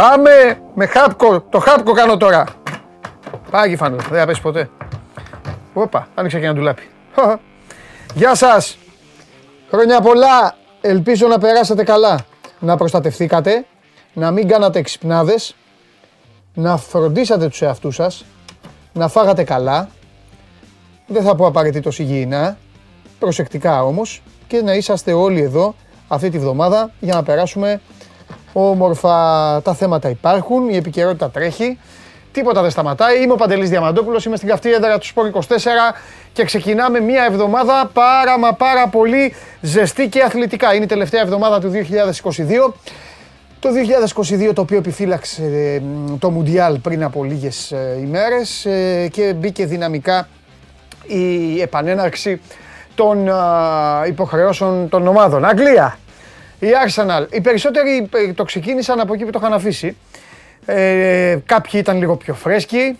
Πάμε με χάπκο. Το χάπκο κάνω τώρα. Πάγι φάνελα. Δεν θα πέσει ποτέ. Όπα, άνοιξε και ένα ντουλάπι. Γεια σας. Χρόνια πολλά. Ελπίζω να περάσατε καλά. Να προστατευθήκατε. Να μην κάνατε εξυπνάδες. Να φροντίσατε τους εαυτούς σας. Να φάγατε καλά. Δεν θα πω απαραίτητος υγιεινά. Προσεκτικά όμως. Και να είσαστε όλοι εδώ αυτή τη βδομάδα για να περάσουμε όμορφα. Τα θέματα υπάρχουν, η επικαιρότητα τρέχει. Τίποτα δεν σταματάει. Είμαι ο Παντελής Διαμαντόπουλος, είμαι στην καυτή έδρα του Σπόρ 24 και ξεκινάμε μια εβδομάδα πάρα μα πάρα πολύ ζεστή και αθλητικά. Είναι η τελευταία εβδομάδα του 2022. Το 2022 το οποίο επιφύλαξε ε, το Μουντιάλ πριν από λίγες ε, ημέρες ε, και μπήκε δυναμικά η επανέναρξη των υποχρεώσεων των ομάδων. Αγγλία, η Arsenal. Οι περισσότεροι το ξεκίνησαν από εκεί που το είχαν αφήσει. Ε, κάποιοι ήταν λίγο πιο φρέσκοι,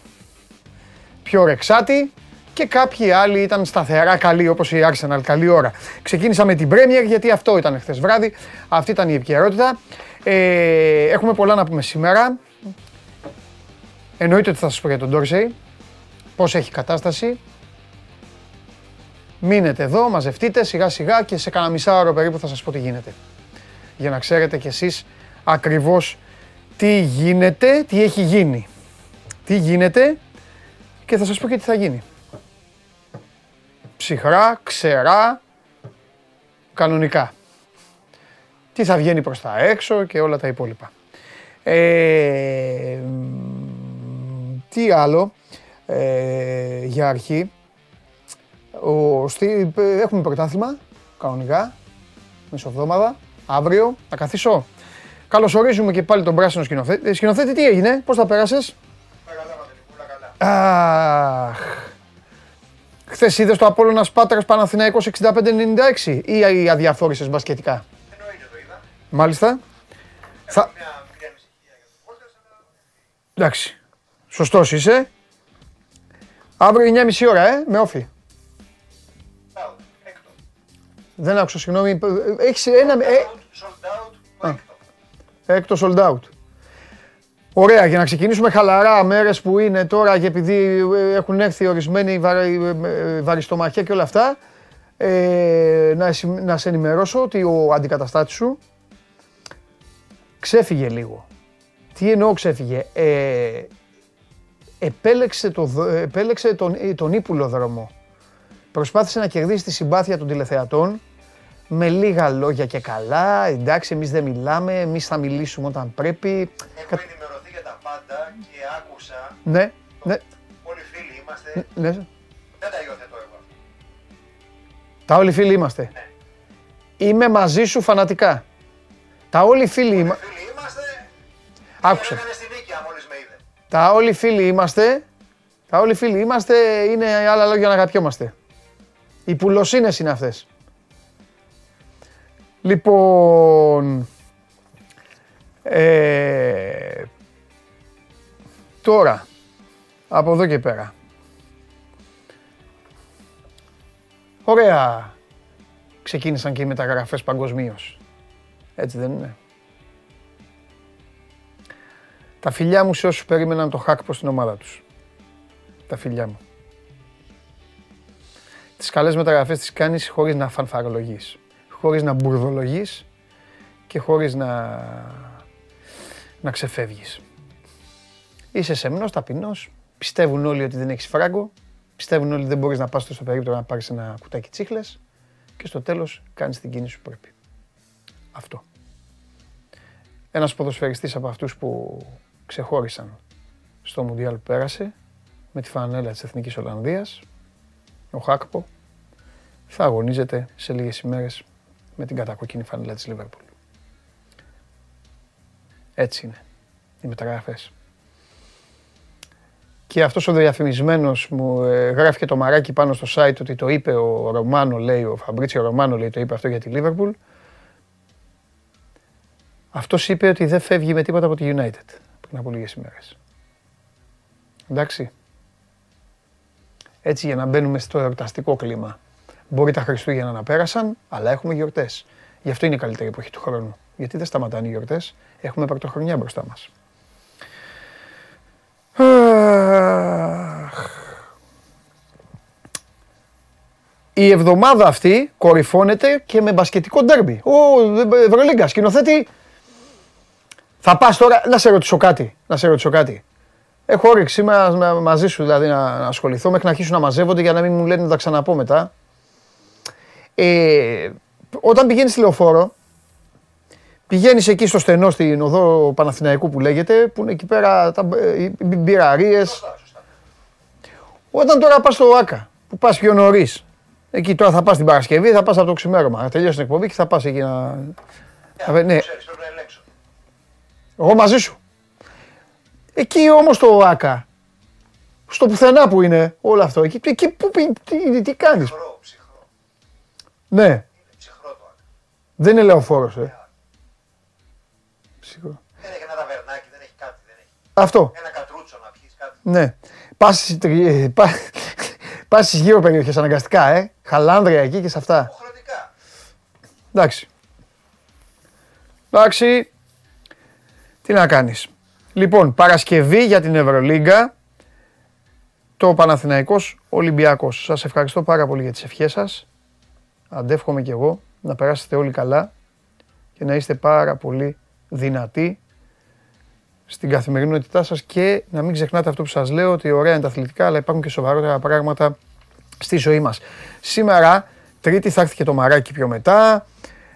πιο ρεξάτοι και κάποιοι άλλοι ήταν σταθερά καλοί όπως η Arsenal, καλή ώρα. Ξεκίνησα με την Premier γιατί αυτό ήταν χθες βράδυ, αυτή ήταν η επικαιρότητα. Ε, έχουμε πολλά να πούμε σήμερα. Εννοείται ότι θα σας πω για τον Dorsey, πώς έχει κατάσταση. Μείνετε εδώ, μαζευτείτε σιγά σιγά και σε κανένα μισά περίπου θα σας πω τι γίνεται. Για να ξέρετε κι εσείς ακριβώς τι γίνεται, τι έχει γίνει. Τι γίνεται και θα σας πω και τι θα γίνει. Ψυχρά, ξερά, κανονικά. Τι θα βγαίνει προς τα έξω και όλα τα υπόλοιπα. Ε, τι άλλο ε, για αρχή. Ο, στη, έχουμε πρωτάθλημα, κανονικά, μεσοβδόμαδα, αύριο. Θα καθίσω. Καλωσορίζουμε και πάλι τον πράσινο σκηνοθέτη. Ε, σκηνοθέτη, τι έγινε, πώς θα πέρασες; Καλά, Αχ. Χθες είδες το Απόλλωνας Πάτρας Παναθηναϊκός 65-96 ή αδιαφόρησες μπασκετικά; Εννοείται το είδα. Μάλιστα. Θα... Μια μικρή ανησυχία για το podcast, αλλά Εντάξει. Σωστός είσαι. Αύριο 9.30 ώρα, ε, με όφη. out, έκτο. Δεν άκουσα, συγγνώμη. Έχεις ένα... Ε, Sold out, έκτο. έκτος sold out. Ωραία, για να ξεκινήσουμε χαλαρά μέρες που είναι τώρα και επειδή ε, έχουν έρθει ορισμένοι βα, ε, βαριστομαχία και όλα αυτά, ε, να, εσύ- να σε ενημερώσω ότι ο αντικαταστάτης σου ξέφυγε λίγο. Τι εννοώ ξέφυγε; Ε, επέλεξε, το, δ- επέλεξε τον, ε, τον ύπουλο δρόμο. Προσπάθησε να κερδίσει τη συμπάθεια των τηλεθεατών με λίγα λόγια και καλά. Εντάξει, εμείς δεν μιλάμε, εμείς θα μιλήσουμε όταν πρέπει. Έχω ενημερωθεί για τα πάντα και άκουσα. Ναι, ναι, Όλοι φίλοι είμαστε. ναι. Δεν τα υιοθετώ εγώ. Τα όλοι φίλοι είμαστε. Είμαι μαζί σου φανατικά. Τα όλοι φίλοι είμα... Φίλοι είμαστε. Άκουσα. Έκανε στη νίκη μόλις με είδε. Τα όλοι φίλοι είμαστε. Τα όλοι φίλοι είμαστε είναι άλλα λόγια να αγαπιόμαστε. Οι πουλοσύνες είναι αυτές. Λοιπόν, ε, τώρα, από εδώ και πέρα. Ωραία, ξεκίνησαν και οι μεταγραφές παγκοσμίως. Έτσι δεν είναι; Τα φιλιά μου σε όσους περίμεναν το Χάκπο στην ομάδα τους. Τα φιλιά μου. Τις καλές μεταγραφές τις κάνεις χωρίς να φανφαρολογείς. Χωρίς να μπουρδολογείς και χωρίς να, να ξεφεύγεις. Είσαι σεμνός, ταπεινός, πιστεύουν όλοι ότι δεν έχεις φράγκο, πιστεύουν όλοι ότι δεν μπορείς να πας στο περίπτωμα να πάρεις ένα κουτάκι τσίχλες και στο τέλος κάνεις την κίνηση που πρέπει. Αυτό. Ένας ποδοσφαιριστής από αυτούς που ξεχώρισαν στο Μουντιάλ που πέρασε με τη φανέλα της Εθνικής Ολλανδίας, ο Χάκπο, θα αγωνίζεται σε λίγες ημέρες με την κατακόκκινη φανέλα της Λίβερπουλ. Έτσι είναι οι μεταγραφές. Και αυτός ο διαφημισμένος μου ε, γράφει και το μαράκι πάνω στο site ότι το είπε ο Ρωμάνο, λέει, ο Φαμπρίτσιο Ρωμάνο, λέει, το είπε αυτό για τη Λίβερπουλ. Αυτός είπε ότι δεν φεύγει με τίποτα από τη United πριν από λίγες ημέρες. Εντάξει. Έτσι για να μπαίνουμε στο εορταστικό κλίμα. Μπορεί τα Χριστούγεννα να πέρασαν, αλλά έχουμε γιορτές. Γι' αυτό είναι η καλύτερη εποχή του χρόνου. Γιατί δεν σταματάνε οι γιορτές, έχουμε πρωτοχρονιά μπροστά μας. Αχ. Η εβδομάδα αυτή κορυφώνεται και με μπασκετικό ντέρμπι. Ο Ευρωλίγκα σκηνοθέτη. Θα πας τώρα, να σε ρωτήσω κάτι, να σε ρωτήσω κάτι. Έχω όρεξη σήμερα με- μαζί σου δηλαδή να, να ασχοληθώ μέχρι να αρχίσουν να μαζεύονται για να μην μου λένε να τα ξαναπώ μετά. Ε, όταν πηγαίνεις στη λεωφόρο, πηγαίνεις εκεί στο στενό στην οδό Παναθηναϊκού που λέγεται, που είναι εκεί πέρα τα ε, οι μπειραρίες. Σωστά, σωστά. Όταν τώρα πας στο ΆΚΑ, που πας πιο νωρίς. Εκεί τώρα θα πας την Παρασκευή, θα πας από το ξημέρωμα. Θα τελειώσει την εκπομπή και θα πας εκεί να... Ε, ναι. Ξέρεις, πρέπει να ελέγξω. Εγώ μαζί σου. Εκεί όμως το ΆΚΑ, στο πουθενά που είναι όλο αυτό, εκεί, εκεί που, πι- τι, τι κάνεις; Ψυχρό, ψυχρό. Ναι, Είναι ψυχρό το άκρη. δεν είναι λεωφόρος, ε. Ψυχο. Δεν έχει ένα ταβερνάκι, δεν έχει κάτι. Δεν έχει. Αυτό, Ένα κατρούτσο να πιεις κάτι. ναι. Πας, στις τρι- ε, πά- πας στις γύρω περιοχές αναγκαστικά, ε. Χαλάνδρια εκεί και σε αυτά. Υποχρεωτικά. Εντάξει. Εντάξει. Τι να κάνεις. Λοιπόν, Παρασκευή για την Ευρωλίγκα. Το Παναθηναϊκός Ολυμπιακός. Σας ευχαριστώ πάρα πολύ για τις ευχές σας. Αντεύχομαι κι εγώ να περάσετε όλοι καλά και να είστε πάρα πολύ δυνατοί στην καθημερινότητά σας και να μην ξεχνάτε αυτό που σας λέω ότι ωραία είναι τα αθλητικά αλλά υπάρχουν και σοβαρότερα πράγματα στη ζωή μας. Σήμερα, Τρίτη, θα έρθει και το μαράκι πιο μετά.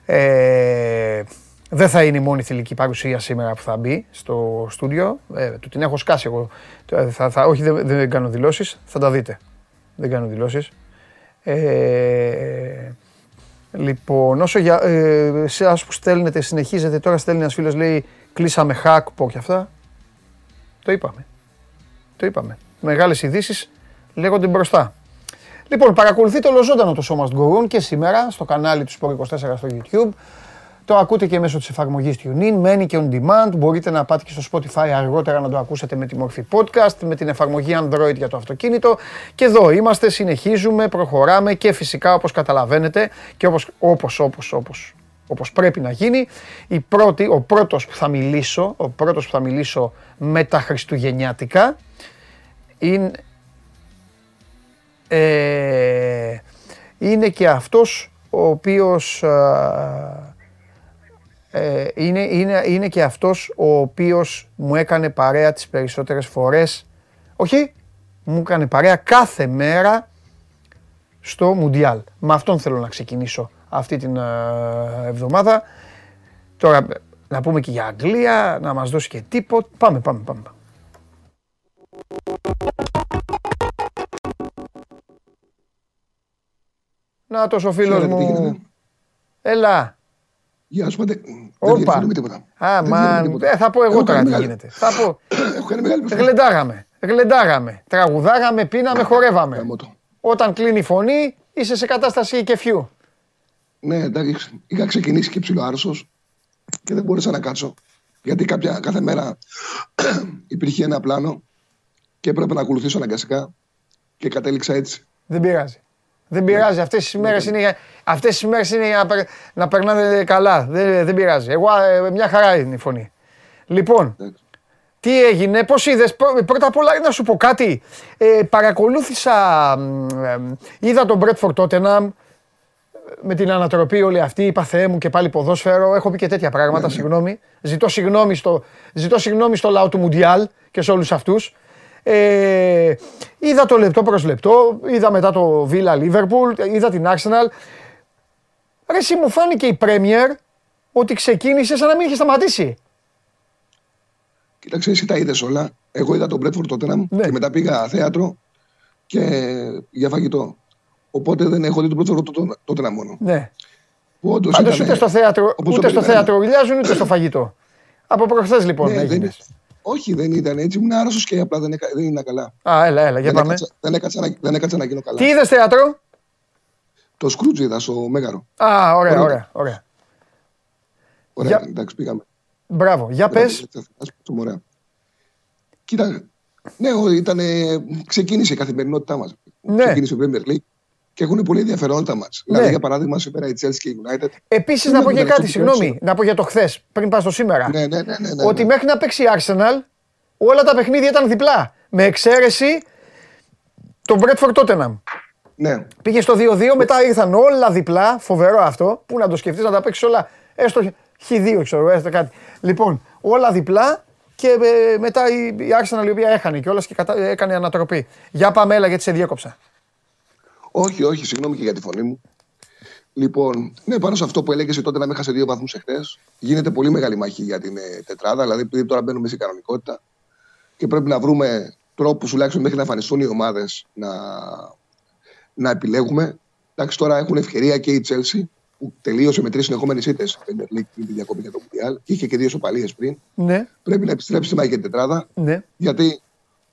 Ε, δεν θα είναι η μόνη θηλυκή παρουσία σήμερα που θα μπει στο στούντιο. Ε, του την έχω σκάσει εγώ. Ε, Θα, θα, όχι, δεν, δεν κάνω δηλώσεις. Θα τα δείτε. Δεν κάνω δηλώσεις. Ε, λοιπόν, όσο για ε, εσάς που στέλνετε, συνεχίζετε, τώρα στέλνει ένας φίλος, λέει κλείσαμε hack, πω και αυτά. Το είπαμε. Το είπαμε. Μεγάλες ειδήσεις λέγονται μπροστά. Λοιπόν, παρακολουθείτε ολοζώντανο το σώμα του Γκορούν και σήμερα στο κανάλι του Sport24 στο YouTube. Το ακούτε και μέσω της εφαρμογής TuneIn, μένει και on demand. Μπορείτε να πάτε και στο Spotify αργότερα να το ακούσετε με τη μορφή podcast, με την εφαρμογή Android για το αυτοκίνητο. Και εδώ είμαστε, συνεχίζουμε, προχωράμε και φυσικά όπως καταλαβαίνετε και όπως, όπως, όπως, όπως, όπως πρέπει να γίνει, η πρώτη, ο πρώτος που θα μιλήσω, ο πρώτος που θα μιλήσω με τα Χριστουγεννιάτικα, είναι, ε, είναι και αυτός ο οποίος α, ε, είναι, είναι, είναι και αυτός ο οποίος μου έκανε παρέα τις περισσότερες φορές όχι, μου έκανε παρέα κάθε μέρα στο Μουντιάλ. Με αυτόν θέλω να ξεκινήσω αυτή την α, εβδομάδα. Τώρα να πούμε και για Αγγλία, να μας δώσει και τίποτα. Πάμε, πάμε, πάμε. Να τόσο φίλος Ξέρετε τι μου. γίνεται. Έλα. Γεια σου, πάντε. Δεν Όπα. διευθύνουμε τίποτα. Α, Δεν μαν. διευθύνουμε τίποτα. Ε, θα πω εγώ Έχω τώρα κάνει τι μεγάλη- γίνεται. Θα πω. Έχω κάνει μεγάλη προσπάθεια. Γλεντάγαμε. Γλεντάγαμε. Τραγουδάγαμε, πίναμε, χορεύαμε. Γαμώ το. Όταν κλείνει η φωνή, είσαι σε κατάσταση κεφιού. Ναι, εντάξει. Είχα ξεκινήσει και ψηλό άρρωστος και δεν μπόρεσα να κάτσω. Γιατί κάποια, κάθε μέρα υπήρχε ένα πλάνο και έπρεπε να ακολουθήσω αναγκαστικά και κατέληξα έτσι. Δεν πειράζει. Δεν πειράζει. Αυτές τις ημέρες είναι, για- αυτές τις ημέρες είναι για να, περ- να περνάτε καλά. Δεν, δεν πειράζει. Εγώ ε, μια χαρά είναι η φωνή. Λοιπόν, Εντάξει. τι έγινε, πώς είδες; Πρω- Πρώτα απ' όλα να σου πω κάτι. Ε, παρακολούθησα, μ, ε, είδα τον Bradford Tottenham με την ανατροπή όλη αυτή, είπα Θεέ μου και πάλι ποδόσφαιρο. Έχω πει και τέτοια πράγματα, συγγνώμη. Ζητώ συγγνώμη στο, ζητώ συγγνώμη στο λαό του Μουντιάλ και σε όλους αυτούς. Ε, είδα το λεπτό προς λεπτό, είδα μετά το Villa Liverpool, είδα την Arsenal. Ρε εσύ μου φάνηκε η Premier ότι ξεκίνησε σαν να μην είχε σταματήσει. Κοίταξε, εσύ τα είδες όλα. Εγώ είδα τον Μπρέτφορντ τότε Ναι. και μετά πήγα θέατρο και για φαγητό. Οπότε δεν έχω δει τον Μπρέτφορντ τότε να μόνο. Ναι. Που όντως Πάντως ήταν- ούτε στο θέατρο, όπως το ούτε στο περιμέναμε. θέατρο γυλιάζουν ούτε στο φαγητό. Από προχθές λοιπόν Ναι, δεν έγινες. είναι- Όχι, δεν ήταν έτσι. Ήμουν άρρωστος και απλά δεν, έκα, δεν είναι καλά. Α, έλα, έλα, για δεν, πάμε. έκατσα, δεν, έκατσα να, δεν έκατσα να γίνω καλά. Τι είδες θέατρο; Το Σκρούτζ είδα στο Μέγαρο. Α, ωραία, Ωραία. ωραία, ωραία. Ωραία, Για- εντάξει, πήγαμε. Μπράβο, για πες. Ας πούμε, ωραία. Κοίτα, ναι, ο- ήταν, ξεκίνησε η καθημερινότητά μας. Ναι. Ξεκίνησε η Premier League και έχουν πολύ ενδιαφέρον τα μάτς. Ναι. Δηλαδή, για παράδειγμα, σήμερα η Chelsea και η United. Επίσης Δεν να πω έχω και μεταξύ κάτι, του συγγνώμη, έξω. να πω για το χθες, πριν πάω στο σήμερα. Ναι, ναι, ναι. ναι, ναι, Ότι ναι. μέχρι να παίξει η Arsenal, όλα τα παιχνίδια ήταν διπλά. Με εξαίρεση τον Μπρέτφορ Τότεναμ. Ναι. Πήγε στο 2-2, μετά ήρθαν όλα διπλά. Φοβερό αυτό. Πού να το σκεφτείς, να τα παίξεις όλα. Έστω χ2, ξέρω, έστω κάτι. Λοιπόν, όλα διπλά και ε, μετά η, η Arsenal η οποία έχανε κιόλας και κατα... έκανε ανατροπή. Για πάμε, έλα γιατί σε διέκοψα. Όχι, όχι, συγγνώμη και για τη φωνή μου. Λοιπόν, ναι, πάνω σε αυτό που έλεγες τότε να με χάσει δύο βαθμούς εχθές, γίνεται πολύ μεγάλη μάχη για την ε, τετράδα. Δηλαδή, επειδή τώρα μπαίνουμε σε κανονικότητα και πρέπει να βρούμε τρόπους τουλάχιστον μέχρι να εμφανιστούν οι ομάδες να, να επιλέγουμε. Εντάξει, τώρα έχουν ευκαιρία και η Chelsea που τελείωσε με τρεις συνεχόμενες ήττες στην Premier League πριν τη διακοπή για το Mundial και είχε και δύο σοπαλίες πριν. Ναι, Πρέπει να επιστρέψει στη μάχη για την τετράδα. ναι. Γιατί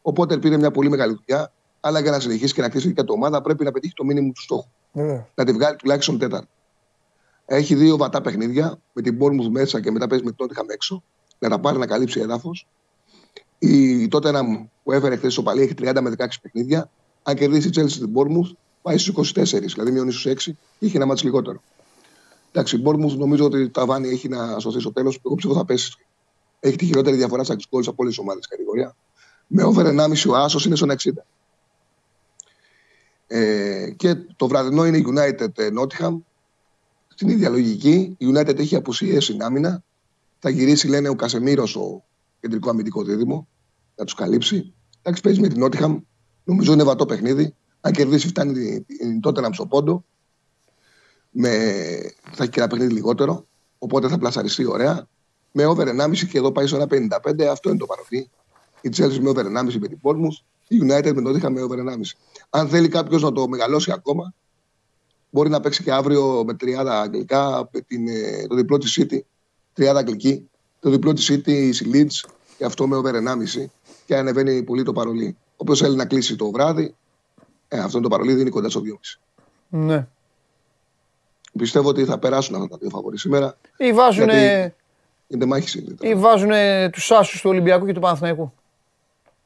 ο Πότερ πήρε μια πολύ μεγάλη δουλειά, αλλά για να συνεχίσει και να κλείσει και το ομάδα πρέπει να πετύχει το μήνυμο του στόχου. Βέβαια. Να τη βγάλει τουλάχιστον τέταρτη. Έχει δύο βατά παιχνίδια με την Bournemouth μέσα και μετά παίζει με την Tottenham έξω. Να τα πάρει να καλύψει έδαφος. Η Tottenham που έφερε χθες στο παλί έχει 30 με 16 παιχνίδια. Αν κερδίσει η Chelsea την Bournemouth πάει στους 24, δηλαδή μειώνει στους 6 και είχε ένα μάτσο λιγότερο. Εντάξει, η Bournemouth νομίζω ότι τα βάνη έχει να σωθεί στο τέλος. Εγώ ψηφω θα πέσει. Έχει τη χειρότερη διαφορά στα goals από όλες τις ομάδες κατηγορία. Με over 1,5 ο Άσος είναι στον 60. Ε, και το βραδινό είναι η United ε, Nottingham. Στην ίδια λογική, η United έχει απουσίες στην άμυνα. Θα γυρίσει, λένε, ο Κασεμίρος στο κεντρικό αμυντικό δίδυμο να τους καλύψει. Εντάξει, παίζει με την Nottingham. Νομίζω είναι βατό παιχνίδι. Αν κερδίσει, φτάνει την τότε να στο πόντο. Με... Θα έχει και ένα παιχνίδι λιγότερο. Οπότε θα πλασαριστεί ωραία. Με over 1,5 και εδώ πάει στο 1,55. Αυτό είναι το παροχή. Η Chelsea με over 1,5 με την Bournemouth. Η United με το Νότιχα με over 1,5. Αν θέλει κάποιος να το μεγαλώσει ακόμα, μπορεί να παίξει και αύριο με 30 αγγλικά με την, ε, το διπλό της City. 30 αγγλική. Το διπλό της City η Leeds και αυτό με over 1,5 και ανεβαίνει πολύ το παρολί. Όποιος θέλει να κλείσει το βράδυ, ε, αυτό είναι το παρολί, δίνει κοντά στο 2,5. ναι. Πιστεύω ότι θα περάσουν αυτά τα δύο φαβορή σήμερα. Ή βάζουν, Γιατί- Είναι μάχη είναι. ή βάζουν τους άσους του Ολυμπιακού και του Παναθηναϊκού.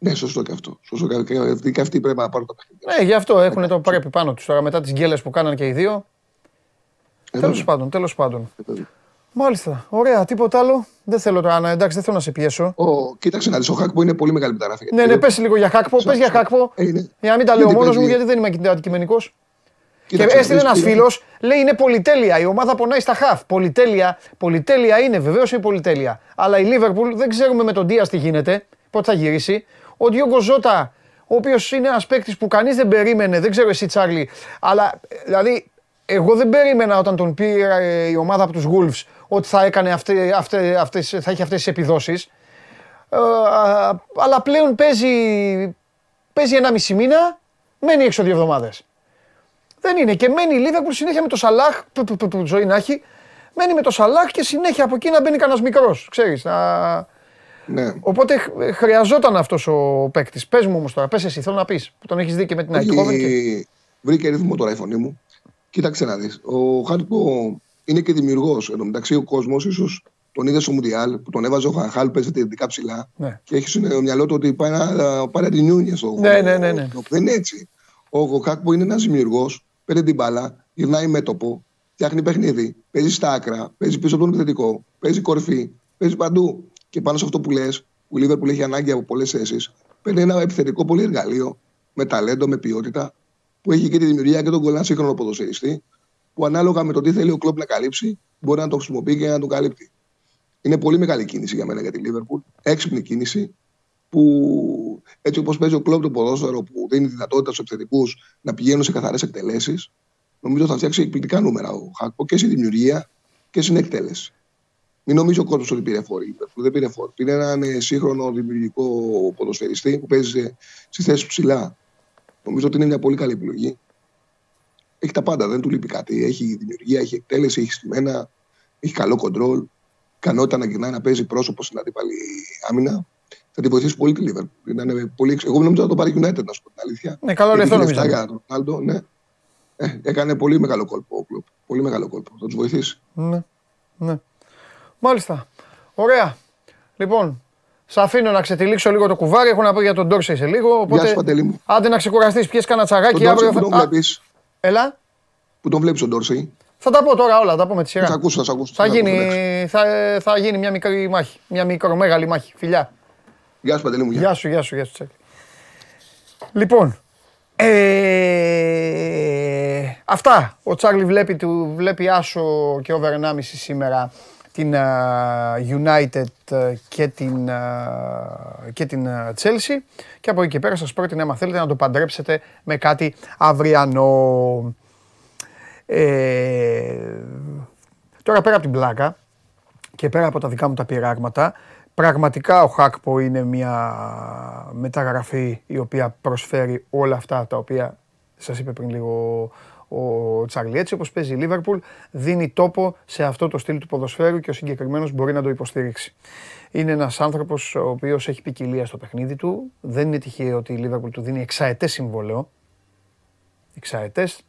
Ναι, σωστό και αυτό. Σωστό και, και, αυτοί- και αυτοί πρέπει να πάρουν τα παιχνίδια. Ναι, γι' αυτό έχουν το πρέπει πάνω τους τώρα μετά τις γκέλες που κάναν και οι δύο. Ε, Τέλος βέβαια. πάντων, τέλος πάντων. Ε, βέβαια. Μάλιστα. Ωραία, τίποτα άλλο. Δεν θέλω τώρα να εντάξει, δεν θέλω να σε πιέσω. Ο, κοίταξε να δεις, ο Χάκπο είναι πολύ μεγάλη μεταγραφή. Ναι, ναι, πες λίγο για χάκπο. Πες για χάκπο. Ε, είναι. Για να μην τα λέω Γιατί μόνο μου, παίζει- γιατί δεν είμαι αντικειμενικός. Και Κοίταξε να έστειλε δεις, ένας είναι- φίλος, λέει είναι πολυτέλεια. Η ομάδα πονάει στα χαφ. Πολυτέλεια, πολυτέλεια είναι, βεβαίως είναι πολυτέλεια. Αλλά η Λίβερπουλ δεν ξέρουμε με τον Δίας τι γίνεται, πότε θα γυρίσει. Ο Διόγκο Ζώτα, ο οποίος είναι ένας παίκτης που κανείς δεν περίμενε, δεν ξέρω εσύ Τσάρλι, αλλά ε, δηλαδή εγώ δεν περίμενα όταν τον πήρε ε, η ομάδα από τους Wolves ότι θα, έκανε αυτέ, αυτέ, αυτές, θα είχε αυτές τις επιδόσεις. Ε, α, αλλά πλέον παίζει, παίζει ένα μισή μήνα, μένει έξω δύο εβδομάδες. Δεν είναι. Και μένει η Λίβερπουλ συνέχεια με το Σαλάχ, που, που, που, που ζωή να έχει, μένει με το Σαλάχ και συνέχεια από εκεί να μπαίνει κανένας μικρός. Ξέρεις. Να... Ναι. Οπότε χ- χρειαζόταν αυτός ο παίκτης. Πες μου όμως τώρα, πες εσύ, θέλω να πεις που τον έχεις δει και με την Eindhoven. Και... Όχι, Βρήκε ρυθμό τώρα η φωνή μου. Κοίταξε να δεις. Ο Χάτπο είναι και δημιουργός. Εν τω μεταξύ, ο κόσμος ίσως τον είδε στο Μουντιάλ που τον έβαζε ο Χαχάλ, παίζει ειδικά ψηλά. Ναι. Και έχει στο μυαλό του ότι πάει να πάρει την Νιούνια στο Ναι, ναι, ναι, ναι. Δεν είναι έτσι. Ο, ο Χάκπο είναι ένας δημιουργός, παίρνει την μπάλα, γυρνάει μέτωπο, φτιάχνει παιχνίδι, παίζει στα άκρα, παίζει πίσω από τον επιθετικό, παίζει κορφή, παίζει παντού. Και πάνω σε αυτό που λες, που η Λίβερπουλ έχει ανάγκη από πολλές θέσεις, παίρνει ένα επιθετικό πολύ εργαλείο, με ταλέντο, με ποιότητα, που έχει και τη δημιουργία και τον κολλάν σύγχρονο ποδοσφαιριστή, που ανάλογα με το τι θέλει ο κλοπ να καλύψει, μπορεί να το χρησιμοποιεί και να το καλύπτει. Είναι πολύ μεγάλη κίνηση για μένα για τη Λίβερπουλ. Έξυπνη κίνηση που έτσι όπως παίζει ο κλοπ το ποδόσφαιρο που δίνει δυνατότητα στους επιθετικούς να πηγαίνουν σε καθαρές εκτελέσεις, νομίζω θα φτιάξει εκπληκτικά νούμερα ο Χάκπο και στη δημιουργία και στην εκτέλεση. Μην νομίζει ο κόσμος ότι πήρε φόρη. η Liverpool. Δεν πήρε φόρη. Πήρε έναν ε, σύγχρονο δημιουργικό ποδοσφαιριστή που παίζει στη θέση ψηλά. Νομίζω ότι είναι μια πολύ καλή επιλογή. Έχει τα πάντα, δεν του λείπει κάτι. Έχει δημιουργία, έχει εκτέλεση, έχει στημένα, έχει καλό κοντρόλ. Ικανότητα να γυρνάει να παίζει πρόσωπο στην αντίπαλη άμυνα. Θα τη βοηθήσει πολύ τη Liverpool. Ήταν πολύ... εξ- Εγώ νομίζω θα το πάρει United, να σου πω την αλήθεια. Ναι, καλό Γιατί λεφτό λεφτά νομίζω. για τον Ρονάλντο, ναι. Ε, έκανε πολύ μεγάλο κόλπο ο κλοπ. Πολύ μεγάλο κόλπο. Θα τους βοηθήσει. Ναι, ναι. Μάλιστα. Ωραία. Λοιπόν, σε αφήνω να ξετυλίξω λίγο το κουβάρι. Έχω να πω για τον Ντόρσεϊ σε λίγο. Οπότε... Γεια σου, Παντελή μου. Άντε να ξεκουραστείς, πιες κανένα τσαγάκι. Τον αύριο Ντόρσεϊ που θα... τον Α, βλέπεις. Έλα. Που τον βλέπεις τον Ντόρσεϊ. Θα τα πω τώρα όλα, θα τα πω με τη Θα σειρά. σε ακούσω, θα σε ακούσω. Θα θα σε ακούσω, εντάξει. γίνει, θα, θα γίνει μια μικρή μάχη. Μια μικρομέγαλη μάχη. Φιλιά. Γεια σου, Παντελή μου. γεια. Γεια σου, γεια σου, γεια σου. Τσάκη. Λοιπόν, ε, αυτά. Ο Τσάρλι βλέπει, του, βλέπει άσο και over 1,5 σήμερα την α, United ε, και την, α, και την α, Chelsea και από εκεί και πέρα σας πρότεινα άμα θέλετε να το παντρέψετε με κάτι αυριανό. Ε, τώρα πέρα από την πλάκα και πέρα από τα δικά μου τα πειράγματα, πραγματικά ο Χάκπο είναι μια μεταγραφή η οποία προσφέρει όλα αυτά τα οποία σας είπε πριν λίγο ο Τσάρλι. Έτσι όπως παίζει η Λίβερπουλ, δίνει τόπο σε αυτό το στυλ του ποδοσφαίρου και ο συγκεκριμένος μπορεί να το υποστηρίξει. Είναι ένας άνθρωπος ο οποίος έχει ποικιλία στο παιχνίδι του. Δεν είναι τυχαίο ότι η Λίβερπουλ του δίνει εξαετές συμβολέο. Εξαετές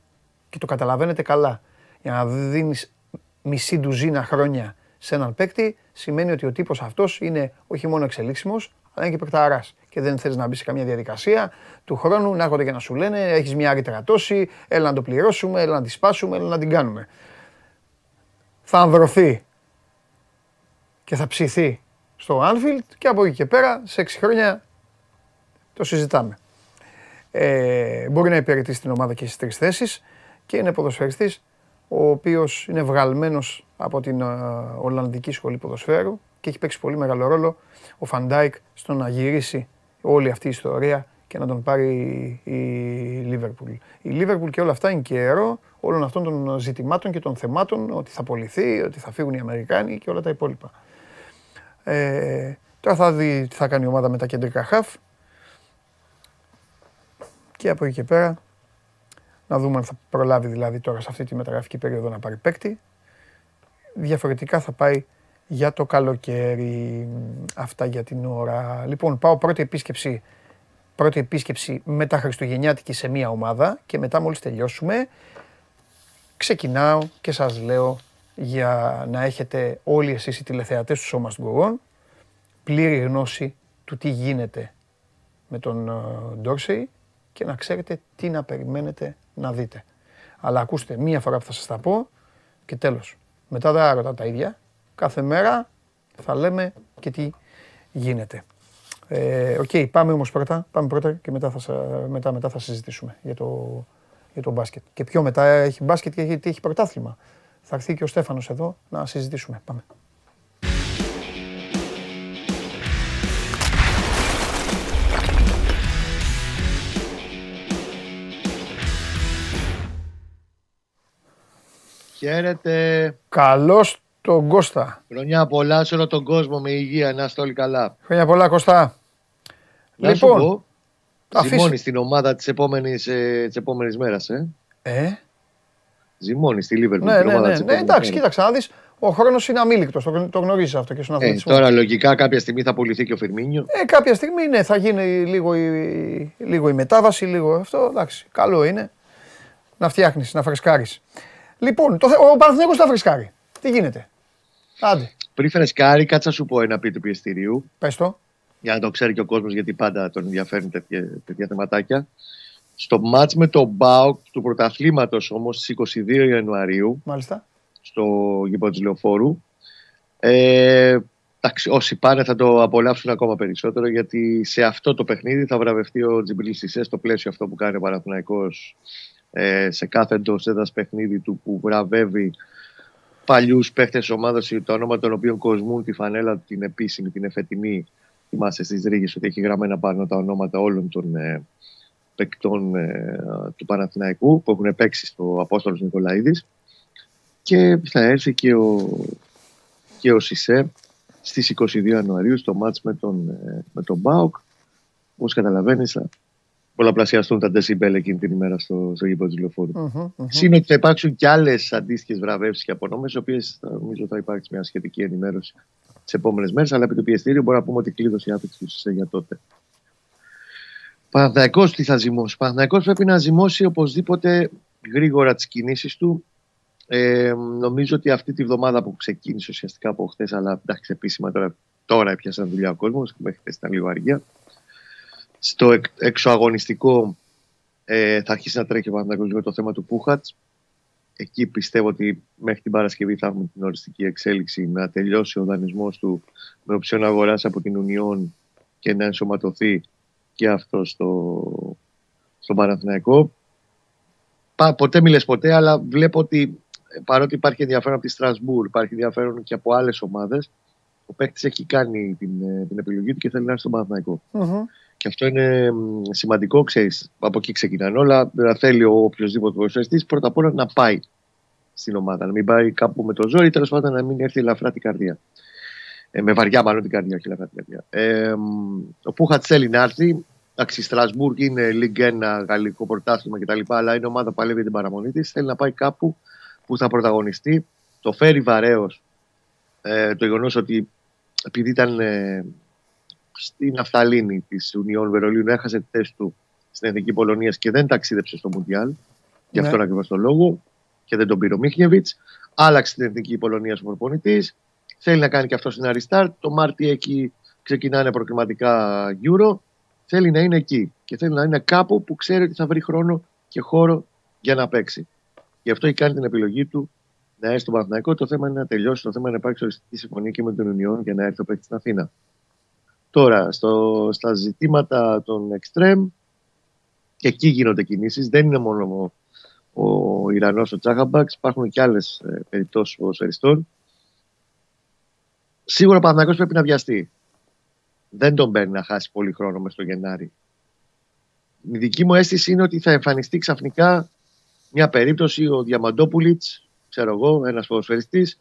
και το καταλαβαίνετε καλά. Για να δίνεις μισή ντουζίνα χρόνια σε έναν παίκτη, σημαίνει ότι ο τύπος αυτός είναι όχι μόνο εξελίξιμος, αλλά είναι και παικταράς. Και δεν θέλει να μπει σε καμία διαδικασία του χρόνου να έρχονται και να σου λένε: Έχεις μια ρήτρα τόση, έλα να το πληρώσουμε, έλα να τη σπάσουμε, έλα να την κάνουμε. Θα ανδρωθεί και θα ψηθεί στο Anfield και από εκεί και πέρα σε 6 χρόνια το συζητάμε. Ε, μπορεί να υπηρετήσει την ομάδα και στις τρεις θέσεις και είναι ποδοσφαιριστής ο οποίος είναι βγαλμένος από την ε, Ολλανδική Σχολή Ποδοσφαίρου και έχει παίξει πολύ μεγάλο ρόλο ο Φαν Ντάικ στο να γυρίσει όλη αυτή η ιστορία και να τον πάρει η Λίβερπουλ. Η Λίβερπουλ και όλα αυτά είναι καιρό όλων αυτών των ζητημάτων και των θεμάτων ότι θα πωληθεί, ότι θα φύγουν οι Αμερικάνοι και όλα τα υπόλοιπα. Ε, τώρα θα δει τι θα κάνει η ομάδα με τα κεντρικά χαφ και από εκεί και πέρα να δούμε αν θα προλάβει δηλαδή τώρα σε αυτή τη μεταγραφική περίοδο να πάρει παίκτη. Διαφορετικά θα πάει για το καλοκαίρι. Αυτά για την ώρα. Λοιπόν, πάω πρώτη επίσκεψη, πρώτη επίσκεψη μετά Χριστουγεννιάτικη σε μία ομάδα και μετά μόλις τελειώσουμε ξεκινάω και σας λέω για να έχετε όλοι εσείς οι τηλεθεατές του Σώμα του πλήρη γνώση του τι γίνεται με τον Ντόρσεϊ και να ξέρετε τι να περιμένετε να δείτε. Αλλά ακούστε, μία φορά που θα σας τα πω και τέλος. Μετά δεν ρωτάω τα ίδια. Κάθε μέρα θα λέμε και τι γίνεται. Ε, OK, okay, πάμε όμως πρώτα, πάμε πρώτα και μετά θα, μετά, μετά θα συζητήσουμε για το, για το μπάσκετ. Και πιο μετά έχει μπάσκετ και έχει, έχει πρωτάθλημα. Θα έρθει και ο Στέφανος εδώ να συζητήσουμε. Πάμε. Χαίρετε. Καλώς τον Κώστα. Χρονιά πολλά σε όλο τον κόσμο με υγεία, να είστε όλοι καλά. Χρόνια πολλά Κώστα. Να λοιπόν, σου πω, ζυμώνεις στην ομάδα της επόμενης, ε, της επόμενης μέρας, ε. Ε; Ζυμώνεις στη Λίβερπουλ. Ναι, ναι, ναι, ναι, εντάξει, κοίταξε να δεις. Ο χρόνος είναι αμήλικτος, το, το γνωρίζεις αυτό και στον ε, Τώρα λογικά κάποια στιγμή θα πουληθεί και ο Φιρμίνιο. Ε, κάποια στιγμή ναι, θα γίνει λίγο η, λίγο η μετάβαση, λίγο αυτό. Εντάξει, καλό είναι να φτιάχνεις, να φρεσκάρεις. Λοιπόν, το, ο Παναθηναϊκός θα φρεσκάρει. Τι γίνεται; Άντε. Πριν φρεσκάρει, κάτσα σου πω ένα πει του πιεστηρίου. Πες το. Για να το ξέρει και ο κόσμος, γιατί πάντα τον ενδιαφέρουν τέτοια, τέτοια θεματάκια. Στο μάτς με τον Μπάουκ του πρωταθλήματος όμως στις 22 Ιανουαρίου. Μάλιστα. Στο γήπο της Λεωφόρου. Ε, εντάξει, όσοι πάνε θα το απολαύσουν ακόμα περισσότερο γιατί σε αυτό το παιχνίδι θα βραβευτεί ο Τζιμπλή Σισέ στο πλαίσιο αυτό που κάνει ο Παναθηναϊκός ε, σε κάθε εντός έδρας παιχνίδι του που βραβεύει παλιούς παίχτες ομάδας, το όνομα των οποίων κοσμούν τη φανέλα την επίσημη, την εφετινή. Θυμάσαι στις Ρήγες ότι έχει γραμμένα πάνω τα ονόματα όλων των ε, παικτών ε, του Παναθηναϊκού που έχουν παίξει στο Απόστολος Νικολαίδης. Και θα έρθει και ο, και ο Σισε στις 22 Ιανουαρίου στο μάτς με τον, ε, με τον ΜΠΑΟΚ. Όπως καταλαβαίνεις θα πολλαπλασιαστούν τα δεσιμπέλ εκείνη την ημέρα στο, στο γήπεδο της λεωφορου mm-hmm, ότι θα υπάρξουν και άλλες αντίστοιχες βραβεύσεις και απονομε, οι οποίες νομίζω θα υπάρξει μια σχετική ενημέρωση τις επόμενες μέρες. Αλλά επί του πιεστήριου μπορούμε να πούμε ότι κλείδωσε η άφηξη του για τότε. Παναθυναϊκό τι θα ζυμώσει. Παναθυναϊκό πρέπει να ζυμώσει οπωσδήποτε γρήγορα τις κινήσεις του. Ε, νομίζω ότι αυτή τη βδομάδα που ξεκίνησε ουσιαστικά από χθες, αλλά εντάξει, επίσημα τώρα, τώρα έπιασαν δουλειά ο κόσμος, μέχρι χθες ήταν λίγο αργία στο εξωαγωνιστικό ε, θα αρχίσει να τρέχει ο Παναθηναϊκός για το θέμα του Πούχατς. Εκεί πιστεύω ότι μέχρι την Παρασκευή θα έχουμε την οριστική εξέλιξη να τελειώσει ο δανεισμός του με οψιόν αγοράς από την Ουνιόν και να ενσωματωθεί και αυτό στο, στον Παναθηναϊκό. Πα, ποτέ μιλες ποτέ, αλλά βλέπω ότι ε, παρότι υπάρχει ενδιαφέρον από τη Στρασβούρ, υπάρχει ενδιαφέρον και από άλλες ομάδες, ο παίκτης έχει κάνει την, ε, την επιλογή του και θέλει να έρθει στον παναθηναικο Μμμ. Και αυτό είναι μ, σημαντικό, ξέρεις. Από εκεί ξεκινάνε όλα. Δεν θέλει ο οποιοδήποτε ποδοσφαιριστή πρώτα απ' όλα να πάει στην ομάδα. Να μην πάει κάπου με το ζόρι, τέλος πάντων να μην έρθει ελαφρά την καρδιά. Ε, με βαριά μάλλον την καρδιά, όχι ελαφρά την καρδιά. Ε, μ, ο Πούχατς θέλει να έρθει. Εντάξει, η Στρασβούργκ είναι Ligue 1, γαλλικό πρωτάθλημα κτλ. Αλλά είναι ομάδα που παλεύει για την παραμονή της. Θέλει να πάει κάπου που θα πρωταγωνιστεί. Το φέρει βαρέως ε, το γεγονός ότι επειδή ήταν ε, στην Αφθαλήνη της Ουνιών Βερολίνου, έχασε τη θέση του στην Εθνική Πολωνίας και δεν ταξίδεψε στο Μουντιάλ. Γι' Ναι. αυτόν ακριβώς τον λόγο και δεν τον πήρε ο Μίχνιεβιτς. Άλλαξε την Εθνική Πολωνίας ο προπονητής. Θέλει να κάνει και αυτός στην Αριστάρ. Το Μάρτι εκεί ξεκινάνε προκριματικά Euro. Θέλει να είναι εκεί και θέλει να είναι κάπου που ξέρει ότι θα βρει χρόνο και χώρο για να παίξει. Γι' αυτό έχει κάνει την επιλογή του να έρθει στον Παναθηναϊκό. Το θέμα είναι να τελειώσει. Το θέμα είναι να υπάρξει οριστική συμφωνία και με τον Ιουνιόν για να έρθει ο παίκτης στην Αθήνα. Τώρα, στο, στα ζητήματα των εξτρέμ, και εκεί γίνονται κινήσεις. Δεν είναι μόνο ο, ο Ιρανός ο Τσάχαμπαξ, υπάρχουν και άλλες περιπτώσεις ποδοσφαιριστών. Σίγουρα ο Παναθηναϊκός πρέπει να βιαστεί. Δεν τον παίρνει να χάσει πολύ χρόνο μες στο Γενάρη. Η δική μου αίσθηση είναι ότι θα εμφανιστεί ξαφνικά μια περίπτωση ο Διαμαντόπουλιτς, ξέρω εγώ, ένας ποδοσφαιριστής,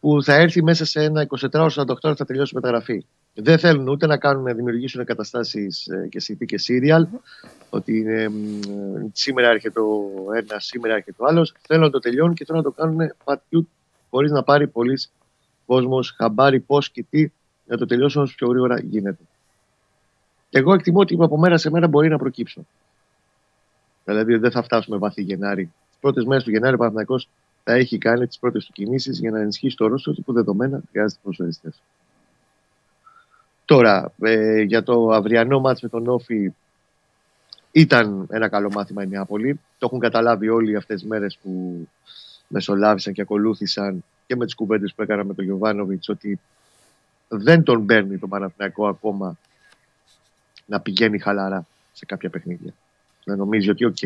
που θα έρθει μέσα σε ένα 24-48 ώρα θα τελειώσει η μεταγραφή. Δεν θέλουν ούτε να κάνουν, να δημιουργήσουν καταστάσεις και συνθήκε serial, ότι είναι, μ, σήμερα έρχεται ο ένας, σήμερα έρχεται ο άλλος. Θέλουν να το τελειώνουν και θέλουν να το κάνουν πατιού χωρίς να πάρει πολλοί κόσμος χαμπάρι πώς και τι να το τελειώσουν όσο πιο γρήγορα γίνεται. Εγώ εκτιμώ ότι από μέρα σε μέρα μπορεί να προκύψω. Δηλαδή δεν θα φτάσουμε βαθύ Γενάρη. Τις πρώτες μέρες του Γενάρη ο Παναθηναϊκός θα έχει κάνει τις πρώτες του κινήσεις για να ενισχύσει το ρόλο του που δεδομένα χρειάζεται προσφερειστέ. Τώρα, ε, για το αυριανό μάτς με τον Όφη ήταν ένα καλό μάθημα η Νεάπολη. Το έχουν καταλάβει όλοι αυτές τις μέρες που μεσολάβησαν και ακολούθησαν και με τις κουβέντες που έκανα με τον Γιωβάνοβιτς ότι δεν τον παίρνει το Παναθηναϊκό ακόμα να πηγαίνει χαλαρά σε κάποια παιχνίδια. Να νομίζει ότι οκ,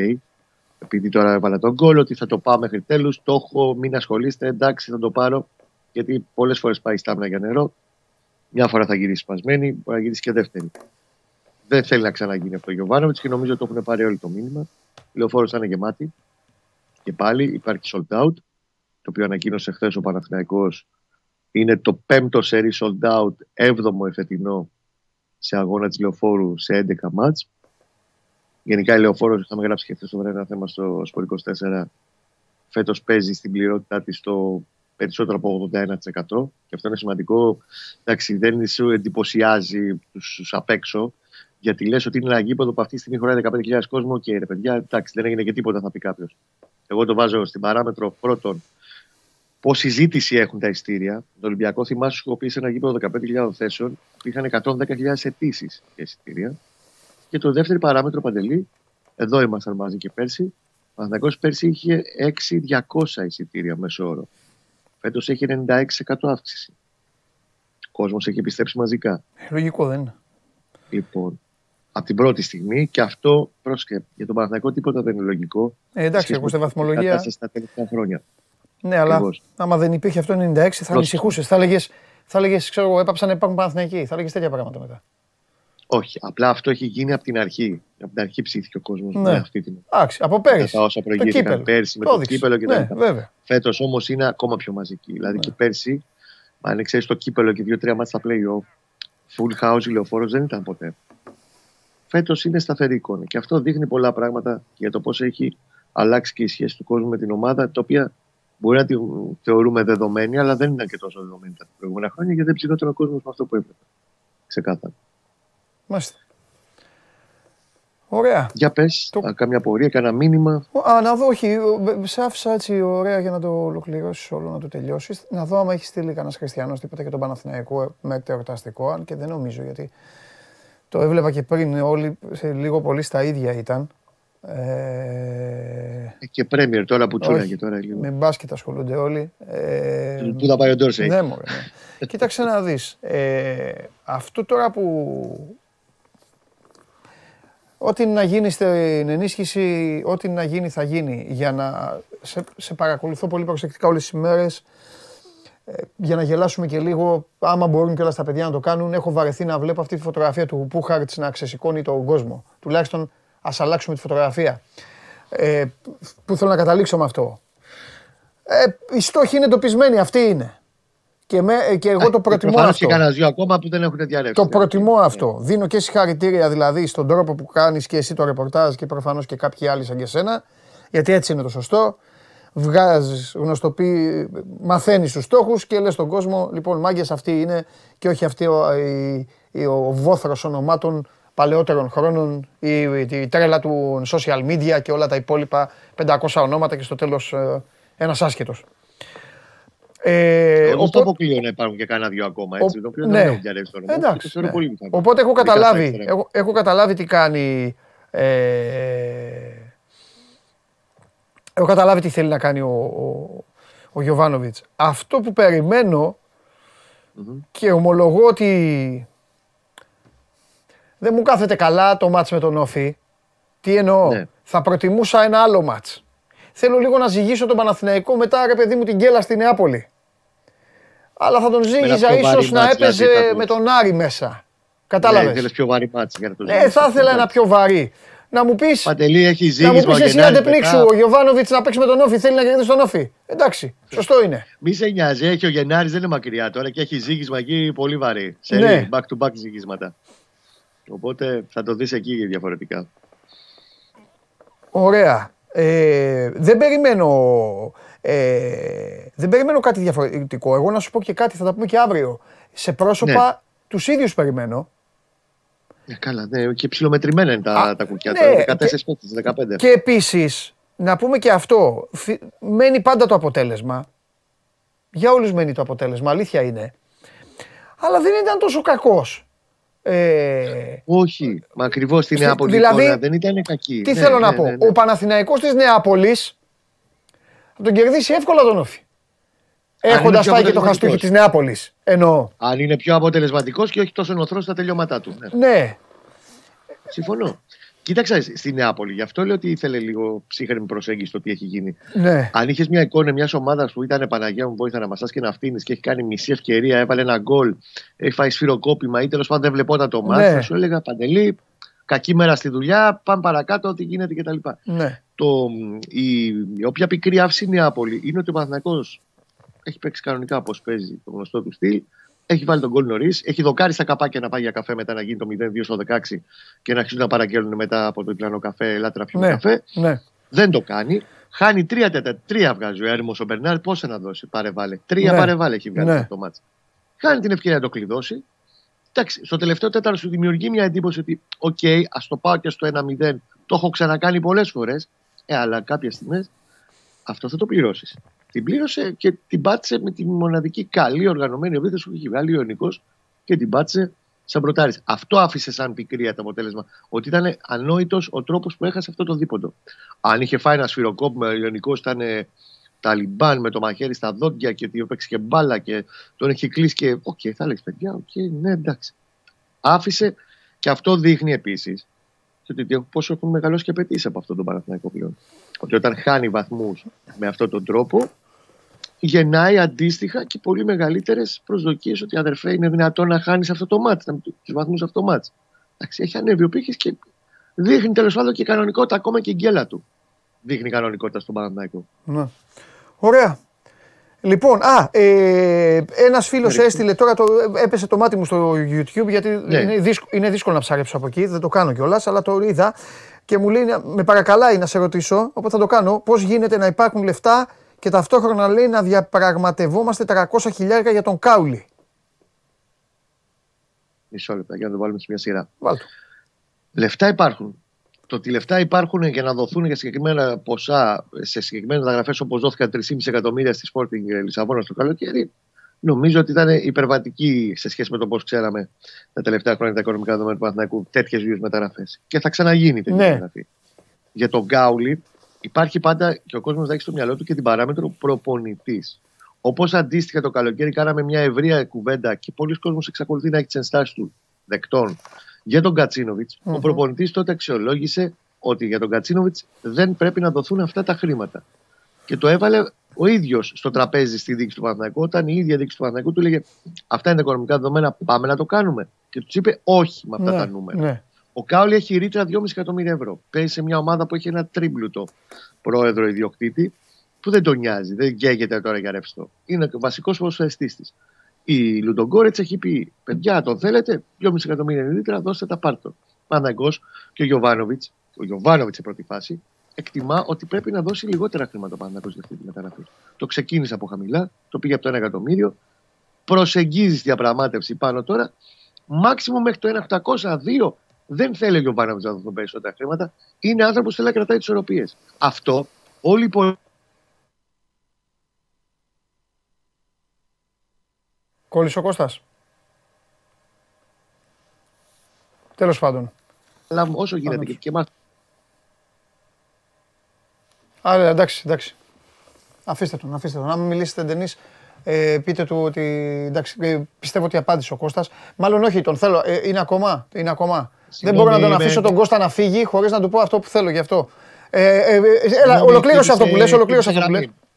επειδή τώρα έβαλα το γκολ, ότι θα το πάω μέχρι τέλους, το έχω, μην ασχολείστε, εντάξει θα το πάρω, γιατί πολλές φορές πάει στάμνα για νερό, μια φορά θα γυρίσει σπασμένη, μπορεί να γυρίσει και δεύτερη. Δεν θέλει να ξαναγίνει αυτό ο Γιοβάνοβιτς και νομίζω ότι το έχουν πάρει όλοι το μήνυμα. Η λεωφόρο θα είναι γεμάτη. Και πάλι υπάρχει sold out, το οποίο ανακοίνωσε χθες ο Παναθηναϊκός. Είναι το πέμπτο σερί sold out, έβδομο εφετινό σε αγώνα της λεωφόρου σε 11 μάτς. Γενικά η λεωφόρος, είχαμε γράψει και χθες το βράδυ ένα θέμα στο Σπορ 24. Φέτος παίζει στην πληρότητά της το περισσότερο από 81%. Και αυτό είναι σημαντικό. Εντάξει, δεν σου εντυπωσιάζει τους απ' έξω, γιατί λες ότι είναι ένα γήπεδο που αυτή τη στιγμή χωράει 15.000 κόσμο και ρε παιδιά, εντάξει, δεν έγινε και τίποτα, θα πει κάποιος. Εγώ το βάζω στην παράμετρο πρώτον. Πόση ζήτηση έχουν τα ειστήρια. Το Ολυμπιακό θυμάσαι σου πει ένα γήπεδο 15.000 θέσεων, που είχαν 110.000 αιτήσεις για εισιτήρια. Και το δεύτερη παράμετρο παντελή, εδώ ήμασταν μαζί και πέρσι. Ο Παναθηναϊκός πέρσι είχε 6.200 εισιτήρια μέσω όρο. Φέτος έχει 96% αύξηση. Ο κόσμος έχει πιστέψει μαζικά. Λογικό δεν είναι. Λοιπόν, από την πρώτη στιγμή και αυτό πρόσκε, για τον Παναθηναϊκό τίποτα δεν είναι λογικό. Ε, εντάξει, σχέση εγώ στη με την βαθμολογία. κατάσταση στα τελευταία χρόνια. Ναι, αλλά Ακριβώς. άμα δεν υπήρχε αυτό 96 θα ανησυχούσες. Θα έλεγες, θα έλεγες, ξέρω εγώ, έπαψαν να υπάρχουν Παναθηναϊκοί. Θα έλεγες τέτοια πράγματα μετά. Όχι, απλά αυτό έχει γίνει από την αρχή. Από την αρχή ψήθηκε ο κόσμος Ναι. με αυτή την. Εντάξει, από Μετά πέρυσι. τα όσα Το προηγήθηκαν κύπελο. πέρσι με Το το, έδειξε. κύπελο κτλ. Ναι, βέβαια. Φέτος όμως είναι ακόμα πιο μαζική. Δηλαδή Ναι. και πέρσι, αν ξέρεις το κύπελο και δύο-τρία μάτια στα playoff, full house ηλιοφόρο δεν ήταν ποτέ. Φέτος είναι σταθερή εικόνα. Και αυτό δείχνει πολλά πράγματα για το πώς έχει αλλάξει και η σχέση του κόσμου με την ομάδα, τα οποία μπορεί να τη θεωρούμε δεδομένη, αλλά δεν ήταν και τόσο δεδομένη τα προηγούμενα χρόνια, γιατί δεν ψηφόταν ο κόσμος με αυτό που έβλεπε. Ξεκάθαρα. Μάλιστα. Ωραία. Για πες, Το- κάμια πορεία, κανένα μήνυμα. Α, να δω, όχι, ε, σε άφησα έτσι ωραία για να το ολοκληρώσεις όλο, να το τελειώσεις. Να δω άμα έχεις στείλει κανένας Χριστιανός τίποτα για τον Παναθηναϊκό ε, με εορταστικό, αν και δεν νομίζω γιατί το έβλεπα και πριν όλοι σε λίγο πολύ στα ίδια ήταν. Ε, Ε, Και Πρέμιερ τώρα που όχι, τσούραγε τώρα λίγο. με μπάσκετ ασχολούνται όλοι. Ε, Πού θα πάει ο Ντόρσεϊ. ναι, μωρέ, ναι. Κοίταξε να δεις. Ε, αυτό τώρα που... Ό,τι να γίνει στην ενίσχυση, ό,τι να γίνει θα γίνει. Για να σε, σε παρακολουθώ πολύ προσεκτικά όλες τις ημέρες. Ε, για να γελάσουμε και λίγο, άμα μπορούν και όλα τα παιδιά να το κάνουν. Έχω βαρεθεί να βλέπω αυτή τη φωτογραφία του Πούχαρτς να ξεσηκώνει τον κόσμο. Τουλάχιστον ας αλλάξουμε τη φωτογραφία. Ε, πού θέλω να καταλήξω με αυτό. Ε, οι στόχοι είναι εντοπισμένοι, αυτοί είναι. Και, με, και εγώ το προτιμώ Προφανώς αυτό. και κανένας δύο ακόμα που δεν έχουν διαρρεύσει. Το προτιμώ αυτό. Δίνω και συγχαρητήρια δηλαδή στον τρόπο που κάνεις και εσύ το ρεπορτάζ και προφανώς και κάποιοι άλλοι σαν και εσένα. Γιατί έτσι είναι το σωστό. Βγάζεις, γνωστοποιεί, μαθαίνεις τους στόχους και λες στον κόσμο, λοιπόν μάγκες αυτοί είναι και όχι αυτοί ο, η- η- ο βόθρος ονομάτων παλαιότερων χρόνων, η, η τρέλα του social media και όλα τα υπόλοιπα 500 ονόματα και στο τέλος ε, ένας άσχετος. Ε, Εγώ οπότε- στο αποκλείω να υπάρχουν και κανένα δύο ακόμα. Έτσι, ο- το οποίο ναι. δεν έχουν διαρρεύσει το όνομα. Εντάξει, Και το θεωρώ ναι. πολύ πιθανό. Οπότε έχω Ειδικά στα καταλάβει, αριστερά. έχω, έχω καταλάβει τι κάνει. Ε, έχω καταλάβει τι θέλει να κάνει ο, ο, ο Γιωβάνοβιτς. Αυτό που περιμένω και ομολογώ ότι δεν μου κάθεται καλά το μάτς με τον Όφη. Τι εννοώ; Ναι. Θα προτιμούσα ένα άλλο μάτς. Θέλω λίγο να ζυγίσω τον Παναθηναϊκό μετά ρε παιδί μου την γκέλα στη Νεάπολη. Αλλά θα τον ζύγιζα πιο βαρύ ίσως να μάτς, έπαιζε δηλαδή, θα με το- τον Άρη μέσα. Ναι, Κατάλαβες. ήθελες πιο βαρύ μάτς για να το Ναι, ζήσεις. θα ήθελα ένα πιο βαρύ. Να μου πεις, Παντελή έχει να μου ζήγισμα πεις εσύ Γενάρη αντεπνίξου μετά. ο Γιωβάνοβιτς να παίξει με τον Όφη, θέλει να κερδίσει τον Όφη. Εντάξει, σωστό είναι. Μη σε νοιάζει, έχει ο Γενάρη, δεν είναι μακριά τώρα και έχει ζήγισμα εκεί πολύ βαρύ. Σε Ναι. back to back ζήγισματα. Οπότε θα το δεις εκεί διαφορετικά. Ωραία. Ε, δεν περιμένω. Ε, δεν περιμένω κάτι διαφορετικό. Εγώ να σου πω και κάτι, θα τα πούμε και αύριο. Σε πρόσωπα Ναι. τους ίδιους περιμένω. Ε, καλά, ναι, και ψιλομετρημένα είναι τα, Α, τα κουκιά ναι, τώρα. 14 και- παίκτες, 15. Και επίσης, να πούμε και αυτό, φι- μένει πάντα το αποτέλεσμα. Για όλους μένει το αποτέλεσμα, αλήθεια είναι. Αλλά δεν ήταν τόσο κακός. Ε, Όχι, μα ακριβώς στην Στη- Νεάπολη δηλαδή, εικόνα δεν ήταν κακή. τι Ναι, θέλω να ναι, πω. ναι, ναι. Ο Παναθηναϊκός της Νεάπολης θα τον κερδίσει εύκολα τον Όφη. είναι Έχοντας πιο φάει και το αποτελεσματικός. χαστούκι της Νεάπολης. Εννοώ. Αν είναι πιο αποτελεσματικός και όχι τόσο νοθρός στα τελειώματά του. Ναι. Ναι, Συμφωνώ. Κοίταξε στη Νεάπολη, γι' αυτό λέω ότι ήθελε λίγο ψύχρεμη προσέγγιση στο τι έχει γίνει. ναι. Αν είχες μια εικόνα μιας ομάδας που ήταν Παναγία μου, βοήθα να μασάς και να φτύνεις και έχει κάνει μισή ευκαιρία, έβαλε ένα γκολ, έχει φάει σφυροκόπημα ή τέλος πάντων δεν βλεπόταν το μάτι, Ναι. θα σου έλεγα Παντελή, κακή μέρα στη δουλειά, πάμε παρακάτω, ό,τι γίνεται κτλ. ναι. Το, η, η όποια πικρή άφηση Νεάπολη είναι ότι ο Παναθηναϊκός έχει παίξει κανονικά όπως παίζει το γνωστό του στυλ. Έχει βάλει το γκολ νωρίς. Έχει δοκάρει στα καπάκια να πάει για καφέ μετά να γίνει το 0-2 στο 16 και να αρχίσουν να παραγγέλνουν μετά από το διπλανό καφέ. Ελάτε να πιούμε Ναι. καφέ. ναι. Δεν το κάνει. Χάνει τρία τετ α, τρία βγάζει ο έρημος ο Μπερνάρ. Πόσα να δώσει, πάρε βάλε. Τρία Ναι. πάρε βάλε έχει βγάλει Ναι. αυτό το ματς. Χάνει την ευκαιρία να το κλειδώσει. Εντάξει, στο τελευταίο τέταρτο σου δημιουργεί μια εντύπωση ότι, οκ, ας το πάω και στο 1-0. Το έχω ξανακάνει πολλές φορές. Ε, αλλά κάποιες στιγμές αυτό θα το πληρώσεις. Την πλήρωσε και την πάτησε με τη μοναδική καλή οργανωμένη επίθεση που έχει βγάλει ο Ιωνικός και την πάτησε σαν πρωτάρι. Αυτό άφησε σαν πικρία το αποτέλεσμα. Ότι ήταν ανόητος ο τρόπος που έχασε αυτό το δίποντο. Αν είχε φάει ένα σφυροκόπημα, ο Ιωνικός ήταν ε, ταλιμπάν με το μαχαίρι στα δόντια και ότι έπαιξε και μπάλα και τον έχει κλείσει και. Οκ, θα έλεγε παιδιά, οκ, ναι, εντάξει. Άφησε και αυτό δείχνει επίσης ότι πόσο έχουν μεγαλώσει και οι απαιτήσεις από αυτόν τον Παναθηναϊκό πλέον. Ότι όταν χάνει βαθμούς με αυτόν τον τρόπο, γεννάει αντίστοιχα και πολύ μεγαλύτερες προσδοκίες ότι αδερφέ είναι δυνατόν να χάνεις αυτό το μάτς, τους βαθμούς αυτό το μάτς. Εντάξει, έχει ανέβει ο πύχης και δείχνει τέλος πάντων και κανονικότητα ακόμα και η γκέλα του. Δείχνει κανονικότητα στον Παναθηναϊκό. Ναι. Ωραία. Λοιπόν, α, ε, ένας φίλος έστειλε τώρα, το, έπεσε το μάτι μου στο YouTube γιατί Ναι. είναι, δύσκολο, είναι δύσκολο να ψαρέψω από εκεί, δεν το κάνω κιόλας, αλλά το είδα και μου λέει, να- με παρακαλάει να σε ρωτήσω, οπότε θα το κάνω, πώς γίνεται να υπάρχουν λεφτά και ταυτόχρονα λέει να διαπραγματευόμαστε 300 χιλιάρικα για τον Κάουλι. Μισό λεπτό για να το βάλουμε σε μια σειρά. Βάλτο. Λεφτά υπάρχουν. Το ότι λεφτά υπάρχουν για να δοθούν για συγκεκριμένα ποσά σε συγκεκριμένες μεταγραφές όπως δόθηκαν 3,5 εκατομμύρια στη Sporting Λισαβόνας το καλοκαίρι, νομίζω ότι ήταν υπερβατική σε σχέση με το πώς ξέραμε τα τελευταία χρόνια τα οικονομικά δεδομένα του Παναθηναϊκού τέτοιες δύο μεταγραφές. Και θα ξαναγίνει τέτοια Ναι. μεταγραφή. Για τον Γκάουλι υπάρχει πάντα και ο κόσμος να έχει στο μυαλό του και την παράμετρο προπονητής. Όπως αντίστοιχα το καλοκαίρι κάναμε μια ευρεία κουβέντα και πολλοί κόσμος εξακολουθεί να έχει τις ενστάσεις του δεκτών για τον κατσινοβιτ ο προπονητής τότε αξιολόγησε ότι για τον Κατσίνοβιτς δεν πρέπει να δοθούν αυτά τα χρήματα. Και το έβαλε ο ίδιος στο τραπέζι στη δίκη του Παναθηναϊκού, όταν η ίδια δίκη του Παναθηναϊκού του έλεγε Αυτά είναι οικονομικά δεδομένα, πάμε να το κάνουμε. Και τους είπε Όχι με αυτά Ναι, τα νούμερα. ναι. Ο Κάολι έχει ρήτρα 2,5 εκατομμύρια ευρώ. Παίζει σε μια ομάδα που έχει ένα τρίμπλουτο πρόεδρο ιδιοκτήτη που δεν τον νοιάζει, δεν γέγεται τώρα για ρευστό. Είναι ο βασικός ποδοσφαιριστής της. Η Λουντογκόρετς έχει πει: Παιδιά, τον θέλετε, 2,5 εκατομμύρια είναι ρήτρα, δώστε τα πάρτο. Παναγκό και ο Γιωβάνοβιτς, ο Γιωβάνοβιτς σε πρώτη φάση, εκτιμά ότι πρέπει να δώσει λιγότερα χρήματα ο Παναγκό για αυτή τη μεταγραφή. Το ξεκίνησε από χαμηλά, το πήγε από το 1 εκατομμύριο, προσεγγίζει τη διαπραγμάτευση πάνω τώρα. Μάξιμο μέχρι το 1.802 δεν θέλει ο Γιωβάνοβιτ να δοθούν περισσότερα χρήματα. Είναι άνθρωπος που θέλει να κρατάει τις ισορροπίες. Αυτό όλοι οι πολ- Κόλλησε ο Κώστας. Τέλος πάντων. λάβουμε όσο γίνεται και, και εμάς Άρα εντάξει, εντάξει. Αφήστε τον, αφήστε τον. Αν μιλήσετε εντενείς, ε, πείτε του ότι εντάξει, ε, πιστεύω ότι απάντησε ο Κώστας. Μάλλον όχι, τον θέλω. Ε, είναι ακόμα, είναι ακόμα. Δεν μπορώ να τον είμαι- αφήσω τον Κώστα να φύγει χωρίς να του πω αυτό που θέλω γι' αυτό. Ε, ε, ε, έλα, Συγγνώμη, ολοκλήρωσε αυτό που χτύπησε- λες, ολοκλήρωσε αυτό που χτύπησε λες. γραμμή.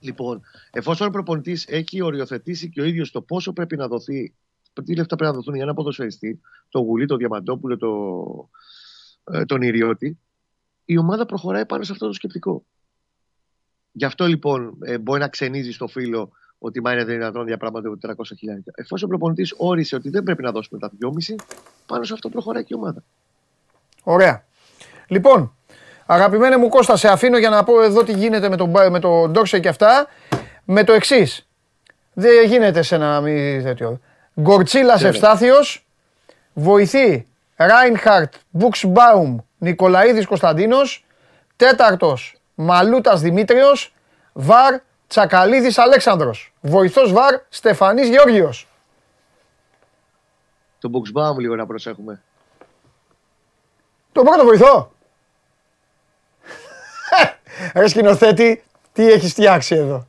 Λοιπόν, εφόσον ο προπονητής έχει οριοθετήσει και ο ίδιος το πόσο πρέπει να δοθεί, τι λεφτά πρέπει να δοθούν για ένα ποδοσφαιριστή, το Γουλή, το Διαμαντόπουλο, το, ε, τον Ιριώτη, η ομάδα προχωράει πάνω σε αυτό το σκεπτικό. Γι' αυτό λοιπόν ε, μπορεί να ξενίζει στο φίλο ότι μα είναι δυνατόν διαπραγματεύονται 400 χιλιάδες. Εφόσον ο προπονητής όρισε ότι δεν πρέπει να δώσουμε τα 2,5, πάνω σε αυτό προχωράει και η ομάδα. Ωραία. Λοιπόν, αγαπημένε μου Κώστα, σε αφήνω για να πω εδώ τι γίνεται με τον, Μπα- με τον Ντόρσε και αυτά. Με το εξής. Δεν γίνεται σε ένα μη τέτοιο. Γκορτσίλας Ναι, ναι. Ευστάθιος, βοηθή Ράινχαρτ Μπουξμπάουμ Νικολαίδης Κωνσταντίνος, τέταρτος Μαλούτας Δημήτριος, βαρ Τσακαλίδης Αλέξανδρος, βοηθός βαρ Στεφανής Γεώργιος. Τον Boxbaum λίγο να προσέχουμε. Το πρώτο βοηθό. Ρε σκηνοθέτη, τι έχεις φτιάξει εδώ.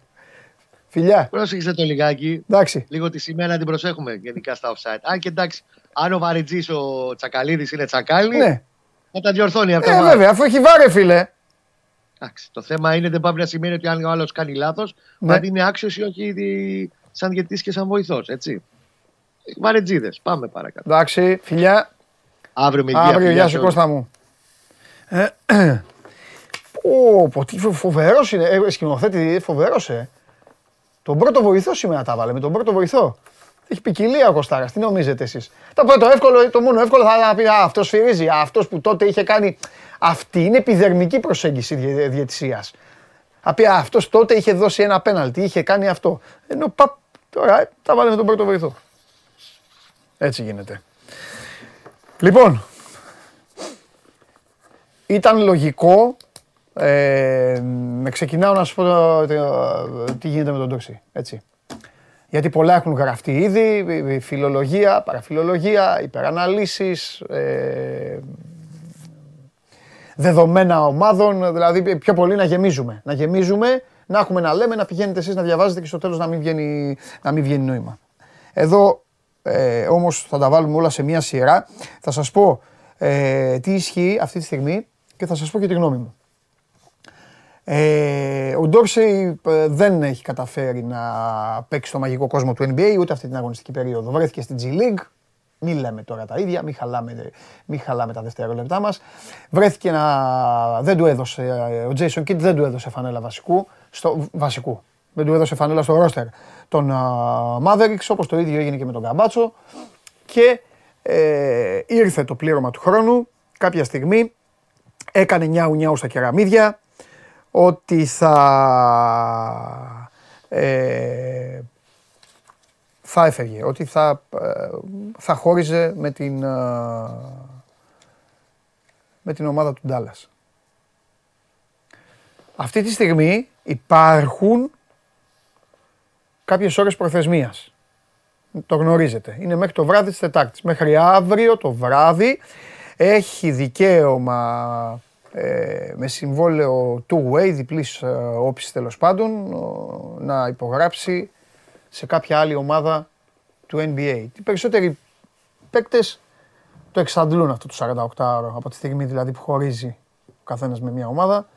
Φιλιά, Πρόσεξε το λιγάκι. εντάξει. Λίγο τη σημαία να την προσέχουμε γενικά στα offside. Αν και εντάξει, αν ο Βαριτζής ο Τσακαλίδης είναι τσακάλι, Ναι, θα τα διορθώνει αυτό. ε, βέβαια, αφού έχει βάρε φίλε. Εντάξει, το θέμα είναι δεν πάει να σημαίνει ότι αν ο άλλος κάνει λάθος, Ναι. αν είναι άξιος ή όχι δι- σαν διαιτητής και σαν βοηθός. Έτσι. Βαρετζίδες. Πάμε παρακάτω. Εντάξει, φιλιά. Αύριο με υγεία. Αύριο, φιλιά γεια σε σου όλους. Κώστα μου. Ε, Πω, πω, τι φο- φοβερός είναι. Ε, σκηνοθέτη, φοβερός, ε. Τον πρώτο βοηθό σήμερα τα βάλε, με τον πρώτο βοηθό. Έχει ποικιλία ο Κωστάρας, τι νομίζετε εσείς. Το πρώτο εύκολο, το μόνο εύκολο θα πει, α, αυτός φυρίζει, α, αυτός που τότε είχε κάνει... Αυτή είναι επιδερμική προσέγγιση διε- διαιτησίας. Θα πει, α, αυτός τότε είχε δώσει ένα πέναλτι, είχε κάνει αυτό. Ενώ παπ, τώρα ε, τα βάλε με τον πρώτο βοηθό. Έτσι γίνεται. Λοιπόν, ήταν λογικό. Ε, με ξεκινάω να σου πω ε, ε, τι γίνεται με τον Τόξη. Έτσι. Γιατί πολλά έχουν γραφτεί ήδη, ε, ε, φιλολογία, παραφιλολογία, υπεραναλύσεις, ε, δεδομένα ομάδων, δηλαδή πιο πολύ να γεμίζουμε. Να γεμίζουμε, να έχουμε να λέμε, να πηγαίνετε εσείς να διαβάζετε και στο τέλος να μην βγαίνει, να μην βγαίνει νόημα. Εδώ ε, όμως θα τα βάλουμε όλα σε μία σειρά. Θα σας πω ε, τι ισχύει αυτή τη στιγμή και θα σας πω και τη γνώμη μου. Ε, ο Ντόρσεϊ ε, δεν έχει καταφέρει να παίξει στο μαγικό κόσμο του NBA ούτε αυτή την αγωνιστική περίοδο. Βρέθηκε στην G League. Μην λέμε τώρα τα ίδια, μην χαλάμε, μην χαλάμε τα δευτερόλεπτά μας. Βρέθηκε να... Δεν του έδωσε, ε, ο Jason Kidd δεν του έδωσε φανέλα βασικού, στο, βασικού. Δεν του έδωσε φανέλα στο ρόστερ των uh, Mavericks, όπως το ίδιο έγινε και με τον Καμπάτσο. Και ε, ήρθε το πλήρωμα του χρόνου κάποια στιγμή, έκανε νιάου νιάου στα κεραμίδια, ότι θα, ε, θα έφευγε, ότι θα, ε, θα χώριζε με την, ε, με την ομάδα του Ντάλλας. Αυτή τη στιγμή υπάρχουν κάποιες ώρες προθεσμίας. Το γνωρίζετε. Είναι μέχρι το βράδυ της Τετάρτης. Μέχρι αύριο το βράδυ έχει δικαίωμα ε, με συμβόλαιο two-way, διπλής ε, όψης τέλος πάντων, ο- να υπογράψει σε κάποια άλλη ομάδα του NBA. Οι περισσότεροι παίκτες το εξαντλούν αυτό το 48ωρο από τη στιγμή δηλαδή που χωρίζει ο καθένας με μια ομάδα.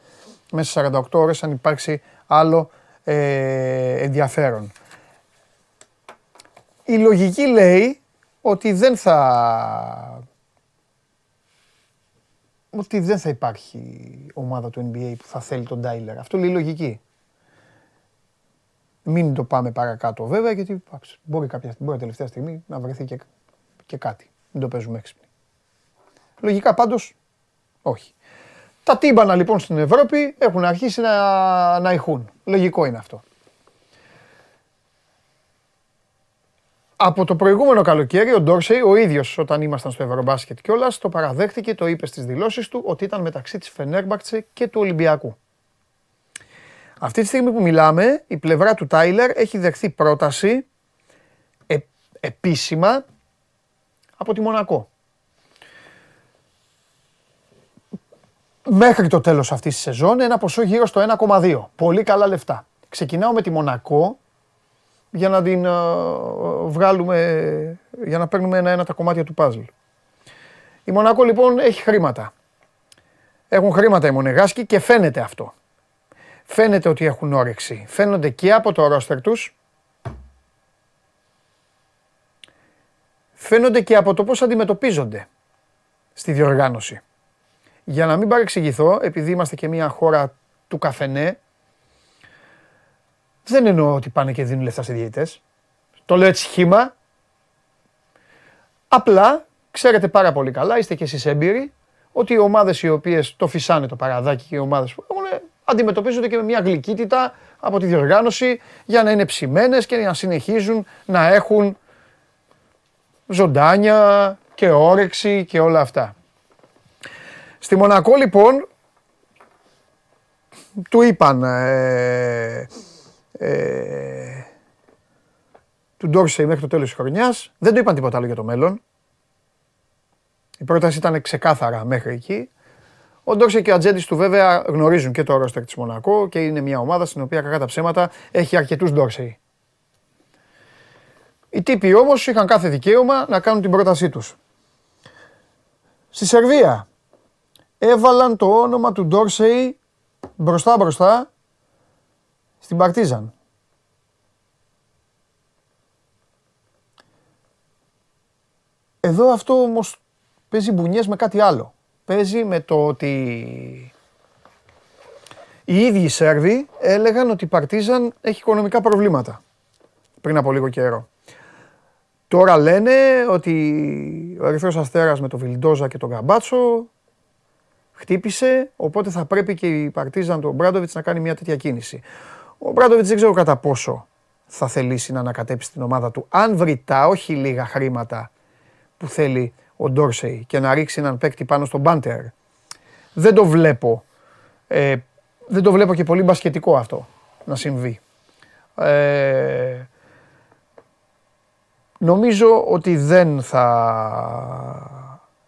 Μέσα σε 48 ώρες αν υπάρξει άλλο ε, ενδιαφέρον. Η λογική λέει ότι δεν θα ότι δεν θα υπάρχει ομάδα του NBA που θα θέλει τον Τάιλερ. Αυτό λέει η λογική. Μην το πάμε παρακάτω βέβαια, γιατί εντάξει, μπορεί κάποια μπορεί τελευταία στιγμή να βρεθεί και, και κάτι. Μην το παίζουμε έξυπνοι. Λογικά πάντως, όχι. Τα τύμπανα λοιπόν στην Ευρώπη έχουν αρχίσει να, να ηχούν. Λογικό είναι αυτό. Από το προηγούμενο καλοκαίρι, ο Ντόρσεϊ, ο ίδιος όταν ήμασταν στο Ευρωμπάσκετ κιόλας, το παραδέχτηκε, το είπε στις δηλώσεις του ότι ήταν μεταξύ της Φενέρμπακτσε και του Ολυμπιακού. Αυτή τη στιγμή που μιλάμε, η πλευρά του Τάιλερ έχει δεχθεί πρόταση ε, επίσημα από τη Μονακό. Μέχρι το τέλος αυτής της σεζόν ένα ποσό γύρω στο 1,2. Πολύ καλά λεφτά. Ξεκινάω με τη Μονακό για να την βγάλουμε, για να παίρνουμε ένα-ένα τα κομμάτια του παζλ. Η Μονακό λοιπόν έχει χρήματα. Έχουν χρήματα οι Μονεγάσκοι και φαίνεται αυτό. Φαίνεται ότι έχουν όρεξη. Φαίνονται και από το ρόστερ τους. Φαίνονται και από το πώς αντιμετωπίζονται στη διοργάνωση. Για να μην παρεξηγηθώ, επειδή είμαστε και μια χώρα του καφενέ, δεν εννοώ ότι πάνε και δίνουν λεφτά σε διαιτητές. Το λέω έτσι χήμα. Απλά ξέρετε πάρα πολύ καλά, είστε και εσείς έμπειροι, ότι οι ομάδες οι οποίες το φυσάνε το παραδάκι και οι ομάδες που έχουν αντιμετωπίζονται και με μια γλυκύτητα από τη διοργάνωση για να είναι ψημένες και να συνεχίζουν να έχουν ζωντάνια και όρεξη και όλα αυτά. Στη Μονακό λοιπόν του είπαν ε, ε, του Ντόρσεϊ μέχρι το τέλος της χρονιάς. Δεν του είπαν τίποτα άλλο για το μέλλον. Η πρόταση ήταν ξεκάθαρα μέχρι εκεί. Ο Ντόρσεϊ και ο ατζέντης του βέβαια γνωρίζουν και το ρόστερ της Μονακό και είναι μια ομάδα στην οποία κακά τα ψέματα έχει αρκετούς Ντόρσεϊ. Οι τύποι όμως είχαν κάθε δικαίωμα να κάνουν την πρότασή τους. Στη Σερβία έβαλαν το όνομα του Ντόρσεϊ μπροστά μπροστά στην Παρτίζαν. Εδώ αυτό όμως παίζει μπουνιές με κάτι άλλο. Παίζει με το ότι οι ίδιοι Σέρβοι έλεγαν ότι η Παρτίζαν έχει οικονομικά προβλήματα πριν από λίγο καιρό. Τώρα λένε ότι ο Ερυθρός Αστέρας με το Βιλντόζα και τον Γκαμπάτσο χτύπησε, οπότε θα πρέπει και η Παρτίζαν του Μπράντοβιτς να κάνει μια τέτοια κίνηση. Ο Μπράντοβιτς δεν ξέρω κατά πόσο θα θελήσει να ανακατέψει την ομάδα του. Αν βρει τα όχι λίγα χρήματα που θέλει ο Ντόρσεϊ και να ρίξει έναν παίκτη πάνω στον Μπάντερ, δεν το βλέπω. Ε, δεν το βλέπω και πολύ μπασκετικό αυτό να συμβεί. Ε, νομίζω ότι δεν θα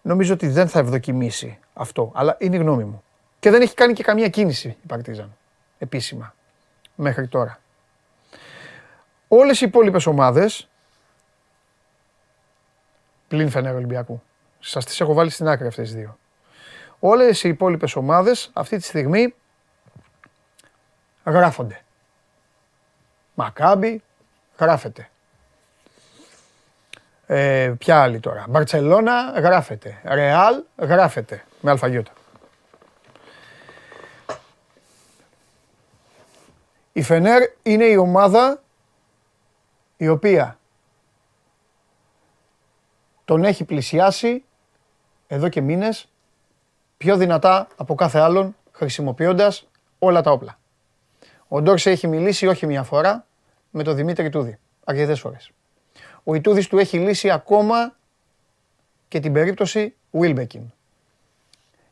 νομίζω ότι δεν θα ευδοκιμήσει αυτό, αλλά είναι η γνώμη μου. Και δεν έχει κάνει και καμία κίνηση η Παρτίζαν επίσημα μέχρι τώρα. Όλες οι υπόλοιπες ομάδες, πλην Φενέρ Ολυμπιακού, σας τις έχω βάλει στην άκρη αυτές τις δύο. Όλες οι υπόλοιπες ομάδες αυτή τη στιγμή γράφονται. Μακάμπι γράφεται. Ε, ποια άλλη τώρα; Μπαρτσελώνα γράφεται. Ρεάλ γράφεται. Με αλφαγιώτα. Η Φενέρ είναι η ομάδα η οποία τον έχει πλησιάσει εδώ και μήνες πιο δυνατά από κάθε άλλον χρησιμοποιώντας όλα τα όπλα. Ο Ντόρσε έχει μιλήσει όχι μια φορά με τον Δημήτρη Τούδη, αρκετές φορές. Ο Ιτούδης του έχει λύσει ακόμα και την περίπτωση Wilbekin.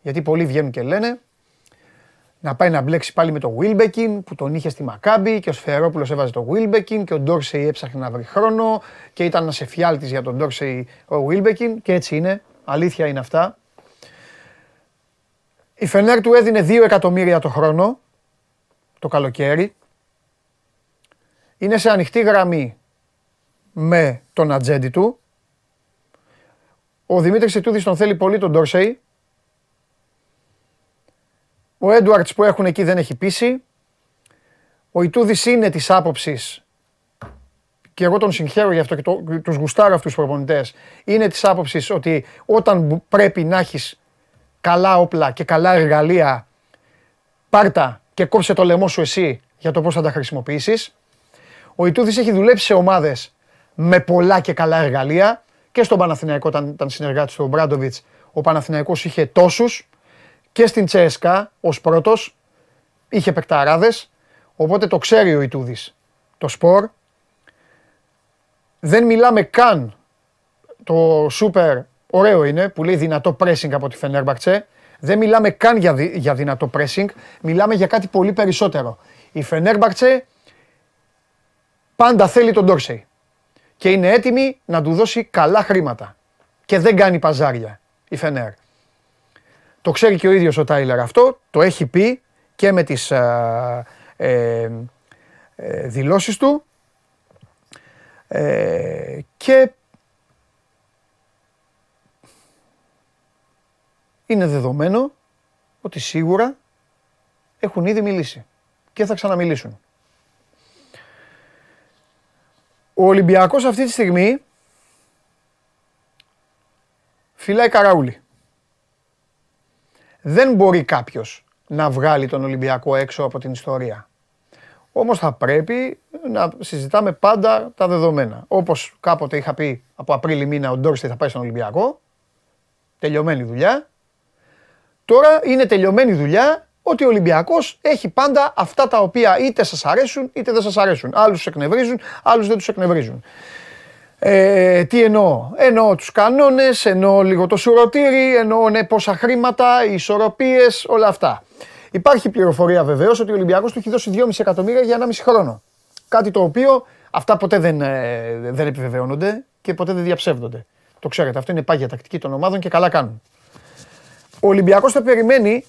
Γιατί πολλοί βγαίνουν και λένε να πάει να μπλέξει πάλι με το Wilbekin που τον είχε στη Μακάμπη και ο Σφερόπουλος έβαζε το Wilbekin και ο Ντόρσεϊ έψαχνε να βρει χρόνο και ήταν ένα εφιάλτης για τον Ντόρσεϊ ο Wilbekin και έτσι είναι, αλήθεια είναι αυτά. Η Φενέρ του έδινε 2 εκατομμύρια το χρόνο το καλοκαίρι. Είναι σε ανοιχτή γραμμή με τον ατζέντη του. Ο Δημήτρης Ιτούδης τον θέλει πολύ τον Ντόρσεϊ. Ο Έντουαρτς που έχουν εκεί δεν έχει πείσει. Ο Ιτούδης είναι της άποψης και εγώ τον συγχαίρω γι' αυτό και το, τους γουστάρω αυτούς τους προπονητές. Είναι της άποψης ότι όταν μπου- πρέπει να έχεις καλά όπλα και καλά εργαλεία, πάρτα και κόψε το λαιμό σου εσύ για το πώς θα τα χρησιμοποιήσεις. Ο Ιτούδης έχει δουλέψει σε ομάδες με πολλά και καλά εργαλεία και στον Παναθηναϊκό όταν ήταν συνεργάτης του Μπράντοβιτς ο Παναθηναϊκός είχε τόσους και στην Τσέσκα ως πρώτος είχε παικταράδες οπότε το ξέρει ο Ιτούδης το σπορ δεν μιλάμε καν το σούπερ ωραίο είναι που λέει δυνατό pressing από τη Φενέρμπαχτσε. Δεν μιλάμε καν για, δι- για δυνατό pressing, μιλάμε για κάτι πολύ περισσότερο. Η Φενέρμπαχτσε πάντα θέλει τον Ντόρσεϊ και είναι έτοιμη να του δώσει καλά χρήματα και δεν κάνει παζάρια η Φενέρ. Το ξέρει και ο ίδιος ο Τάιλερ αυτό, το έχει πει και με τις ε, ε, ε, δηλώσεις του ε, και είναι δεδομένο ότι σίγουρα έχουν ήδη μιλήσει και θα ξαναμιλήσουν. Ο Ολυμπιακός αυτή τη στιγμή φυλάει καραούλι. Δεν μπορεί κάποιος να βγάλει τον Ολυμπιακό έξω από την ιστορία. Όμως θα πρέπει να συζητάμε πάντα τα δεδομένα. Όπως κάποτε είχα πει από Απρίλη μήνα ο Ντόρσεϊ θα πάει στον Ολυμπιακό. Τελειωμένη δουλειά. Τώρα είναι τελειωμένη δουλειά ότι ο Ολυμπιακός έχει πάντα αυτά τα οποία είτε σας αρέσουν είτε δεν σας αρέσουν. Άλλους τους εκνευρίζουν, άλλους δεν τους εκνευρίζουν. Ε, τι εννοώ; Εννοώ τους κανόνες, εννοώ λίγο το σουρωτήρι, εννοώ ναι, πόσα χρήματα, οι ισορροπίες, όλα αυτά. Υπάρχει πληροφορία βεβαίως ότι ο Ολυμπιακός του έχει δώσει 2,5 εκατομμύρια για 1,5 χρόνο. Κάτι το οποίο αυτά ποτέ δεν, ε, δεν επιβεβαιώνονται και ποτέ δεν διαψεύδονται. Το ξέρετε, αυτό είναι πάγια τακτική των ομάδων και καλά κάνουν. Ο Ολυμπιακός θα περιμένει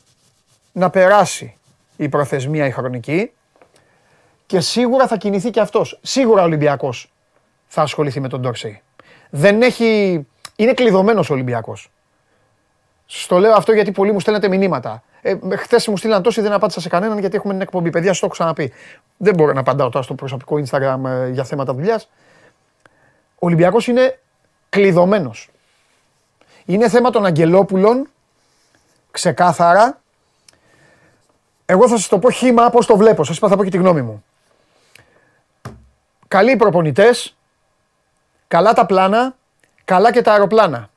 να περάσει η προθεσμία η χρονική και σίγουρα θα κινηθεί και αυτός. Σίγουρα ο Ολυμπιακός θα ασχοληθεί με τον Ντόρσεϊ. Δεν έχει... Είναι κλειδωμένος ο Ολυμπιακός. Στο λέω αυτό γιατί πολλοί μου στέλνετε μηνύματα. Ε, Χθες μου στείλαν τόσοι, δεν απάντησα σε κανέναν γιατί έχουμε την εκπομπή. Παιδιά, σας το έχω ξαναπεί. Δεν μπορώ να απαντάω τώρα στο προσωπικό Instagram ε, για θέματα δουλειάς. Ο Ολυμπιακός είναι κλειδωμένος. Είναι θέμα των Αγγελόπουλων, ξεκάθαρα. Εγώ θα σας το πω χήμα πώς το βλέπω. Σας είπα θα πω και τη γνώμη μου. Καλοί προπονητές, καλά τα πλάνα, καλά και τα αεροπλάνα.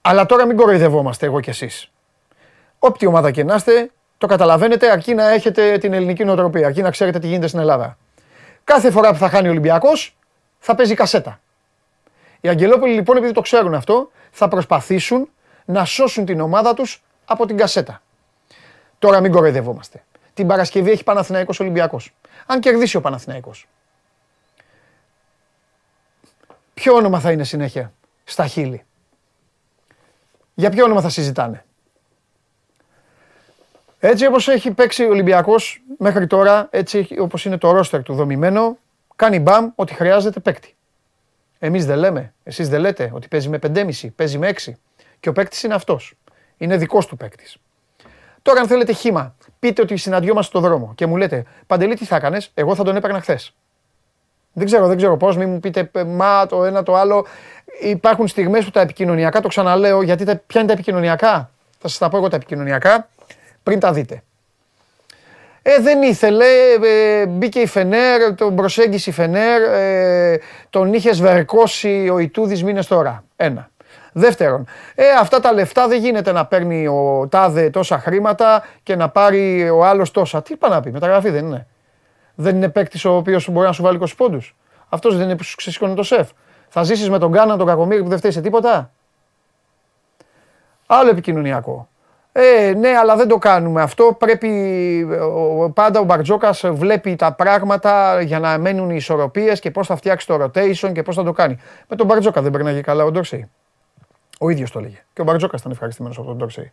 Αλλά τώρα μην κοροϊδευόμαστε εγώ κι εσείς. Όποια ομάδα και να είστε, το καταλαβαίνετε αρκεί να έχετε την ελληνική νοοτροπία, αρκεί να ξέρετε τι γίνεται στην Ελλάδα. Κάθε φορά που θα χάνει ο Ολυμπιακός, θα παίζει κασέτα. Οι Αγγελόπουλοι λοιπόν, επειδή το ξέρουν αυτό, θα προσπαθήσουν να σώσουν την ομάδα τους από την κασέτα. Τώρα μην κοροϊδευόμαστε. Την Παρασκευή έχει Παναθηναϊκός Ολυμπιακός. Αν κερδίσει ο Παναθηναϊκός. Ποιο όνομα θα είναι συνέχεια στα χείλη; Για ποιο όνομα θα συζητάνε; Έτσι όπως έχει παίξει ο Ολυμπιακός μέχρι τώρα, έτσι όπως είναι το ρόστερ του δομημένο, κάνει μπαμ ότι χρειάζεται παίκτη. Εμείς δεν λέμε, εσείς δεν λέτε ότι παίζει με 5,5, παίζει με 6 και ο παίκτης είναι αυτός. Είναι δικός του παίκτης. Τώρα αν θέλετε χήμα, πείτε ότι συναντιόμαστε στο δρόμο και μου λέτε Παντελή τι θα έκανες, εγώ θα τον έπαιρνα χθες. Δεν ξέρω, δεν ξέρω πώς, μην μου πείτε «Ε, μα το ένα το άλλο. Υπάρχουν στιγμές που τα επικοινωνιακά, το ξαναλέω, γιατί τα, ποια είναι τα επικοινωνιακά; Θα σας τα πω εγώ τα επικοινωνιακά, πριν τα δείτε. Ε, δεν ήθελε, ε, μπήκε η Φενέρ, τον προσέγγισε η Φενέρ, ε, τον είχε σβερκώσει ο Ιτούδης μήνες τώρα. Ένα. Δεύτερον, ε, αυτά τα λεφτά δεν γίνεται να παίρνει ο Τάδε τόσα χρήματα και να πάρει ο άλλος τόσα. Τι είπα να πει, μεταγραφή δεν είναι. Δεν είναι παίκτης ο οποίος μπορεί να σου βάλει 20 πόντους. Αυτός δεν είναι που σου ξεσήκωνε το σεφ. Θα ζήσεις με τον Γκάνα, τον Κακομίρη που δεν φταίει σε τίποτα. Άλλο επικοινωνιακό. Ε, ναι, αλλά δεν το κάνουμε αυτό. Πρέπει ο- πάντα ο Μπαρτζόκας βλέπει τα πράγματα για να μένουν οι ισορροπίες και πώς θα φτιάξει το rotation και πώς θα το κάνει. Με τον Μπαρτζόκα δεν περνάγε καλά ο Ντόρσεϊ. Ο ίδιος το έλεγε. Και ο Μπαρτζόκας ήταν ευχαριστημένος από τον Ντόρσεϊ.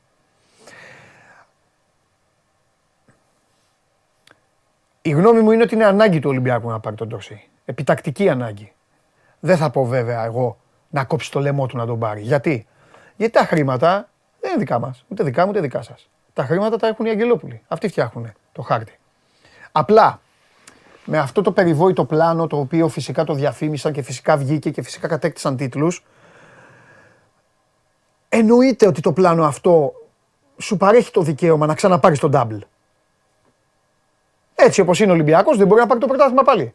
Η γνώμη μου είναι ότι είναι ανάγκη του Ολυμπιακού να πάρει τον Ντόρσεϊ. Επιτακτική ανάγκη. Δεν θα πω βέβαια εγώ να κόψει το λαιμό του να τον πάρει. Γιατί, Γιατί τα χρήματα δεν είναι δικά μας. Ούτε δικά μου ούτε δικά σας. Τα χρήματα τα έχουν οι Αγγελόπουλοι. Αυτοί φτιάχνουν το χάρτη. Απλά με αυτό το περιβόητο πλάνο το οποίο φυσικά το διαφήμισαν και φυσικά βγήκε και φυσικά κατέκτησαν τίτλους εννοείται ότι το πλάνο αυτό σου παρέχει το δικαίωμα να ξαναπάρεις τον double. Έτσι όπως είναι ο Ολυμπιακός, δεν μπορεί να πάρει το πρωτάθλημα πάλι.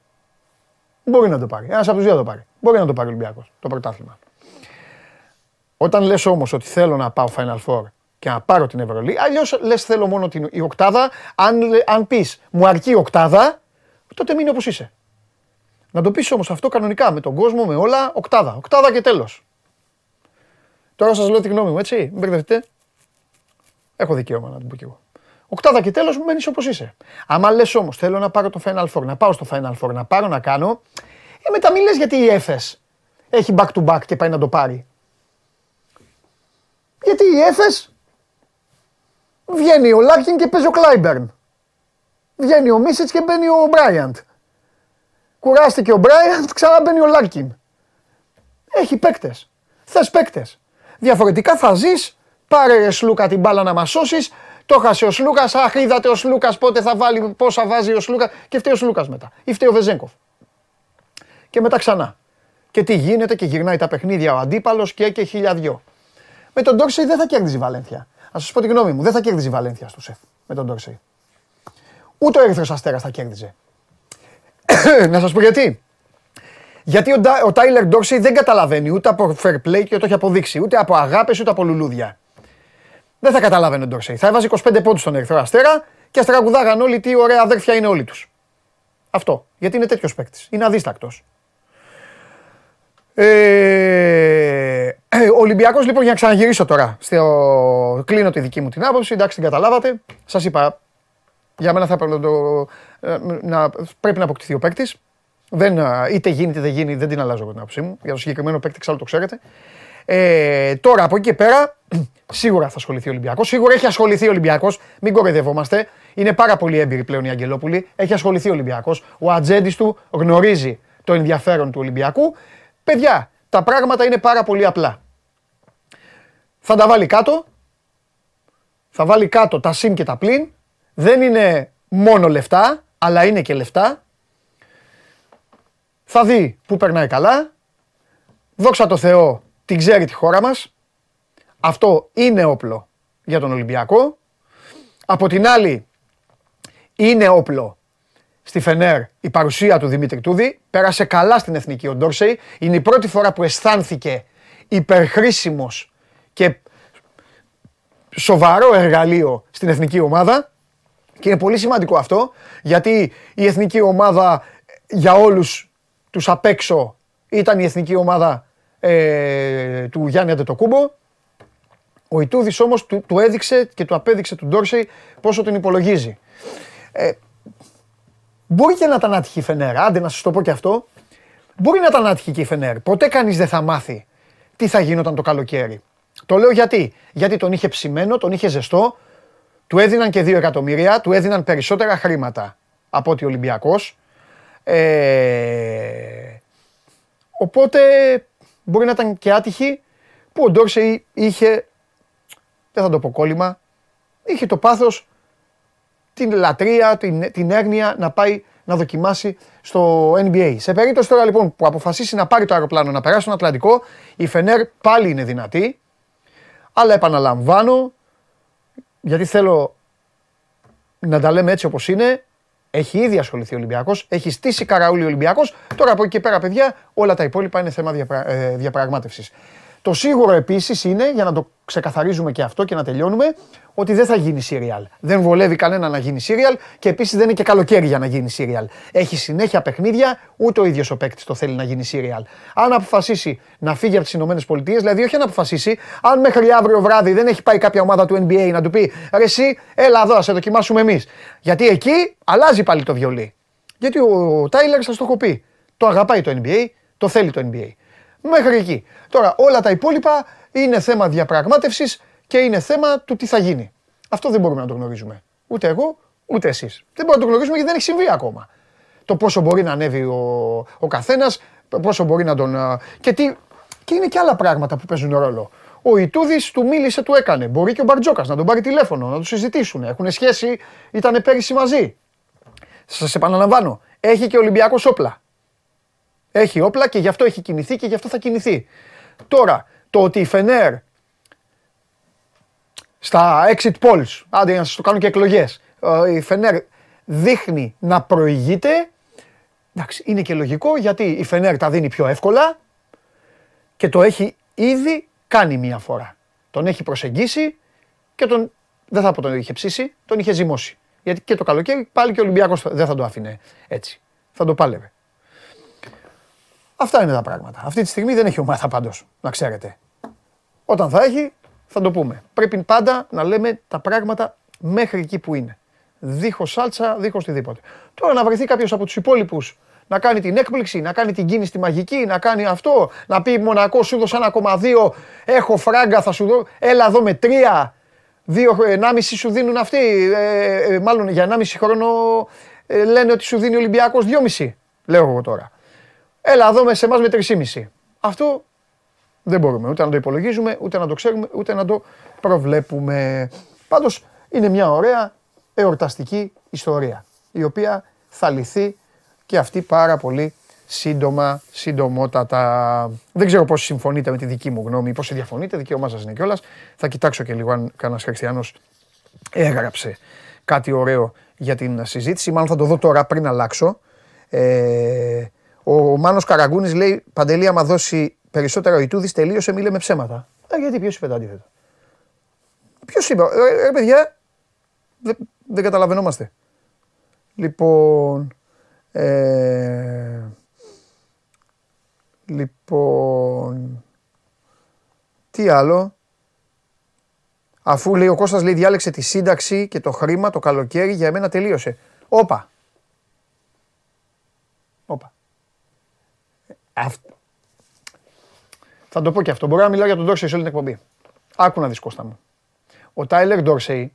Μπορεί να το πάρει. Ένας από τους δύο το πάρει. Μπορεί να το πάρει ο Ολυμπιακός το πρωτάθλημα. Όταν λες όμως ότι θέλω να πάω Final Four και να πάρω την Ευρωλή, αλλιώς λες θέλω μόνο την η οκτάδα. Αν, αν πεις μου αρκεί η οκτάδα, τότε μείνει όπως είσαι. Να το πεις όμως αυτό κανονικά με τον κόσμο, με όλα, οκτάδα. Οκτάδα και τέλος. Τώρα σας λέω τη γνώμη μου, έτσι. Μην μπερδευτείτε. Έχω δικαίωμα να την πω κι εγώ. Οκτάδα και τέλος μένεις όπως είσαι. Άμα λες όμως, θέλω να πάρω το Final Four, να πάω στο Final Four, να πάρω να κάνω. Ε, μετά μην λες γιατί η Έφες έχει back to back και πάει να το πάρει. Γιατί η Έφες βγαίνει ο Λάρκιν και παίζει ο Κλάιμπερν. Βγαίνει ο Μίσιτς και μπαίνει ο Μπράιαντ. Κουράστηκε ο Μπράιαντ, ξαναμπαίνει ο Λάρκιν. Έχει παίκτες. Θες παίκτες. Διαφορετικά θα ζεις, πάρε ρε Σλούκα την μπάλα να μας σώσεις. Το χάσε ο Σλούκας. Αχ, είδατε ο Σλούκας πότε θα βάλει, πόσα βάζει ο Σλούκας. Και φταίει ο Σλούκας μετά. Ή φταίει ο Βεζέγκοφ. Και μετά ξανά. Και τι γίνεται και γυρνάει τα παιχνίδια ο αντίπαλος και και χιλιαδιό. Με τον Ντόρσεϊ δεν θα κέρδιζε η Βαλένθια. Α σας πω τη γνώμη μου, δεν θα κέρδιζε η Βαλένθια στο σεφ με τον Ντόρσεϊ. Ούτε ο Ερυθρό Αστέρας θα κέρδιζε. να σας πω γιατί. Γιατί ο, ο Τάιλερ Ντόρσεϊ δεν καταλαβαίνει ούτε από fair play και το έχει αποδείξει, ούτε από αγάπες ούτε από λουλούδια. Δεν θα καταλάβαινε ο Ντόρσεϊ. Θα έβαζε 25 πόντους στον Ερυθρό Αστέρα και αστραγουδάγαν όλοι τι ωραία αδέρφια είναι όλοι τους. Αυτό. Γιατί είναι τέτοιος παίκτης. Είναι αδίστακτος. Ε, ο Ολυμπιακός λοιπόν για να ξαναγυρίσω τώρα, στο, κλείνω τη δική μου την άποψη, εντάξει την καταλάβατε, σας είπα, για μένα θα έπρεπε να, το, ε, να, πρέπει να αποκτηθεί ο παίκτης. Δεν, είτε γίνει είτε δεν γίνει, δεν την αλλάζω εγώ την άποψή μου. Για το συγκεκριμένο παίκτη, εξάλλου το ξέρετε. Ε, τώρα από εκεί και πέρα, σίγουρα θα ασχοληθεί ο Ολυμπιακός. Σίγουρα έχει ασχοληθεί ο Ολυμπιακός. Μην κοροϊδευόμαστε. Είναι πάρα πολύ έμπειροι πλέον οι Αγγελόπουλοι. Έχει ασχοληθεί ο Ολυμπιακός. Ο ατζέντης του γνωρίζει το ενδιαφέρον του Ολυμπιακού. Παιδιά, τα πράγματα είναι πάρα πολύ απλά. Θα τα βάλει κάτω. Θα βάλει κάτω τα συν και τα πλήν. Δεν είναι μόνο λεφτά, αλλά είναι και λεφτά. Θα δει που περνάει καλά. Δόξα τω Θεώ, την ξέρει τη χώρα μας. Αυτό είναι όπλο για τον Ολυμπιακό. Από την άλλη, είναι όπλο στη Φενέρ η παρουσία του Δημήτρη Τούδη. Πέρασε καλά στην Εθνική ο Ντόρσεϊ. Είναι η πρώτη φορά που αισθάνθηκε υπερχρήσιμος και σοβαρό εργαλείο στην Εθνική ομάδα. Και είναι πολύ σημαντικό αυτό, γιατί η Εθνική ομάδα για όλους τους απ' έξω ήταν η Εθνική ομάδα ε, του Γιάννη Αντετοκούμπο. Ο Ιτούδης όμως του, του έδειξε και του απέδειξε του Ντόρσεϊ πόσο τον υπολογίζει. Ε, Μπορεί και να ήταν άτυχη η Φενέρ, άντε να σας το πω και αυτό. Μπορεί να ήταν άτυχη και η Φενέρ. Ποτέ κανείς δεν θα μάθει τι θα γινόταν το καλοκαίρι. Το λέω γιατί. Γιατί τον είχε ψημένο, τον είχε ζεστό, του έδιναν και 2 εκατομμύρια, του έδιναν περισσότερα χρήματα από ότι ο Ολυμπιακός. Ε, οπότε μπορεί να ήταν και άτυχη που ο Ντόρσεϊ είχε, δεν θα το πω κόλλημα, είχε το πάθος την λατρεία, την, την έγνοια να πάει να δοκιμάσει στο NBA. Σε περίπτωση τώρα λοιπόν που αποφασίσει να πάρει το αεροπλάνο να περάσει στον Ατλαντικό, η Φενέρ πάλι είναι δυνατή. Αλλά επαναλαμβάνω, γιατί θέλω να τα λέμε έτσι όπως είναι, έχει ήδη ασχοληθεί ο Ολυμπιακός, έχει στήσει καραούλη ο Ολυμπιακός. Τώρα από εκεί και πέρα, παιδιά, όλα τα υπόλοιπα είναι θέμα διαπρα... ε, διαπραγμάτευσης. Το σίγουρο επίσης είναι, για να το ξεκαθαρίζουμε και αυτό και να τελειώνουμε, ότι δεν θα γίνει σύριαλ. Δεν βολεύει κανένα να γίνει σύριαλ και επίσης δεν είναι και καλοκαίρι για να γίνει σύριαλ. Έχει συνέχεια παιχνίδια, ούτε ο ίδιος ο παίκτης το θέλει να γίνει σύριαλ. Αν αποφασίσει να φύγει από τις ΗΠΑ, δηλαδή όχι να αποφασίσει, αν μέχρι αύριο βράδυ δεν έχει πάει κάποια ομάδα του NBA να του πει ρε, εσύ, έλα εδώ, σε δοκιμάσουμε εμείς. Γιατί εκεί αλλάζει πάλι το βιολί. Γιατί ο Τάιλερ σας το έχω πει. Το αγαπάει το NBA, το θέλει το NBA. Μέχρι εκεί. Τώρα όλα τα υπόλοιπα είναι θέμα διαπραγμάτευσης και είναι θέμα του τι θα γίνει. Αυτό δεν μπορούμε να το γνωρίζουμε. Ούτε εγώ, ούτε εσείς. Δεν μπορούμε να το γνωρίζουμε γιατί δεν έχει συμβεί ακόμα. Το πόσο μπορεί να ανέβει ο, ο καθένας, πόσο μπορεί να τον. και τι, Και είναι και άλλα πράγματα που παίζουν ρόλο. Ο Ιτούδης του μίλησε, του έκανε. Μπορεί και ο Μπαρτζόκας να τον πάρει τηλέφωνο, να το συζητήσουν. Έχουν σχέση, ήταν πέρυσι μαζί. Σας επαναλαμβάνω, έχει και ο Ολυμπιακός όπλα. Έχει όπλα και γι' αυτό έχει κινηθεί και γι' αυτό θα κινηθεί. Τώρα, το ότι η Φενέρ στα exit polls, άντε να σας το κάνω και εκλογές, ε, η Φενέρ δείχνει να προηγείται, εντάξει, είναι και λογικό γιατί η Φενέρ τα δίνει πιο εύκολα και το έχει ήδη κάνει μία φορά. Τον έχει προσεγγίσει και τον, δεν θα πω τον είχε ψήσει, τον είχε ζυμώσει. Γιατί και το καλοκαίρι πάλι και ο Ολυμπιακός δεν θα το άφηνε έτσι. Θα το πάλευε. Αυτά είναι τα πράγματα. Αυτή τη στιγμή δεν έχει ομάδα πάντως, να ξέρετε. Όταν θα έχει, θα το πούμε. Πρέπει πάντα να λέμε τα πράγματα μέχρι εκεί που είναι. Δίχως σάλτσα, δίχως οτιδήποτε. Τώρα να βρεθεί κάποιος από τους υπόλοιπους να κάνει την έκπληξη, να κάνει την κίνηση τη μαγική, να κάνει αυτό, να πει Μονακό σου έδωσα 1,2, έχω φράγκα, θα σου δω, έλα εδώ με 3, 2,5 σου δίνουν αυτοί, ε, ε, μάλλον για 1,5 χρόνο ε, λένε ότι σου δίνει ο Ολυμπιακός 2,5, λέω εγώ τώρα. Έλα εδώ με σε εμάς με 3,5. Αυτό δεν μπορούμε ούτε να το υπολογίζουμε, ούτε να το ξέρουμε, ούτε να το προβλέπουμε. Πάντως είναι μια ωραία εορταστική ιστορία, η οποία θα λυθεί και αυτή πάρα πολύ σύντομα, συντομότατα. Δεν ξέρω πώς συμφωνείτε με τη δική μου γνώμη, πώς διαφωνείτε, δικαίωμά σας είναι κιόλας. Θα κοιτάξω και λίγο αν κανένας χριστιανός έγραψε κάτι ωραίο για την συζήτηση. Μάλλον θα το δω τώρα πριν αλλάξω. Ε, ο Μάνος Καραγκούνης λέει, Παντελή, άμα δώσει περισσότερα ο Ιτούδης, τελείωσε, μη λέμε ψέματα. Ε, γιατί, ποιος είπε το αντίθετο; Ποιος είπε, ε, ε, παιδιά, δεν, δεν καταλαβαίνόμαστε. Λοιπόν, ε, λοιπόν, τι άλλο; Αφού λέει ο Κώστας λέει διάλεξε τη σύνταξη και το χρήμα το καλοκαίρι για μένα τελείωσε. Όπα. Όπα. Θα το πω και αυτό. Μπορώ να μιλάω για τον Ντόρσεϊ σε όλη την εκπομπή. Άκου να δεις Κώστα μου. Ο Τάιλερ Ντόρσεϊ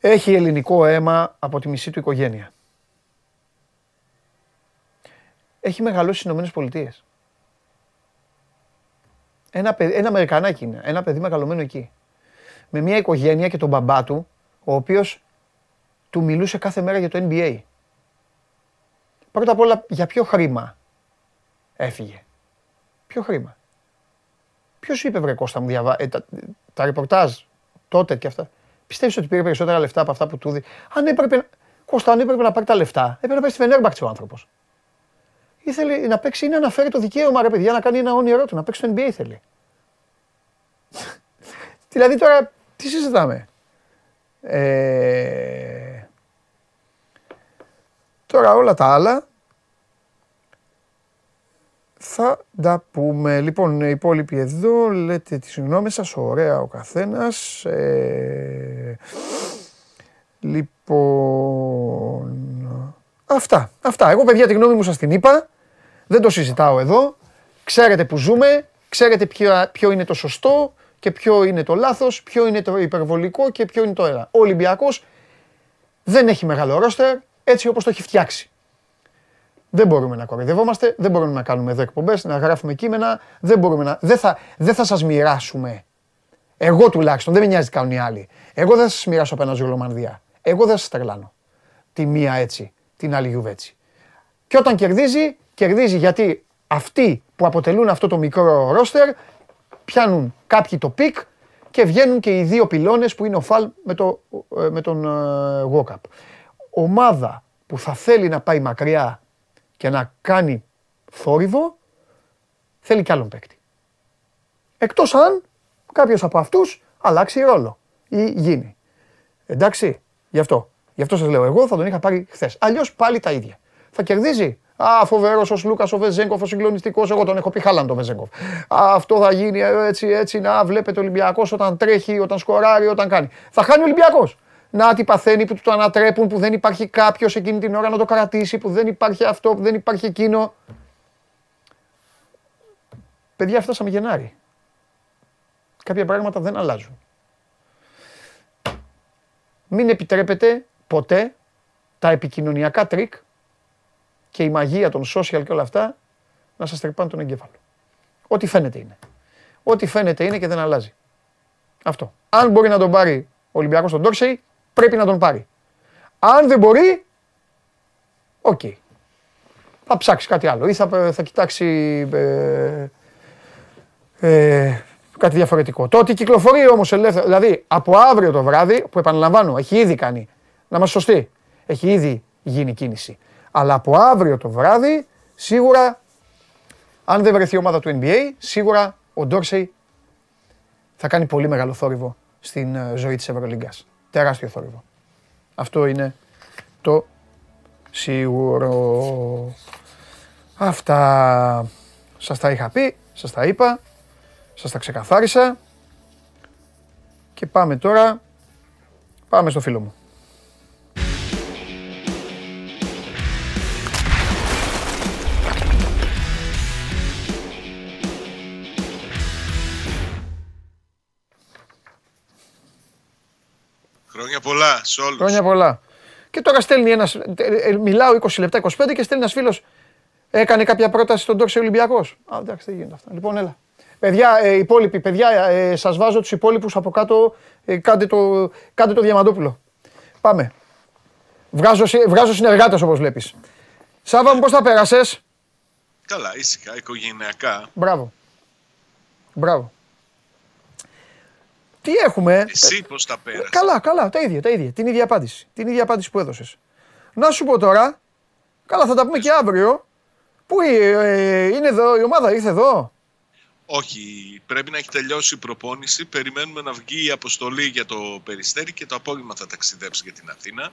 έχει ελληνικό αίμα από τη μισή του οικογένεια. Έχει μεγαλώσει στις Ηνωμένες Πολιτείες. Ένα, παιδί, ένα Αμερικανάκι είναι, ένα παιδί μεγαλωμένο εκεί. Με μια οικογένεια και τον μπαμπά του, ο οποίος του μιλούσε κάθε μέρα για το NBA. Πρώτα απ' όλα, για ποιο χρήμα έφυγε; Ποιο χρήμα; Ποιος είπε, βρε Κώστα μου, διαβά... Ε, τα, τα ρεπορτάζ τότε και αυτά. Πιστεύεις ότι πήρε περισσότερα λεφτά από αυτά που του δει. Αν έπρεπε, Κώστα, αν έπρεπε να πάρει τα λεφτά, έπρεπε να πάει στη Φενέρμπαξ ο άνθρωπος. Ήθελε να παίξει, είναι να φέρει το δικαίωμα, ρε παιδιά, να κάνει ένα όνειρό του, να παίξει το NBA ήθελε. δηλαδή τώρα, τι συζητάμε; Ε... Τώρα όλα τα άλλα θα τα πούμε. Λοιπόν, οι υπόλοιποι εδώ, λέτε τις γνώμες σας, ωραία ο καθένας. Ε, λοιπόν, αυτά, αυτά. Εγώ παιδιά τη γνώμη μου σας την είπα, δεν το συζητάω εδώ. Ξέρετε που ζούμε, ξέρετε ποιο, ποιο είναι το σωστό και ποιο είναι το λάθος, ποιο είναι το υπερβολικό και ποιο είναι το ένα. Ο Ολυμπιακός δεν έχει μεγάλο ρόστερ, έτσι όπως το έχει φτιάξει. Δεν μπορούμε να κοροϊδευόμαστε, δεν μπορούμε να κάνουμε εδώ εκπομπές, να γράφουμε κείμενα. Δεν, μπορούμε να, δεν, θα, δεν θα σας μοιράσουμε. Εγώ τουλάχιστον, δεν με νοιάζει τι κάνουν οι άλλοι. Εγώ δεν θα σας μοιράσω από ένα ζουλομανδία. Εγώ δεν σας τρελάνω. Τη μία έτσι, την άλλη γιουβέτσι. Και όταν κερδίζει, κερδίζει γιατί αυτοί που αποτελούν αυτό το μικρό ρόστερ πιάνουν κάποιοι το pick και βγαίνουν και οι δύο πυλώνες που είναι ο Φαλ με, το, ε, με τον uh, Ομάδα που θα θέλει να πάει μακριά και να κάνει θόρυβο, θέλει κι άλλον παίκτη. Εκτός αν κάποιος από αυτούς αλλάξει ρόλο ή γίνει. Εντάξει, γι' αυτό. Γι' αυτό σας λέω εγώ θα τον είχα πάρει χθες. Αλλιώς πάλι τα ίδια. Θα κερδίζει. Α, φοβερός ο Λούκα ο Βεζένκοφ, ο συγκλονιστικός. Εγώ τον έχω πει Χάαλαντ τον Βεζένκοφ. Αυτό θα γίνει έτσι, έτσι. Να βλέπετε ο Ολυμπιακός όταν τρέχει, όταν σκοράρει, όταν κάνει. Θα χάνει ο Ολυμπιακός να τι παθαίνει, που του το ανατρέπουν, που δεν υπάρχει κάποιος εκείνη την ώρα να το κρατήσει, που δεν υπάρχει αυτό, που δεν υπάρχει εκείνο. Παιδιά, φτάσαμε Γενάρη. Κάποια πράγματα δεν αλλάζουν. Μην επιτρέπετε ποτέ τα επικοινωνιακά τρικ και η μαγεία των social και όλα αυτά να σας τρυπάνε τον εγκέφαλο. Ό,τι φαίνεται είναι. Ό,τι φαίνεται είναι και δεν αλλάζει. Αυτό. Αν μπορεί να τον πάρει ο Ολυμπιακός τον Ντόρσεϊ, πρέπει να τον πάρει. Αν δεν μπορεί, οκ. Θα ψάξει κάτι άλλο ή θα, θα κοιτάξει ε, ε, κάτι διαφορετικό. Το ότι κυκλοφορεί όμως ελεύθερα, δηλαδή από αύριο το βράδυ, που επαναλαμβάνω, έχει ήδη κάνει, να είμαστε σωστοί, έχει ήδη γίνει κίνηση. Αλλά από αύριο το βράδυ, σίγουρα, αν δεν βρεθεί η ομάδα του NBA, σίγουρα ο Ντόρσεϊ θα κάνει πολύ μεγάλο θόρυβο στην ε, ζωή της Ευρωλίγκας. Τεράστιο θόρυβο. Αυτό είναι το σίγουρο. Αυτά σας τα είχα πει, σας τα είπα, σας τα ξεκαθάρισα και πάμε τώρα, πάμε στο φίλο μου. Πολλά σε όλους. Χρόνια πολλά. Και τώρα στέλνει ένας, ε, ε, μιλάω 20 λεπτά, 25 και στέλνει ένας φίλος, έκανε κάποια πρόταση στον Τόρση Ολυμπιακός. Α, εντάξει, δεν γίνεται αυτά. Λοιπόν, έλα. Παιδιά, ε, υπόλοιποι, παιδιά, ε, σας βάζω τους υπόλοιπους από κάτω, ε, κάντε, το, κάντε το Διαμαντόπουλο. Πάμε. Βγάζω, συ- βγάζω συνεργάτες όπως βλέπεις. Σάβα μου, πώς τα πέρασες; Καλά, ήσυχα, οικογενειακά. Μπράβο. Μπράβο. Τι έχουμε. Εσύ πώς τα πέρασες; Καλά, καλά, τα ίδια, τα ίδια. Την ίδια απάντηση. Την ίδια απάντηση που έδωσες. Να σου πω τώρα, καλά θα τα πούμε και αύριο. Πού ε, ε, είναι εδώ, η ομάδα ήρθε εδώ; Όχι, πρέπει να έχει τελειώσει η προπόνηση. Περιμένουμε να βγει η αποστολή για το Περιστέρι και το απόγευμα θα ταξιδέψει για την αθηνα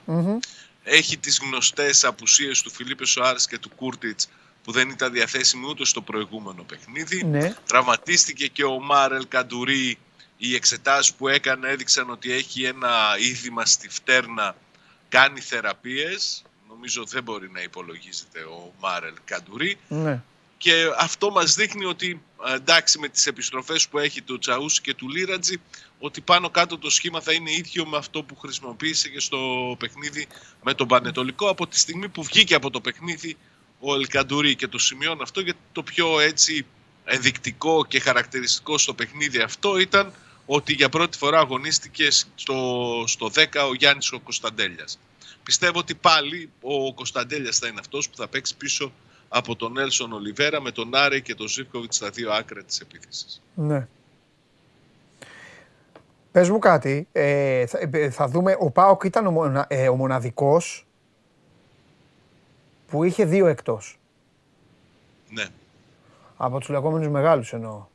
Έχει τις γνωστές απουσίες του Φιλίππε Σοάρες και του Κούρτιτς που δεν ήταν διαθέσιμοι ούτε στο προηγούμενο παιχνίδι. Ναι. Τραυματίστηκε και ο Μάρελ Καντουρί. Οι εξετάσεις που έκανε έδειξαν ότι έχει ένα είδημα στη φτέρνα, κάνει θεραπείες. Νομίζω δεν μπορεί να υπολογίζεται ο Μάρελ Καντουρί. Ναι. Και αυτό μας δείχνει ότι ε, εντάξει με τις επιστροφές που έχει του Τσαούσι και του Λίρατζι ότι πάνω κάτω το σχήμα θα είναι ίδιο με αυτό που χρησιμοποίησε και στο παιχνίδι με τον Πανετολικό από τη στιγμή που βγήκε από το παιχνίδι ο Ελκαντουρί και το σημειώνω αυτό γιατί το πιο έτσι ενδεικτικό και χαρακτηριστικό στο παιχνίδι αυτό ήταν ότι για πρώτη φορά αγωνίστηκε στο, στο 10 ο Γιάννης ο Κωνσταντέλιας. Πιστεύω ότι πάλι ο Κωνσταντέλιας θα είναι αυτός που θα παίξει πίσω από τον Νέλσον Ολιβέρα με τον Άρη και τον Ζήφκοβιτς στα δύο άκρα της επίθεσης. Ναι. Πες μου κάτι, ε, θα, ε, θα δούμε, ο Πάοκ ήταν ο, μονα, ε, ο μοναδικός που είχε δύο εκτός. Ναι. Από τους λεγόμενους μεγάλους εννοώ.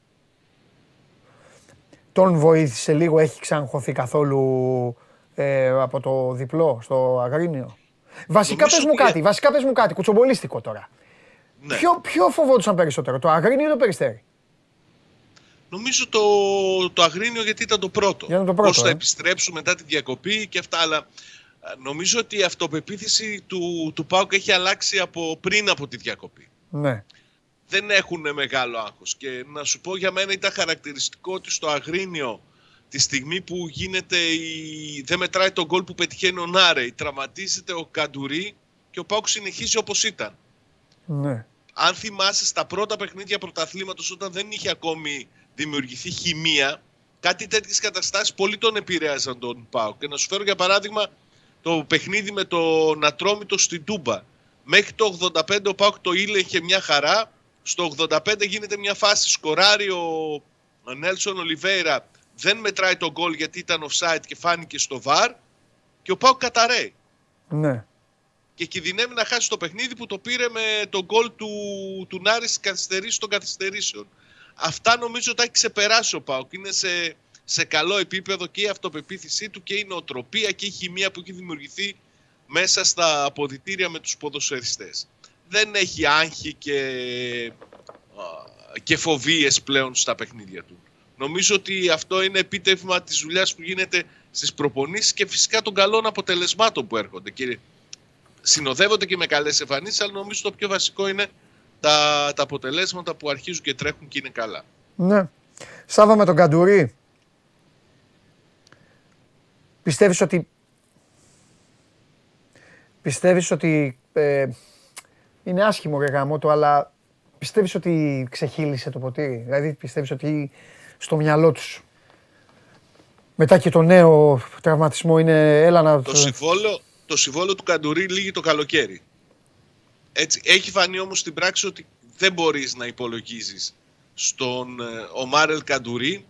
Τον βοήθησε λίγο, έχει ξαναχωθεί καθόλου ε, από το διπλό στο Αγρίνιο; Βασικά Νομίζω πες μου ότι- κάτι, βασικά πες μου κάτι, κουτσομπολίστικο τώρα. ναι. Ποιο, ποιο φοβόντουσαν περισσότερο, το Αγρίνιο ή το Περιστέρι; Νομίζω το, το Αγρίνιο γιατί ήταν το πρώτο. Ήταν το πρώτο, Πώς θα ε; επιστρέψουν μετά τη διακοπή και αυτά. Αλλά ε, νομίζω ότι η αυτοπεποίθηση του, του ΠΑΟΚ έχει αλλάξει από πριν από τη διακοπή. Ναι. Δεν έχουν μεγάλο άγχος. Και να σου πω για μένα ήταν χαρακτηριστικό ότι στο Αγρίνιο τη στιγμή που γίνεται η... δεν μετράει τον γκολ που πετυχαίνει ο Νάρεϊ, τραυματίζεται ο Καντουρί και ο Πάουκ συνεχίζει όπως ήταν. Ναι. Αν θυμάσαι στα πρώτα παιχνίδια πρωταθλήματος όταν δεν είχε ακόμη δημιουργηθεί χημεία, κάτι τέτοιες καταστάσεις πολύ τον επηρέαζαν τον Πάουκ. Και να σου φέρω για παράδειγμα το παιχνίδι με τον Ατρόμητος στην Τούμπα. Μέχρι το 85 ο Πάουκ το ήλεγχε μια χαρά. Στο 85 γίνεται μια φάση, σκοράρει ο Νέλσον Ολιβέηρα, δεν μετράει τον γκολ γιατί ήταν offside και φάνηκε στο VAR και ο Πάουκ καταραίει Ναι. και κινδυνεύει να χάσει το παιχνίδι που το πήρε με τον γκολ του, του Νάρη στις καθυστερήσεις των καθυστερήσεων. Αυτά νομίζω τα έχει ξεπεράσει ο Πάουκ. Είναι σε, σε καλό επίπεδο και η αυτοπεποίθησή του και η νοοτροπία και η χημεία που έχει δημιουργηθεί μέσα στα αποδητήρια με τους ποδοσφαιριστές. Δεν έχει άγχη και, α, και φοβίες πλέον στα παιχνίδια του. Νομίζω ότι αυτό είναι επίτευγμα της δουλειάς που γίνεται στις προπονήσεις και φυσικά των καλών αποτελεσμάτων που έρχονται. Και συνοδεύονται και με καλές εμφανίσεις, αλλά νομίζω το πιο βασικό είναι τα, τα αποτελέσματα που αρχίζουν και τρέχουν και είναι καλά. Ναι. Σάβα με τον Καντουρί. Πιστεύεις ότι... Πιστεύεις ότι... ε, είναι άσχημο ρε γάμο το, αλλά Πιστεύεις ότι ξεχύλισε το ποτήρι, δηλαδή πιστεύεις ότι στο μυαλό τους μετά και το νέο τραυματισμό είναι έλα να... Το συμβόλαιο, το συμβόλαιο του Καντουρί λύγει το καλοκαίρι. Έτσι, έχει φανεί όμως στην πράξη ότι δεν μπορείς να υπολογίζεις στον ε, Ομάρελ Καντουρί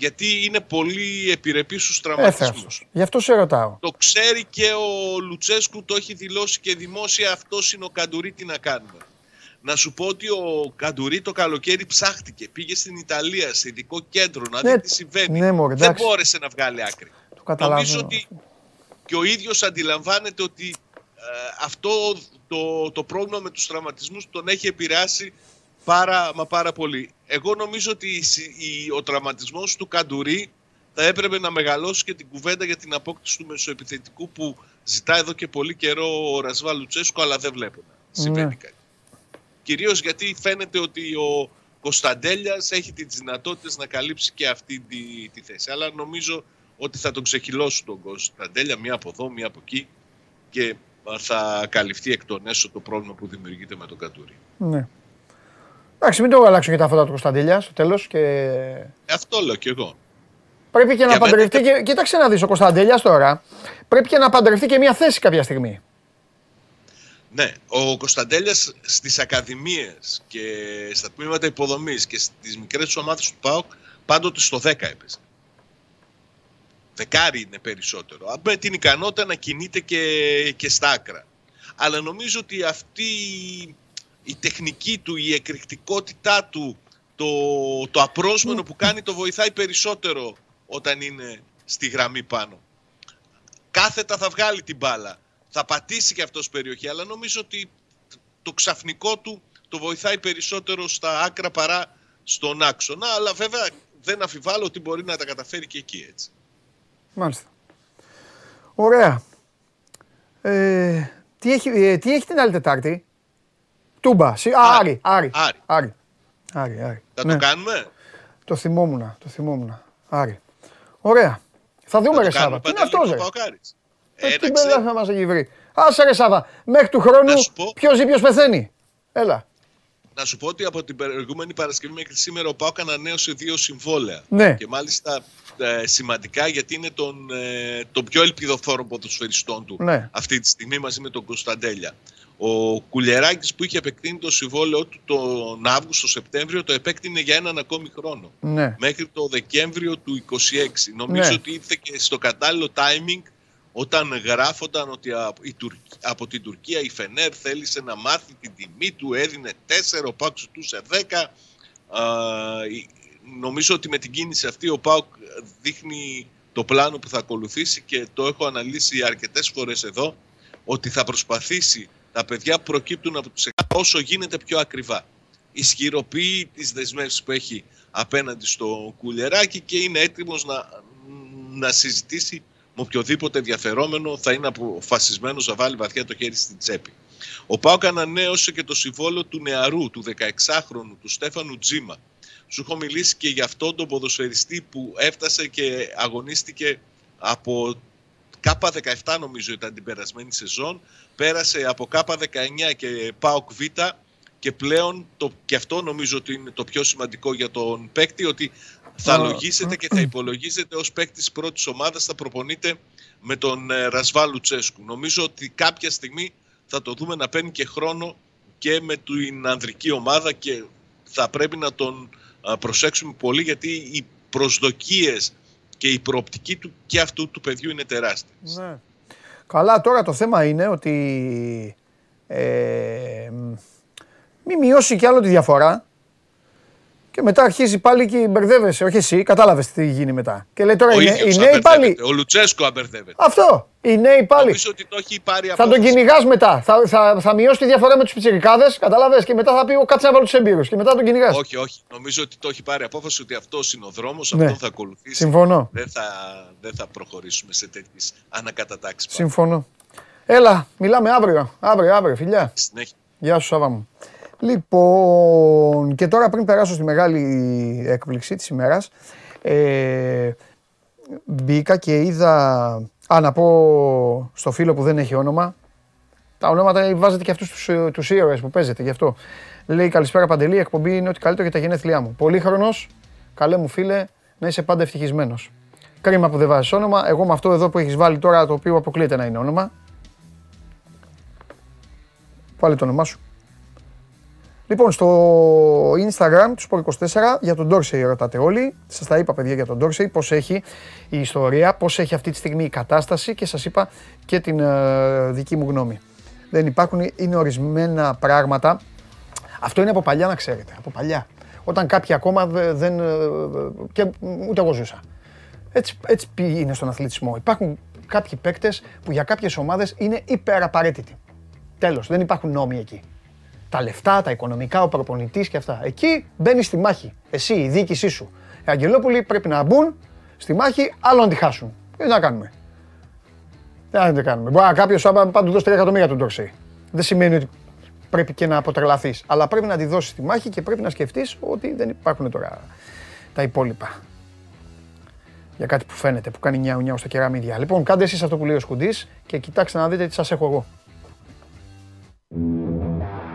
γιατί είναι πολύ επιρρεπής στους τραυματισμούς. Έφεραστος. Γι' αυτό σε ρωτάω. Το ξέρει και ο Λουτσέσκου, το έχει δηλώσει και δημόσια, αυτός είναι ο Καντουρί, τι να κάνουμε. Να σου πω ότι ο Καντουρί το καλοκαίρι ψάχτηκε. Πήγε στην Ιταλία, σε ειδικό κέντρο, να Ναι, δει τι συμβαίνει. ναι, μωρέ, Δεν εντάξει. μπόρεσε να βγάλει άκρη. Το καταλαβαίνω. Νομίζω ότι και ο ίδιος αντιλαμβάνεται ότι ε, αυτό το, το πρόβλημα με τους τραυματισμούς τον έχει επηρεάσει πάρα μα πάρα πολύ. Εγώ νομίζω ότι η συ- η- ο τραυματισμός του Καντουρί θα έπρεπε να μεγαλώσει και την κουβέντα για την απόκτηση του μεσοεπιθετικού που ζητά εδώ και πολύ καιρό ο Ρασβά Λουτσέσκο, αλλά δεν βλέπω να συμβαίνει Ναι. κάτι. Κυρίως γιατί φαίνεται ότι ο Κωνσταντέλιας έχει τις δυνατότητες να καλύψει και αυτή τη, τη θέση. Αλλά νομίζω ότι θα τον ξεχυλώσουν τον Κωνσταντέλια, μία από εδώ, μία από εκεί και θα καλυφθεί εκ των έσω το πρόβλημα που δημιουργείται με τον Κατούρη. Ναι. Εντάξει, μην το αλλάξω και τα φώτα του Κωνσταντέλια στο τέλος και... Ε, Αυτό λέω κι εγώ. Πρέπει και να Για μένα- παντρευτεί και... Κοίταξε να δεις ο Κωνσταντέλιας τώρα. Πρέπει και να παντρευτεί και μια θέση κάποια στιγμή. Ναι, ο Κωνσταντέλιας στις ακαδημίες και στα τμήματα υποδομής και στις μικρές ομάδες του ΠΑΟΚ πάντοτε στο 10 έπαιζε. Δεκάρι είναι περισσότερο. Με την ικανότητα να κινείται και, και στα άκρα. Αλλά νομίζω ότι αυτή η τεχνική του, η εκρηκτικότητά του, το, το απρόσμενο που κάνει το βοηθάει περισσότερο όταν είναι στη γραμμή πάνω. Κάθετα θα βγάλει την μπάλα. Θα πατήσει και αυτός περιοχή, αλλά νομίζω ότι το ξαφνικό του το βοηθάει περισσότερο στα άκρα παρά στον άξονα. Αλλά βέβαια δεν αφιβάλλω ότι μπορεί να τα καταφέρει και εκεί έτσι. Μάλιστα. Ωραία. Ε, τι, έχει, ε, τι έχει την άλλη Τετάρτη; Τούμπα. Σι- Α, Άρη. Άρη. Άρη. Άρη. Άρη. Άρη, Άρη. Θα Ναι, το κάνουμε; το θυμόμουν. Το θυμόμουν. Άρη. Ωραία. Θα δούμε Θα ρε το κάνουμε Σάβα. Τι είναι Παντελή, αυτός ο ρε; Παοκάρης. Ε, Ε, Τι εντάξει, μπέλα θα μας έχει βρει. Άσε ρε Σάβα. Μέχρι του χρόνου Να σου πω. ποιος ζει ποιος πεθαίνει. Έλα. Να σου πω ότι από την προηγούμενη Παρασκευή μέχρι σήμερα ο Πάοκ ανανέωσε δύο συμβόλαια. Ναι. Και μάλιστα ε, σημαντικά γιατί είναι τον, ε, τον πιο ελπιδοφόρο ποδοσφαιριστών του Ναι. αυτή τη στιγμή μαζί με τον Κωνσταντέλια. Ο Κουλεράκης που είχε επεκτείνει το συμβόλαιο του τον Αύγουστο-Σεπτέμβριο το επέκτηνε για έναν ακόμη χρόνο. Ναι. Μέχρι το Δεκέμβριο του 26. Νομίζω Ναι. ότι ήρθε και στο κατάλληλο timing όταν γράφονταν ότι από, η Τουρκ- από την Τουρκία η Φενέρ θέλησε να μάθει την τιμή του, έδινε 4, ο Πάουκ ζητούσε 10. Α, η- νομίζω ότι με την κίνηση αυτή ο Πάουκ δείχνει το πλάνο που θα ακολουθήσει και το έχω αναλύσει αρκετές φορές εδώ ότι θα προσπαθήσει τα παιδιά που προκύπτουν από τους εξ- όσο γίνεται πιο ακριβά. Ισχυροποιεί τις δεσμεύσεις που έχει απέναντι στο κουλεράκι και είναι έτοιμος να, να συζητήσει με οποιοδήποτε ενδιαφερόμενο θα είναι αποφασισμένος να βάλει βαθιά το χέρι στην τσέπη. Ο Πάοκ ανανέωσε και το συμβόλαιο του νεαρού, του 16χρονου, του Στέφανου Τζίμα. Σου έχω μιλήσει και για αυτόν τον ποδοσφαιριστή που έφτασε και αγωνίστηκε από K17 νομίζω ήταν την περασμένη σεζόν. Πέρασε από K19 και ΠΑΟΚ Β και πλέον το, και αυτό νομίζω ότι είναι το πιο σημαντικό για τον παίκτη ότι θα Α, λογίσετε και θα υπολογίζετε ως παίκτης της πρώτης ομάδας θα προπονείτε με τον ε, Ρασβά Λουτσέσκου. Νομίζω ότι κάποια στιγμή θα το δούμε να παίρνει και χρόνο και με την ανδρική ομάδα και θα πρέπει να τον α, προσέξουμε πολύ γιατί οι προσδοκίες και η προοπτική του και αυτού του παιδιού είναι τεράστιες. Ναι. Καλά, τώρα το θέμα είναι ότι ε, μ, μη μειώσει κι άλλο τη διαφορά και μετά αρχίζει πάλι και μπερδεύεσαι. Όχι εσύ, κατάλαβες τι γίνει μετά. Και λέει τώρα Ο οι, νέ- ίδιος οι νέοι πάλι. αμπερδεύεται, Ο Λουτσέσκο αμπερδεύεται. Αυτό. Οι νέοι πάλι. Νομίζω ότι το έχει πάρει Θα τον απόφαση. κυνηγάς μετά. Θα, θα, θα μειώσει τη διαφορά με τους πιτσιρικάδες, κατάλαβες; Και μετά θα πει: «Ο, Κάτσε να βάλω τους έμπειρους. Και μετά τον κυνηγάς. Όχι, όχι. Νομίζω ότι το έχει πάρει απόφαση ότι αυτός είναι ο δρόμος, Ναι. αυτό θα ακολουθήσει. Συμφωνώ. Δεν θα, δεν θα προχωρήσουμε σε τέτοιες ανακατατάξεις. Συμφωνώ. Έλα, μιλάμε αύριο. Αύριο, αύριο, φιλιά. Συνέχεια. Γεια σου, Σάβα μου. Λοιπόν, και τώρα πριν περάσω στη μεγάλη έκπληξη της ημέρας, ε, μπήκα και είδα, α, να πω στο φίλο που δεν έχει όνομα, τα ονόματα βάζετε και αυτούς τους, ε, τους ήρωες που παίζετε, γι' αυτό. Λέει καλησπέρα Παντελή, η εκπομπή είναι ό,τι καλύτερο για τα γενέθλιά μου. Πολύχρονος, καλέ μου φίλε, να είσαι πάντα ευτυχισμένος. Κρίμα που δεν βάζεις όνομα. Εγώ με αυτό εδώ που έχεις βάλει τώρα, το οποίο αποκλείεται να είναι όνομα. Βάλε το όνομά σου. Λοιπόν, στο Instagram του Sport 24 για τον Dorsey ρωτάτε όλοι. Σας τα είπα παιδιά για τον Dorsey, πώς έχει η ιστορία, πώς έχει αυτή τη στιγμή η κατάσταση και σας είπα και την ε, δική μου γνώμη. Δεν υπάρχουν, είναι ορισμένα πράγματα. Αυτό είναι από παλιά να ξέρετε, από παλιά. Όταν κάποιοι ακόμα δε- δεν... ε, και ούτε εγώ ζούσα. Έτσι, έτσι είναι στον αθλητισμό. Υπάρχουν κάποιοι παίκτες που για κάποιες ομάδες είναι υπεραπαραίτητοι. Τέλος, δεν υπάρχουν νόμοι εκεί. Τα λεφτά, τα οικονομικά, ο προπονητής και αυτά. Εκεί μπαίνει στη μάχη. Εσύ, η διοίκησή σου. Οι Αγγελόπουλοι πρέπει να μπουν στη μάχη, άλλο να τη χάσουν. Τι να κάνουμε; Τι να κάνουμε; Μπορεί κάποιος να πάντου δώσει 3 εκατομμύρια τον Ντόρσεϊ. Δεν σημαίνει ότι πρέπει και να αποτρελαθείς. Αλλά πρέπει να τη δώσεις τη μάχη και πρέπει να σκεφτείς ότι δεν υπάρχουν τώρα τα υπόλοιπα. Για κάτι που φαίνεται, που κάνει νιάου νιάου στα κεραμίδια. Λοιπόν, κάντε εσείς αυτό που λέει ο Σκουντής και κοιτάξτε να δείτε τι σας έχω εγώ.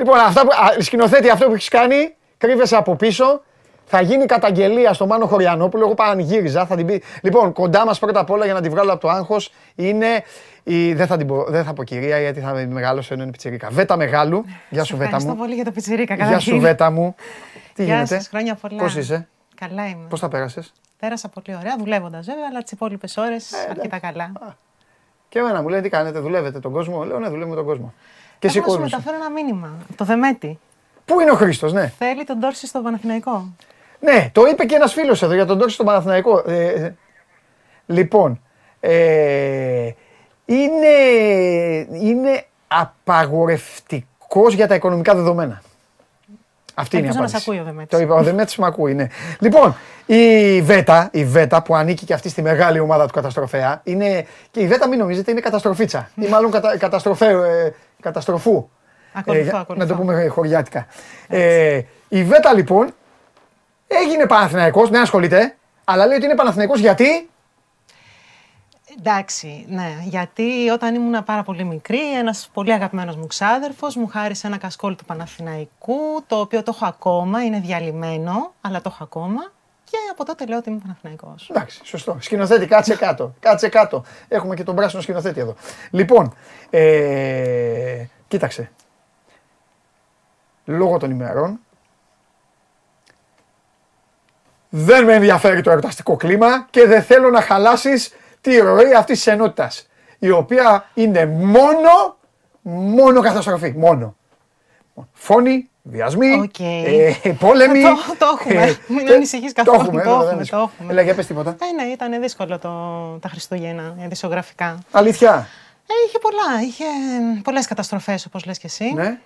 Λοιπόν, αυτά που, α, σκηνοθέτη, αυτό που έχεις κάνει, κρύβεσαι από πίσω. Θα γίνει καταγγελία στο Μάνο Χωριανόπουλο. Εγώ πανηγύριζα. Θα την πει. Λοιπόν, κοντά μας πρώτα απ' όλα για να τη βγάλω από το άγχος είναι. Η... Δεν, θα την πω, δεν θα πω κυρία γιατί θα με μεγάλωσε ενώ είναι πιτσιρίκα. Βέτα Μεγάλου. Γεια σου, Βέτα Ευχαριστώ μου. πολύ για το πιτσιρίκα. Γεια καταρχήν. σου, Βέτα μου. Τι Γεια γίνεται; σας, χρόνια πολλά. Πώς είσαι, Καλά είμαι. πώς τα πέρασες; Πέρασα πολύ ωραία, δουλεύοντας βέβαια, αλλά τις υπόλοιπες ώρες Ε, αρκετά καλά. Και εμένα μου λέει τι κάνετε, δουλεύετε τον κόσμο; Λέω ναι, δουλεύουμε τον κόσμο. Και εσύ Έχω να σου κόσμο. μεταφέρω ένα μήνυμα. από Το Δεμέτη. Πού είναι ο Χρήστος, ναι. Θέλει τον Τόρση στο Παναθηναϊκό. Ναι, το είπε και ένας φίλος εδώ για τον Τόρση στον Παναθηναϊκό. Ε, ε, λοιπόν, ε, είναι, είναι απαγορευτικός για τα οικονομικά δεδομένα. Αυτή είναι η Ελπίζω να απάντηση. σ' ακούει ο Δεμέτης. Το είπα, ο Δεμέτης με ακούει, ναι. Λοιπόν, η Βέτα, η Βέτα που ανήκει και αυτή στη μεγάλη ομάδα του καταστροφέα, είναι, και η Βέτα μην νομίζετε είναι καταστροφίτσα ή μάλλον κατα, καταστροφέ, ε, καταστροφού. Ακολουθώ, για- ακολουθώ. Να το πούμε χωριάτικα. Ε, η Βέτα λοιπόν έγινε Παναθηναϊκός, δεν ασχολείται, αλλά λέει ότι είναι Παναθηναϊκός γιατί; Εντάξει, ναι. Γιατί όταν ήμουν πάρα πολύ μικρή, ένας πολύ αγαπημένος μου ξάδερφος μου χάρισε ένα κασκόλ του Παναθηναϊκού, το οποίο το έχω ακόμα, είναι διαλυμένο, αλλά το έχω ακόμα. Και από τότε λέω ότι είμαι Παναθηναϊκός. Εντάξει, σωστό. Σκηνοθέτη, κάτσε κάτω. Κάτσε κάτω. Έχουμε και τον πράσινο σκηνοθέτη εδώ. Λοιπόν, ε, κοίταξε. Λόγω των ημερών, δεν με ενδιαφέρει το εορταστικό κλίμα και δεν θέλω να χαλάσεις τη ροή αυτής της ενότητας, η οποία είναι μόνο, μόνο καταστροφή. Μόνο. Φόνοι, βιασμοί, Οκ. ε, πόλεμοι. Το- το έχουμε. ε, Μην τε- ανησυχείς καθόλου. Το έχουμε, Το ε, έχουμε, δεν το ανησυχώ. έχουμε. Έλα, για πες τίποτα. Ε, ναι, ήταν δύσκολο το, τα Χριστούγεννα, ειδησιογραφικά. Αλήθεια; Ε, είχε πολλά, είχε πολλές καταστροφές όπως λες και εσύ. Ναι.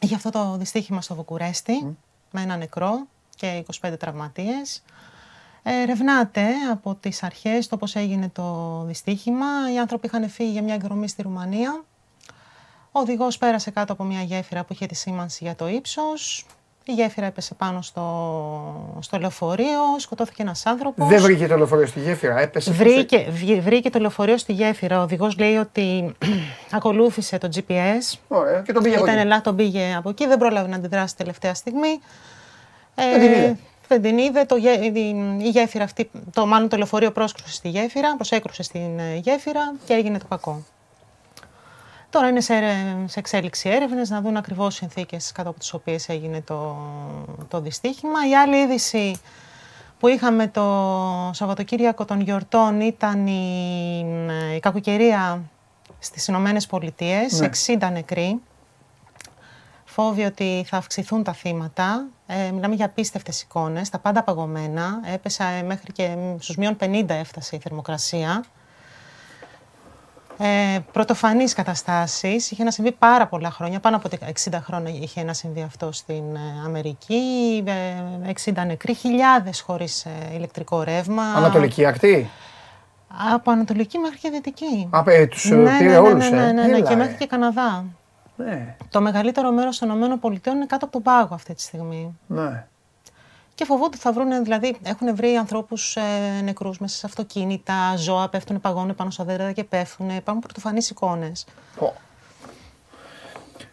Είχε αυτό το δυστύχημα στο Βουκουρέστι με ένα νεκρό και 25 τραυματίες. Ε, ερευνάται από τις αρχές το πώς έγινε το δυστύχημα. Οι άνθρωποι είχαν φύγει για μια εκδρομή στη Ρουμανία. Ο οδηγός πέρασε κάτω από μια γέφυρα που είχε τη σήμανση για το ύψος. Η γέφυρα έπεσε πάνω στο, στο λεωφορείο, σκοτώθηκε ένας άνθρωπος. Δεν βρήκε το λεωφορείο στη γέφυρα, έπεσε. Βρήκε, βγη- βρήκε το λεωφορείο στη γέφυρα. Ο οδηγός λέει ότι ακολούθησε το GPS. Ωραία, και τον πήγε από Ήταν εκεί. ελά, τον πήγε από εκεί. Δεν πρόλαβε να αντιδράσει τελευταία στιγμή. Ε, Δεν την είδε. δεν την είδε. Το, γέ- η, η γέφυρα αυτή, το, μάλλον το λεωφορείο πρόσκρουσε στη γέφυρα, προσέκρουσε στην ε, γέφυρα και έγινε το κακό. Τώρα είναι σε, έρε- σε εξέλιξη έρευνες να δουν ακριβώς συνθήκες κάτω από τις οποίες έγινε το, το δυστύχημα. Η άλλη είδηση που είχαμε το Σαββατοκύριακο των γιορτών ήταν η, η κακοκαιρία στις Ηνωμένες Πολιτείες, Ναι. 60 νεκροί. Φόβοι ότι θα αυξηθούν τα θύματα. Ε, μιλάμε για απίστευτες εικόνες, τα πάντα παγωμένα. Έπεσα ε, μέχρι και στους μείον 50 έφτασε η θερμοκρασία. Ε, Πρωτοφανείς καταστάσεις. Είχε να συμβεί πάρα πολλά χρόνια. Πάνω από 60 χρόνια είχε να συμβεί αυτό στην ε, Αμερική. Ε, 60 νεκροί, χιλιάδες χωρίς ηλεκτρικό ρεύμα. Ανατολική ακτή; Από Ανατολική μέχρι και Δυτική. Α, ε, τους ε, ναι, πήρε ναι, ναι, όλους, ναι, ε. ναι, ναι, Έλα, και ε. μέχρι και Καναδά. Ναι, Το μεγαλύτερο μέρος των ΗΠΑ είναι κάτω από τον πάγο αυτή τη στιγμή. ναι. Και φοβούνται ότι θα βρουν, δηλαδή έχουν βρει ανθρώπους ε, νεκρούς μέσα σε αυτοκίνητα, ζώα πέφτουν, παγώνουν πάνω στα δέντρα και πέφτουν. Υπάρχουν πρωτοφανείς εικόνες. Πω.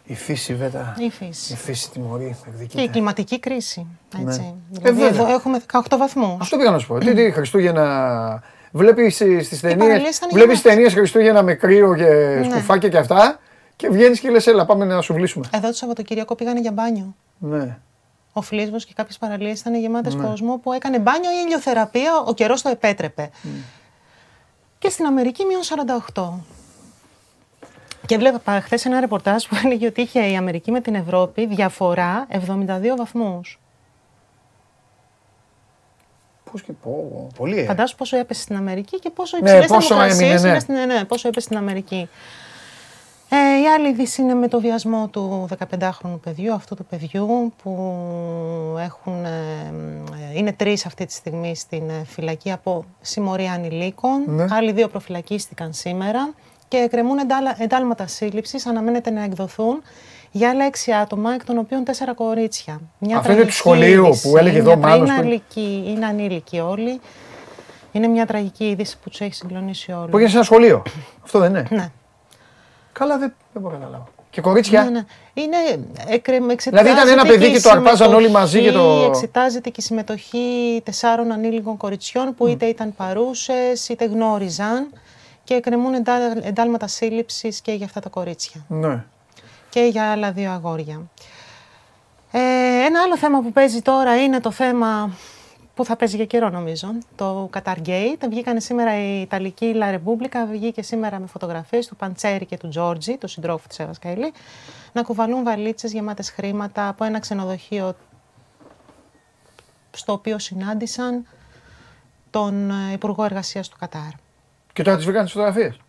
Η φύση βέβαια. Η φύση. Η φύση τιμωρεί, Και η εκδικείται. κλιματική κρίση. Έτσι. Ναι. Δηλαδή, Ε, βέβαια. εδώ έχουμε 18 βαθμούς. Αυτό πήγα να σου πω. Τι, τι Χριστούγεννα. Βλέπεις στις ταινίε. παραλίες ήταν Βλέπεις γεμάτες. ταινίες Χριστούγεννα με κρύο και Ναι. σκουφάκια και αυτά; Και βγαίνεις και λες, έλα, πάμε να σου βλύσουμε. Εδώ το Σαββατοκύριακο πήγανε για μπάνιο. Ναι. Ο Φλίσβος και κάποιες παραλίες ήταν γεμάτες κόσμο που έκανε μπάνιο ή ηλιοθεραπεία, ο καιρός το επέτρεπε. Και στην Αμερική μείον 48. Και βλέπα χθες ένα ρεπορτάζ που έλεγε ότι είχε η Αμερική με την Ευρώπη διαφορά 72 βαθμούς. Πώς και πω. Πολύ. ε. Φαντάσου πόσο έπεσε στην Αμερική και πόσο Ναι, υψηλές πόσο θερμοκρασίες έμεινε, ναι. είναι στην ναι, πόσο έπεσε στην Αμερική. Ε, η άλλη είδηση είναι με το βιασμό του 15χρονου παιδιού, αυτού του παιδιού που έχουν, ε, ε, είναι τρεις αυτή τη στιγμή στην ε, φυλακή από συμμορία ανηλίκων. Ναι. Άλλοι δύο προφυλακίστηκαν σήμερα και εκκρεμούν εντάλα- εντάλματα σύλληψης, αναμένεται να εκδοθούν για άλλα έξι άτομα, εκ των οποίων τέσσερα κορίτσια. Μια Αυτό είναι του τραγική σχολείου είδηση, που έλεγε εδώ ο μια- Μάνος Είναι, πριν. αλική, είναι ανήλικοι όλοι. Είναι μια τραγική είδηση που τους έχει συγκλονίσει όλους. Που έγινε σε ένα σχολείο. Αυτό δεν είναι. Ναι. Καλά, δεν, δεν μπορώ να καταλάβω. Και κορίτσια; Ναι, ναι. Είναι, εκρε- εξετάζεται Δηλαδή ήταν ένα παιδί η και το αρπάζαν όλοι μαζί και το- συμμετοχή, Εξετάζεται και η συμμετοχή τεσσάρων ανήλικων κοριτσιών που είτε ήταν παρούσες είτε γνώριζαν και εκκρεμούν εντά- εντάλματα σύλληψης και για αυτά τα κορίτσια Ναι. και για άλλα δύο αγόρια. Ε, ένα άλλο θέμα που παίζει τώρα είναι το θέμα που θα παίζει για καιρό νομίζω, το Qatar Gate. Βγήκαν σήμερα η Ιταλική La Repubblica, βγήκε σήμερα με φωτογραφίες του Παντσέρη και του Τζόρτζι, του συντρόφου της Εύας Καηλή, να κουβαλούν βαλίτσες γεμάτες χρήματα από ένα ξενοδοχείο στο οποίο συνάντησαν τον ε, Υπουργό Εργασίας του Κατάρ. Και τώρα τις βρήκαν τις φωτογραφίες.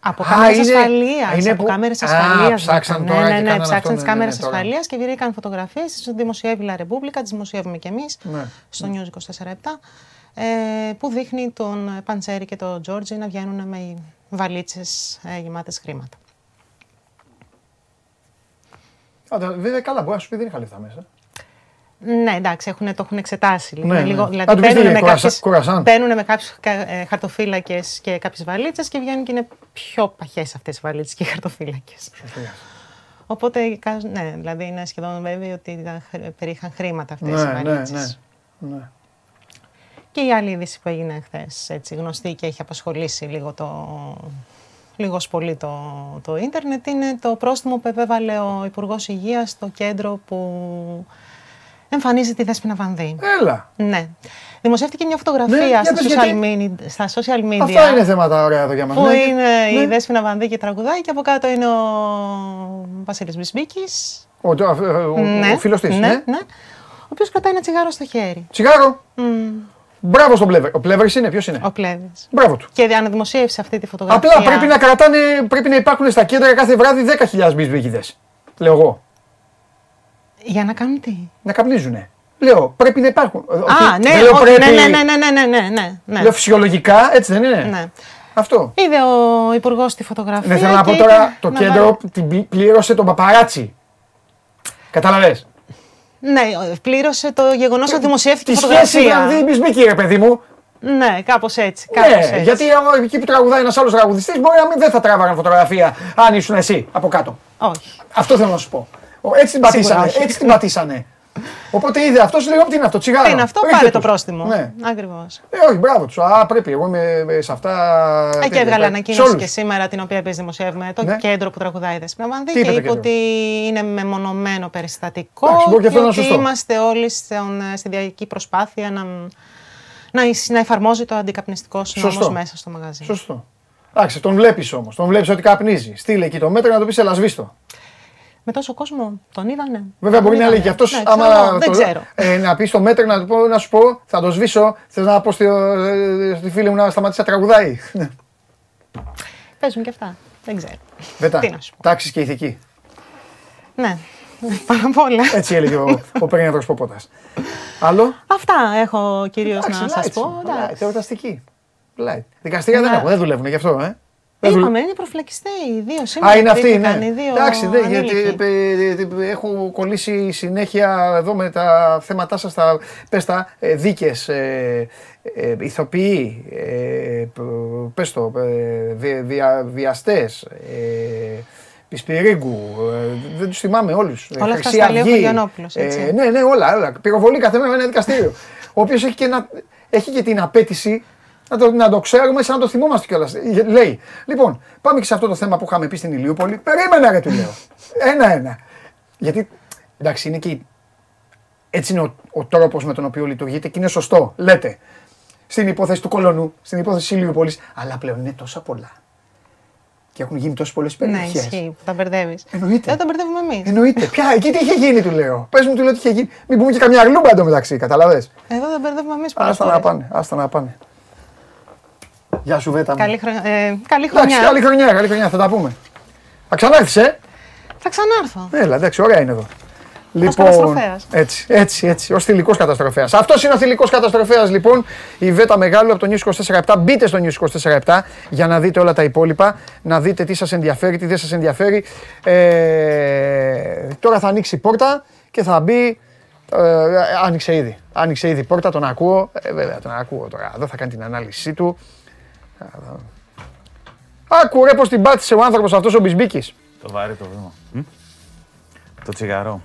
Από κάμερες ασφαλείας. Από κάμερες ασφαλείας. Ψάξαν ναι, ναι, ναι, ναι, ψάξαν τις ναι, ναι, κάμερες ασφαλείας και βρήκαν φωτογραφίες. Τι δημοσιεύει η το τις δημοσιεύουμε κι εμείς στο News 24-7. Ε, που δείχνει τον Παντσέρη και τον Τζόρτζι να βγαίνουν με βαλίτσες ε, γεμάτες χρήματα. Βέβαια, καλά, μπορεί να σου πει δεν είχα λεφτά μέσα. Ναι, εντάξει, έχουν, το έχουν εξετάσει λίγο. Ναι, λίγο ναι. Δηλαδή Α, του πεις τι, μπαίνουν με, κουρασά- κάποιες, κουρασάν. μπαίνουν με κάποιους ε, χαρτοφύλακες και κάποιες βαλίτσες και βγαίνουν και είναι πιο παχές αυτές οι βαλίτσες και οι χαρτοφύλακες. Οπότε, κα- ναι, δηλαδή είναι σχεδόν βέβαιο ότι ήταν χρ- περιείχαν χρήματα αυτές οι Ναι, ναι, βαλίτσες. ναι. ναι. Και η άλλη είδηση που έγινε χθες, έτσι γνωστή και έχει απασχολήσει λίγο το. Λίγο πολύ το, το ίντερνετ είναι το πρόστιμο που επέβαλε ο Υπουργός Υγείας στο κέντρο που εμφανίζεται η Δέσποινα Βανδύ. Έλα. Ναι. Δημοσιεύτηκε μια φωτογραφία Ναι, για στα, πες social γιατί. media, στα social media. Αυτά είναι θέματα ωραία εδώ για μας. Που είναι Ναι. η Δέσποινα Βανδύ και τραγουδάει και από κάτω είναι ο Βασίλης Μπισμπίκης. Ο, ο, ο, ο φίλος της. ναι, Ναι. ναι. Ο οποίος κρατάει ένα τσιγάρο στο χέρι. Τσιγάρο. Μπράβο στον Πλεύρη. Ο Πλεύρης είναι, ποιος είναι; Ο Πλεύρης. Μπράβο του. Και αναδημοσίευσε αυτή τη φωτογραφία. Απλά πρέπει να κρατάνε, πρέπει να υπάρχουν στα κέντρα κάθε βράδυ 10.000 μπισμπίκιδε. Λέω εγώ. Για να κάνουν τι; Να καπνίζουνε. Λέω, πρέπει να υπάρχουν. Α, ναι, λέω, όχι, πρέπει... Ναι, ναι, ναι, ναι, ναι, ναι, ναι, ναι. Λέω φυσιολογικά, έτσι δεν είναι; Ναι. Αυτό. Είδε ο υπουργός τη φωτογραφία. Ναι, θέλω να πω τώρα, το κέντρο βάλει. την πλήρωσε τον παπαράτσι. Κατάλαβες; Ναι, πλήρωσε το γεγονός ότι δημοσιεύτηκε η φωτογραφία. Σχέση δηλαδή, με διεμπισμική, ρε παιδί μου. Ναι, κάπως έτσι. Ναι, κάπως ναι, έτσι. γιατί εκεί που τραγουδάει ένας άλλος τραγουδιστής, μπορεί να μην δεν θα τράβαγαν φωτογραφία αν ήσουν εσύ από κάτω. Όχι. Αυτό θέλω να σου πω. Ο- Έτσι την πατήσανε. όχι. Έτσι την πατήσανε. Οπότε είδε αυτός, λέει: Τι είναι αυτό, τσιγάρο. Τι είναι αυτό, Ρίχτε πάρε το τους. πρόστιμο. Ναι. Ακριβώς. Ε, όχι, μπράβο τους. Α, πρέπει. Εγώ είμαι ε, σε αυτά. Ε, και τέτοια, έβγαλε σε ανακοίνωση όλους. και σήμερα, την οποία επίσης δημοσιεύουμε, το Ναι. κέντρο που τραγουδάει η Δέσποινα Βανδύ Τι και είπε το είπε κέντρο; ότι είναι μεμονωμένο περιστατικό Εντάξει, μπορεί και αυτό να είναι ότι σωστό. είμαστε όλοι στον, στη διαρκή προσπάθεια να, να, εισ- να εφαρμόζει το αντικαπνιστικό νόμος Σωστό. μέσα στο μαγαζί. Σωστό. Εντάξει, τον βλέπεις όμως. Τον βλέπεις ότι καπνίζει. Στείλε εκεί το μέτρο να του πεις Ελασβήστο. Με τόσο κόσμο τον είδανε. Βέβαια, μπορεί Τον να λέει είδανε. και αυτός. Ναι, ξέρω άμα εγώ, δεν το- ξέρω. Ε, να πεις στο μέτρο να, του πω, να σου πω, θα το σβήσω. Θες να πω στη, ε, στη φίλη μου να σταματήσει να τραγουδάει. Ναι. Παίζουν και αυτά. Δεν ξέρω. Βέτα, Τι να σου πω. τάξεις και ηθική. Ναι, πάνω απ' όλα. Έτσι έλεγε ο, ο Περίεδρος Ποπότας. Άλλο; Αυτά έχω κυρίως Εντάξει, να σας light πω. είναι, εντάξει. light, εορταστική. Light. Δικαστήρια δεν Ναι. έχουν, δεν δουλεύουν γι' αυτό, ε. Δεν δουλε- Είπαμε, είναι προφυλακιστέ οι δύο σήμερα. Α, είναι αυτή, κρίθηκαν ναι. Οι δύο Εντάξει, ναι, γιατί ανήλικοι. ε, ε, ε, έχω κολλήσει συνέχεια εδώ με τα θέματά σας, τα, πες τα, ε, δίκες, ε, ε, ηθοποιοί, ε, π- πες το, ε, δι- δια, βιαστές, ε, Πισπυρίγκου, ε, δεν τους θυμάμαι όλους. Ε, Όλα αυτά Χρυσή στα λέει ο Αυγή. Χωριανόπουλος, έτσι. Ε, ναι, ναι, όλα, όλα. Πυροβολή κάθε μέρα με ένα δικαστήριο. ο οποίος έχει, και ένα- έχει και την απέτηση να το, να το ξέρουμε σαν να το θυμόμαστε κιόλας. Λέει, λοιπόν, πάμε και σε αυτό το θέμα που είχαμε πει στην Ηλιούπολη. Περίμενα, ρε, του λέω. Ένα-ένα. Γιατί, εντάξει, είναι και. η- Έτσι είναι ο, ο τρόπος με τον οποίο λειτουργείτε και είναι σωστό. Λέτε. Στην υπόθεση του Κολονού, στην υπόθεση της Ηλιούπολης. Αλλά πλέον είναι τόσα πολλά. Και έχουν γίνει τόσες πολλές Ναι, περιοχές. ισχύει. Τα μπερδεύεις. Εννοείται. Δεν τα μπερδεύουμε εμείς. Εννοείται. Ποια, εκεί τι είχε γίνει, του λέω. Πες μου, του λέω τι είχε γίνει. Μην πούμε και καμιά γλούμπα εντωμεταξύ, καταλαβέ. Εδώ δεν μπερδεύουμε εμείς. Άστα να πάνε, άστα να πάνε. Γεια σου, Βέτα. μου. Καλή, χρονιά. ε, καλή Εντάξει, χρονιά. καλή χρονιά, καλή χρονιά, θα τα πούμε. Θα ξανάρθεις, ε; Θα ξανάρθω. Έλα, εντάξει, ωραία είναι εδώ. Λοιπόν, καταστροφέας. έτσι, έτσι, έτσι, ως θηλυκός καταστροφέας. Αυτός είναι ο θηλυκός καταστροφέας, λοιπόν. Η Βέτα Μεγάλου από το News 24-7. Μπείτε στο News 24-7 για να δείτε όλα τα υπόλοιπα, να δείτε τι σας ενδιαφέρει, τι δεν σας ενδιαφέρει. Ε, τώρα θα ανοίξει η πόρτα και θα μπει. Ε, άνοιξε ήδη. Άνοιξε ήδη η πόρτα, τον ακούω. Ε, βέβαια, τον ακούω τώρα. Εδώ θα κάνει την ανάλυση του. Άκου ρε πως την πάτησε ο άνθρωπος αυτός ο Μπισμπίκης. Το βάρη το βήμα. Μ; Το τσιγαρό.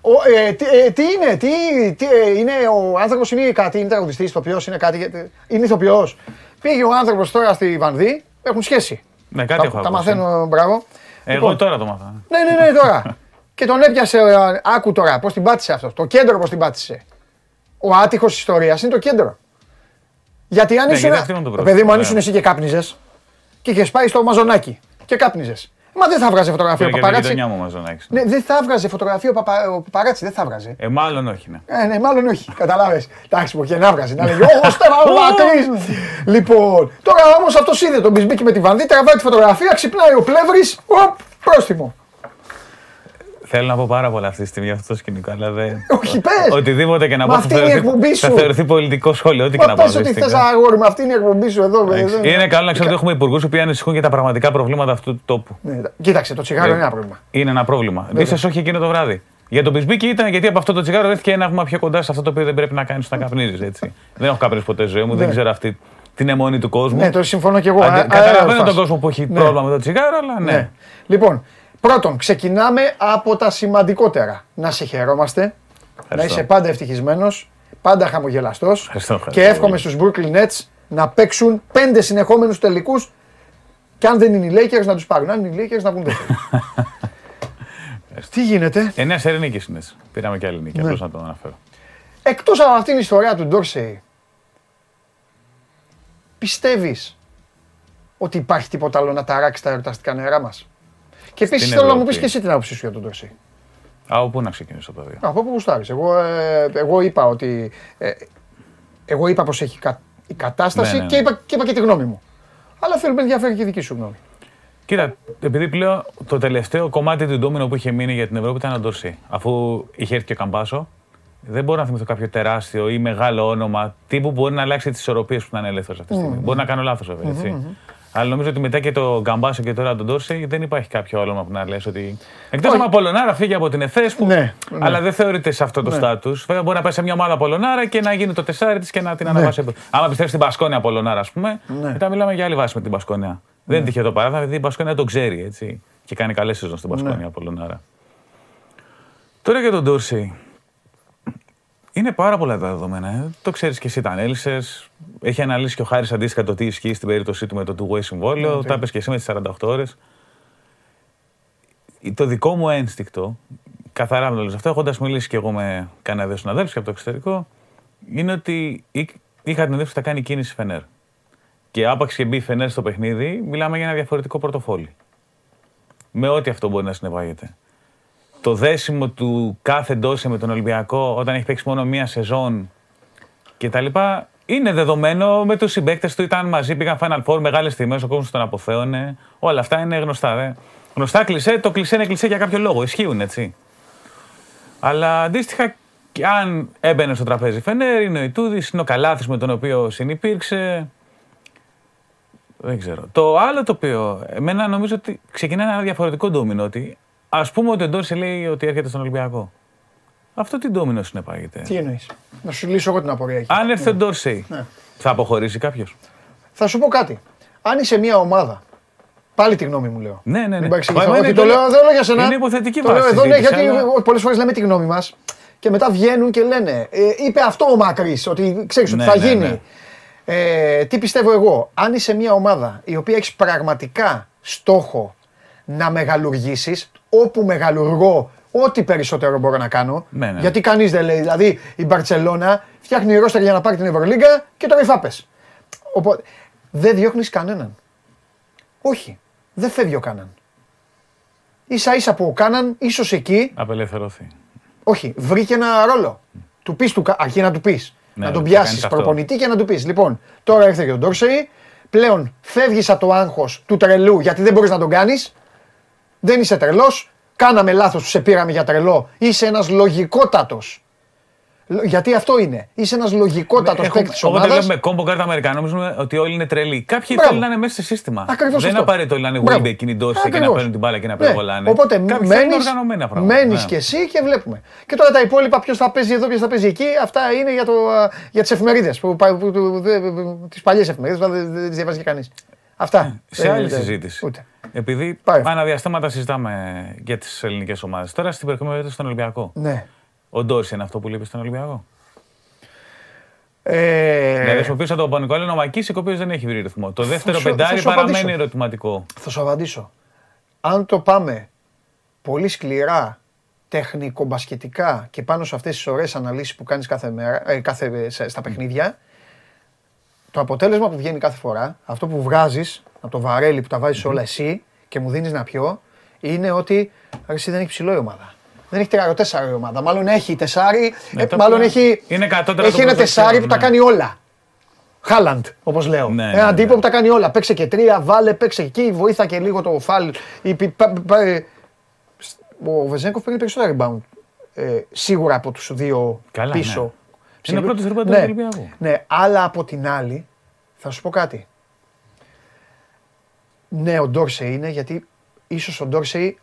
Ο, ε, τι, ε, τι είναι, τι, τι, ε, είναι ο άνθρωπος είναι κάτι, είναι τραγουδιστής, ηθοποιός, είναι κάτι, ε, είναι ηθοποιός. Πήγε ο άνθρωπος τώρα στη Βανδύ, έχουν σχέση. Ναι, κάτι τα, έχω τα ακούσει. μαθαίνω, μπράβο. Εγώ Λοιπόν, τώρα το μάθα. Ναι, ναι, ναι, τώρα. και τον έπιασε, ε, άκου τώρα, πώς την πάτησε αυτός. Το κέντρο πώς την πάτησε. Ο άτυχος της ιστορίας είναι το κέντρο. Γιατί αν Ναι, ήσουν, γιατί αυτό είναι το το πρόβλημα, παιδί μου, αν ναι. ήσουν εσύ και κάπνιζες και είχες πάει στο μαζονάκι και κάπνιζες. Μα δεν θα βγάζει φωτογραφία ο Φίλε και την παπαράτσι. γειτονιά μου μαζονάκι. Ναι, δεν θα βγάζει φωτογραφία ο, παπα, ο παπαράτσι, δεν θα βγάζει. Ε, μάλλον όχι, ναι. Ε, ναι, μάλλον όχι. Κατάλαβε. Εντάξει, που και να βγάζει. Να λέγει Ω, Στέφανο Μακρύς. λοιπόν, τώρα όμως αυτός είδε τον Μπισμπίκη με τη βανδί, τραβάει τη φωτογραφία, ξυπνάει ο πλεύρης. Οπ, πρόστιμο. Θέλω να πω πάρα πολλά αυτή τη στιγμή για αυτό το σκηνικό, αλλά δεν. Όχι, πες. Οτιδήποτε και να Μα πω θα αυτή είναι η θεωρηθεί, εκπομπή θα σου. θεωρηθεί πολιτικό σχόλιο. Ό,τι και Μα να πω. πες αυτή ότι τη θες στιγμή. αγόρι μου, αυτή είναι η εκπομπή σου εδώ. ε, δεν- Είναι καλό να ξέρω ότι έχουμε υπουργούς που ανησυχούν για τα πραγματικά προβλήματα αυτού του τόπου. Ναι, Κοίταξε, το τσιγάρο είναι ένα πρόβλημα. Είναι ένα πρόβλημα. Ίσως όχι εκείνο το βράδυ. Για τον Πισμπίκη ήταν γιατί από αυτό το τσιγάρο έρθει ένα βήμα πιο κοντά σε αυτό το οποίο δεν πρέπει να κάνεις όταν καπνίζεις. Έτσι. δεν έχω καπνίσει ποτέ ζωή μου, δεν ξέρω αυτή την αιμονή του κόσμου. Ναι, το συμφωνώ κι εγώ. Αντε- Α, α, Καταλαβαίνω α, τον φας. κόσμο που έχει Ναι. πρόβλημα με το τσιγάρο, αλλά ναι. Ναι. Λοιπόν, πρώτον, ξεκινάμε από τα σημαντικότερα. Να σε χαιρόμαστε, να Ευχαριστώ. είσαι πάντα ευτυχισμένος, πάντα χαμογελαστός Ευχαριστώ, ευχαριστώ και εύχομαι πολύ. στους Brooklyn Nets να παίξουν πέντε συνεχόμενους τελικούς. Και αν δεν είναι οι Lakers να τους πάρουν. Αν είναι οι Lakers να βγουν δεύτεροι. Τι γίνεται; Εννέα ερηνίκε είναι. Πήραμε και άλλη νίκη, Ναι. απλώς να το αναφέρω. Εκτός από αυτήν την ιστορία του Ντόρσεϊ, πιστεύεις ότι υπάρχει τίποτα άλλο να ταράξει τα εορταστικά νερά μας; Και επίσης Στην θέλω να μου πεις Ευρώπη. και εσύ την άποψή σου για τον Ντόρσεϊ. Από πού να ξεκινήσω το δύο; Από πού γουστάρεις. Εγώ, ε, εγώ είπα ότι. Ε, εγώ είπα πως έχει κα- η κατάσταση Ναι, ναι, ναι. Και, είπα, και είπα και τη γνώμη μου. Αλλά θέλω να με ενδιαφέρει και η δική σου γνώμη. Κοίτα, επειδή πλέον το τελευταίο κομμάτι του ντόμινο που είχε μείνει για την Ευρώπη ήταν ο Ντορσί. Αφού είχε έρθει και ο Καμπάσο, δεν μπορώ να θυμηθώ κάποιο τεράστιο ή μεγάλο όνομα τύπου που μπορεί να αλλάξει τις ισορροπίες που ήταν ελεύθερος αυτή τη στιγμή. Μπορεί να κάνω λάθος βέβαια. έτσι. Αλλά νομίζω ότι μετά και το Γκαμπάσο και τώρα τον Ντόρσεϊ δεν υπάρχει κάποιο όνομα που να λες ότι. Εκτός Όχι. αν Απολωνάρα φύγει από την ΕΦΕΣ που. Ναι, ναι. Αλλά δεν θεωρείται σε αυτό το Ναι. στάτους. Βέβαια μπορεί να πάει σε μια ομάδα Απολωνάρα και να γίνει το τεσάρι της και να την αναβάσει. Άμα πιστεύεις στην Πασκόνια Απολωνάρα, ας πούμε, Ναι. μετά μιλάμε για άλλη βάση με την Πασκόνια. Δεν είναι τυχαίο το παράδειγμα, γιατί η Πασκόνια τον ξέρει έτσι. Και κάνει καλές σεζόν στην Πασκόνια Ναι. Απολωνάρα. Τώρα για τον Ντόρσεϊ. Είναι πάρα πολλά τα δεδομένα. ε. Το ξέρεις και εσύ, τα ανέλησες. Έχει αναλύσει και ο Χάρης αντίστοιχα το τι ισχύει στην περίπτωσή του με το two-way συμβόλαιο. Τα είπες και εσύ με τις 48 ώρες. Το δικό μου ένστικτο, καθαρά με το λέω αυτό, έχοντας μιλήσει και εγώ με κανένα δύο συναδέλφους και από το εξωτερικό, είναι ότι εί- είχα την εντύπωση ότι θα κάνει κίνηση Φενέρ. Και άπαξ και μπει Φενέρ στο παιχνίδι, μιλάμε για ένα διαφορετικό πορτοφόλι. Με ό,τι αυτό μπορεί να συνεπάγεται το δέσιμο του κάθε ντόσε με τον Ολυμπιακό όταν έχει παίξει μόνο μία σεζόν και τα λοιπά, είναι δεδομένο με τους συμπαίκτες του. Ήταν μαζί, πήγαν Final Four, μεγάλες τιμέ, ο κόσμος τον αποθέωνε. Όλα αυτά είναι γνωστά. Δε. Γνωστά κλισέ, το κλισέ είναι κλισέ για κάποιο λόγο. Ισχύουν έτσι. Αλλά αντίστοιχα, και αν έμπαινε στο τραπέζι Φενέρ, είναι ο Ιτούδη, είναι ο Καλάθης με τον οποίο συνυπήρξε. Δεν ξέρω. Το άλλο το οποίο, εμένα νομίζω ότι ξεκινάει ένα διαφορετικό ντόμινο. Ότι ας πούμε ότι ο Ντόρση λέει ότι έρχεται στον Ολυμπιακό. Αυτό τι ντόμινο συνεπάγεται. Τι εννοείς; Να σου λύσω εγώ την απορία εκεί. Αν έρθει ο Ντόρσεϊ, Ναι. θα αποχωρήσει κάποιος; Θα σου πω κάτι. Αν είσαι μια ομάδα. Πάλι τη γνώμη μου λέω. Ναι, ναι, ναι. Μην παρεξηγηθώ. Μα είναι Όχι, το το- λέω, δεν το λέω για σένα. είναι υποθετική το λέω βάση εδώ, ναι, συζήτηση, γιατί αλλά- πολλές φορές λέμε τη γνώμη μας και μετά βγαίνουν και λένε. Ε, είπε αυτό ο Μακρύς, ότι ξέρεις ότι Ναι, θα ναι, γίνει. ναι. Ε, τι πιστεύω εγώ; Αν είσαι μια ομάδα η οποία έχει πραγματικά στόχο να μεγαλουργήσεις, όπου μεγαλουργώ, ό,τι περισσότερο μπορώ να κάνω. Ναι, ναι. Γιατί κανείς δεν λέει. Δηλαδή η Μπαρσελόνα φτιάχνει ρόστερ για να πάρει την Ευρωλίγκα και τώρα οι φάπες. Οπότε δεν διώχνεις κανέναν. Όχι, δεν φεύγει ο Κάναν. Ίσα ίσα που ο Κάναν, ίσως εκεί, Απελευθερωθεί. όχι, βρήκε ένα ρόλο. Του πεις, του, κα- αρκεί να του πεις. Ναι, να τον θα πιάσεις κάνεις αυτό. προπονητή και να του πεις. Λοιπόν, τώρα ήρθε και ο Ντόρσεϊ. Πλέον φεύγεις από το άγχος του τρελού γιατί δεν μπορείς να τον κάνεις. Δεν είσαι τρελός. Κάναμε λάθος που σε πήραμε για τρελό. Είσαι ένας λογικότατος. Γιατί αυτό είναι; Είσαι ένας λογικότατος Έχουμε- παίκτης τη Όποτε ομάδας. βλέπουμε κόμπο κάρτα Αμερικανό, νομίζουμε ότι όλοι είναι τρελοί. Κάποιοι Μπράβο. θέλουν να είναι μέσα σε σύστημα. Ακριβώς Δεν είναι αυτό. απαραίτητο όλοι να είναι Μπράβο. Wilbeck, είναι Ντόρσε και να Ακριβώς. παίρνουν την μπάλα και να Ναι. πυροβολάνε. Οπότε Κάποιοι θέλουν μένεις, οργανωμένα πράγματα. μένεις Ναι. και εσύ και βλέπουμε. Και τώρα τα υπόλοιπα ποιος θα παίζει εδώ, ποιος θα παίζει εκεί, αυτά είναι για, το, α, για τις εφημερίδες, που, που, που, που, που- τις παλιές εφημερίδες, που δεν, δεν τις διαβάζει και κανείς. Αυτά. Σε Δεν- άλλη δεν- συζήτηση. Ούτε. Επειδή Πάει. αναδιαστάματα συζητάμε για τις ελληνικές ομάδες. Τώρα στην περίπτωση στον Ολυμπιακό. Ναι. Ο Ντόρση είναι αυτό που λείπει στον Ολυμπιακό; Ε, Δηλαδή, χρησιμοποίησα τον Παπα-Νικόλαο ο Μακίσικ, ο οποίος δεν έχει βρει ρυθμό. Το δεύτερο σου- θα πεντάρι σου απαντήσω. παραμένει ερωτηματικό. Θα σου απαντήσω. Αν το πάμε πολύ σκληρά, τεχνικο-μπασκετικά και πάνω σε αυτές τις ωραίες αναλύσεις που κάνεις κάθε μέρα, ε, κάθε, σε- στα παιχνίδια, το αποτέλεσμα που βγαίνει κάθε φορά, αυτό που βγάζεις από το βαρέλι που τα βάζεις όλα εσύ και μου δίνεις να πιω, είναι ότι «Ρε, εσύ δεν έχει ψηλό η ομάδα. Δεν έχει τεσσάρι η ομάδα. Μάλλον έχει τεσσάρι, Ναι, ε, το μάλλον πλέον έχει, είναι κατώτερα έχει του ένα πρωτοστίου, τεσσάρι που τα ναι. κάνει όλα. Χάλαντ, όπως λέω. Ναι, ναι, Έναν ναι. τύπο που τα κάνει όλα. Παίξε και τρία, βάλε, παίξε εκεί, βοήθα και λίγο το φάλ. Η πι- πα- πα- ε, Ο Βεζέγκοφ παίρνει περισσότερα rebound. Ε, σίγουρα από τους δύο Καλά, πίσω. Ναι. Ψηλού. Είναι ο πρώτος rebound του ναι, Ολυμπιακού. Ναι, αλλά από την άλλη, θα σου πω κάτι. Ναι, ο Ντόρσεϊ είναι γιατί ίσως ο Ντόρσεϊ